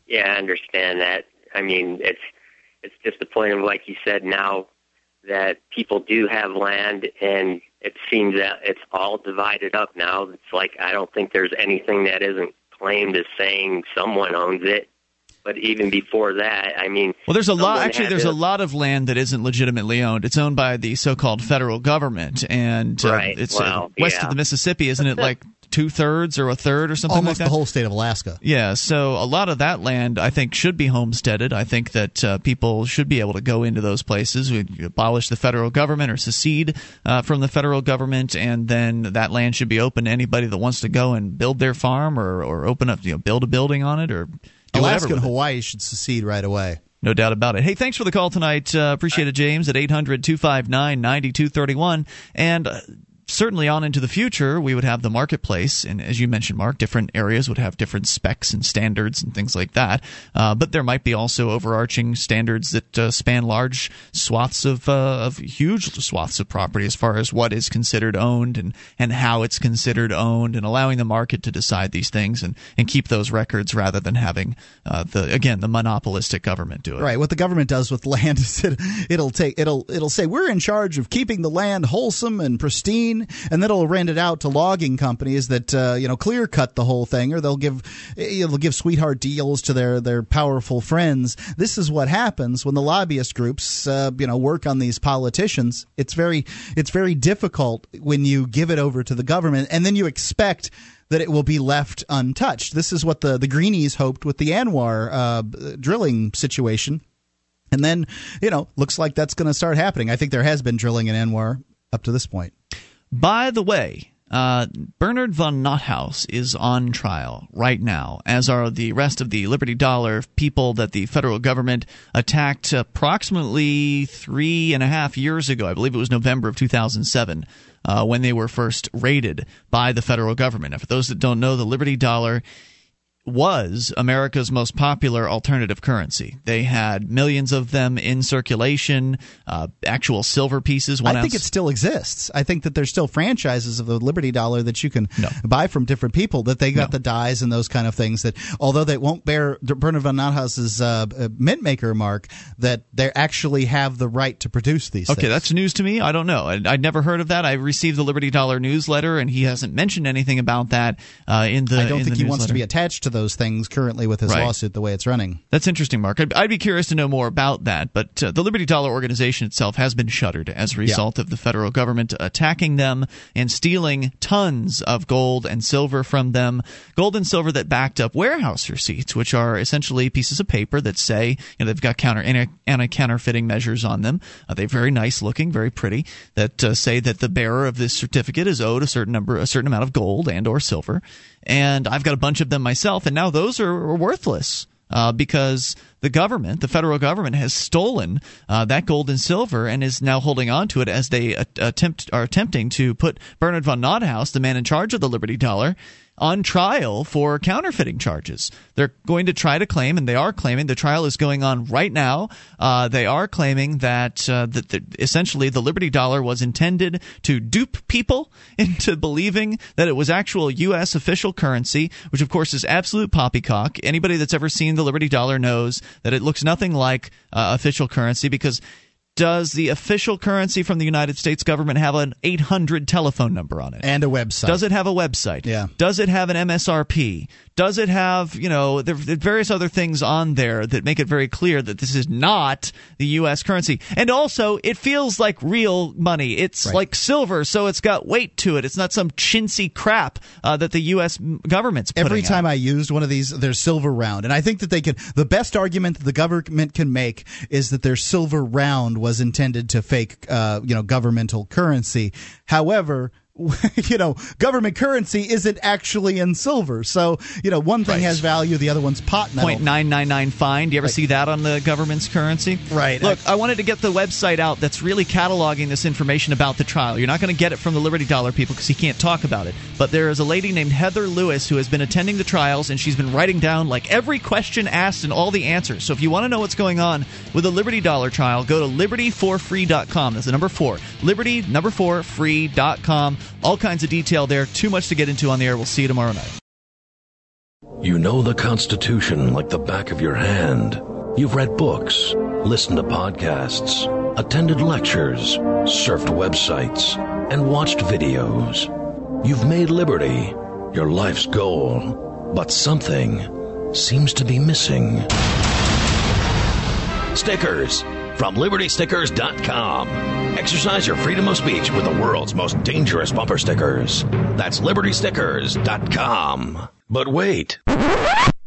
Yeah, I understand that. I mean, it's it's just the point of like you said now that people do have land and it seems that it's all divided up now. It's like I don't think there's anything that isn't claimed as saying someone owns it. But even before that, I mean,
Well, there's a lot. Actually, there's
to-
a lot of land that isn't legitimately owned. It's owned by the so-called federal government, and uh,
Right,
it's uh, west
yeah.
of the Mississippi, isn't it? Like two thirds or a third or something
Almost
like that.
the whole state of Alaska.
Yeah, so a lot of that land I think should be homesteaded. I think that uh, people should be able to go into those places. We abolish the federal government or secede uh, from the federal government, and then that land should be open to anybody that wants to go and build their farm or, or open up, you know, build a building on it or do.
Alaska and. Hawaii should secede right away.
No doubt about it. Hey, thanks for the call tonight. Uh, appreciate it, James, at 800 259 9231. And. Uh, Certainly, on into the future, we would have the marketplace, and as you mentioned, Mark, different areas would have different specs and standards and things like that. Uh, but there might be also overarching standards that uh, span large swaths of uh, of huge swaths of property as far as what is considered owned and and how it's considered owned, and allowing the market to decide these things and and keep those records rather than having uh, the again the monopolistic government do it.
Right. What the government does with [laughs] land is it, it'll take it'll it'll say we're in charge of keeping the land wholesome and pristine, and then it'll rent it out to logging companies that uh, you know clear cut the whole thing, or they'll give they'll give sweetheart deals to their their powerful friends. This is what happens when the lobbyist groups uh, you know work on these politicians. It's very it's very difficult when you give it over to the government, and then you expect that it will be left untouched. This is what the the Greenies hoped with the ANWR uh, drilling situation. And then, you know, looks like that's going to start happening. I think there has been drilling in ANWR up to this point.
By the way, uh, Bernard von Nothaus is on trial right now, as are the rest of the Liberty Dollar people that the federal government attacked approximately three and a half years ago. I believe it was November of 2007 uh, when they were first raided by the federal government. Now, for those that don't know, the Liberty Dollar was America's most popular alternative currency. They had millions of them in circulation, uh, actual silver pieces.
I think
ounce-
it still exists. I think that there's still franchises of the Liberty Dollar that you can buy from different people. That they got the dies and those kind of things. That although they won't bear Bernard von Nothaus's uh, uh, mint maker mark, that they actually have the right to produce these.
Okay,
things.
that's news to me. I don't know. I, I'd never heard of that. I received the Liberty Dollar newsletter, and he hasn't mentioned anything about that uh, in the.
I don't
in
think
the
he wants to be attached to those things currently with his
Right.
lawsuit the way it's running.
That's interesting, Mark. I'd, I'd be curious to know more about that. But uh, the Liberty Dollar organization itself has been shuttered as a result of the federal government attacking them and stealing tons of gold and silver from them. Gold and silver that backed up warehouse receipts, which are essentially pieces of paper that say you know, they've got counter anti counterfeiting measures on them. Uh, they're very nice looking, very pretty. That uh, say that the bearer of this certificate is owed a certain number, a certain amount of gold and or silver. And I've got a bunch of them myself, and now those are, worthless uh, because the government, the federal government, has stolen uh, that gold and silver and is now holding on to it as they attempt are attempting to put Bernard von Nothaus, the man in charge of the Liberty Dollar, on trial for counterfeiting charges. They're going to try to claim, and they are claiming, the trial is going on right now. Uh, they are claiming that, uh, that, essentially the Liberty Dollar was intended to dupe people [laughs] into believing that it was actual U.S. official currency, which of course is absolute poppycock. Anybody that's ever seen the Liberty Dollar knows that it looks nothing like uh, official currency because does the official currency from the United States government have an 800 telephone number on it?
And a website.
Does it have a website?
Yeah.
Does it have an MSRP? Does it have, you know, there various other things on there that make it very clear that this is not the U.S. currency? And also, it feels like real money. It's
Right.
like silver, so it's got weight to it. It's not some chintzy crap uh, that the U.S. government's putting
Every
out.
time I used one of these, their silver round, and I think that they can. The best argument that the government can make is that their silver round was intended to fake, uh, you know, governmental currency. However. [laughs] You know, government currency isn't actually in silver. So, you know, one thing has value, the other one's pot metal.
Point nine nine nine fine. Do you ever see that on the government's currency?
Right.
Look, I, wanted to get the website out that's really cataloging this information about the trial. You're not going to get it from the Liberty Dollar people because he can't talk about it. But there is a lady named Heather Lewis who has been attending the trials and she's been writing down like every question asked and all the answers. So if you want to know what's going on with the Liberty Dollar trial, go to libertyforfree.com. That's the number four. Liberty number four free.com. All kinds of detail there. Too much to get into on the air. We'll see you tomorrow night.
You know the Constitution like the back of your hand. You've read books, listened to podcasts, attended lectures, surfed websites, and watched videos. You've made liberty your life's goal, but something seems to be missing. Stickers from libertystickers.com. Exercise your freedom of speech with the world's most dangerous bumper stickers. That's libertystickers.com. But wait.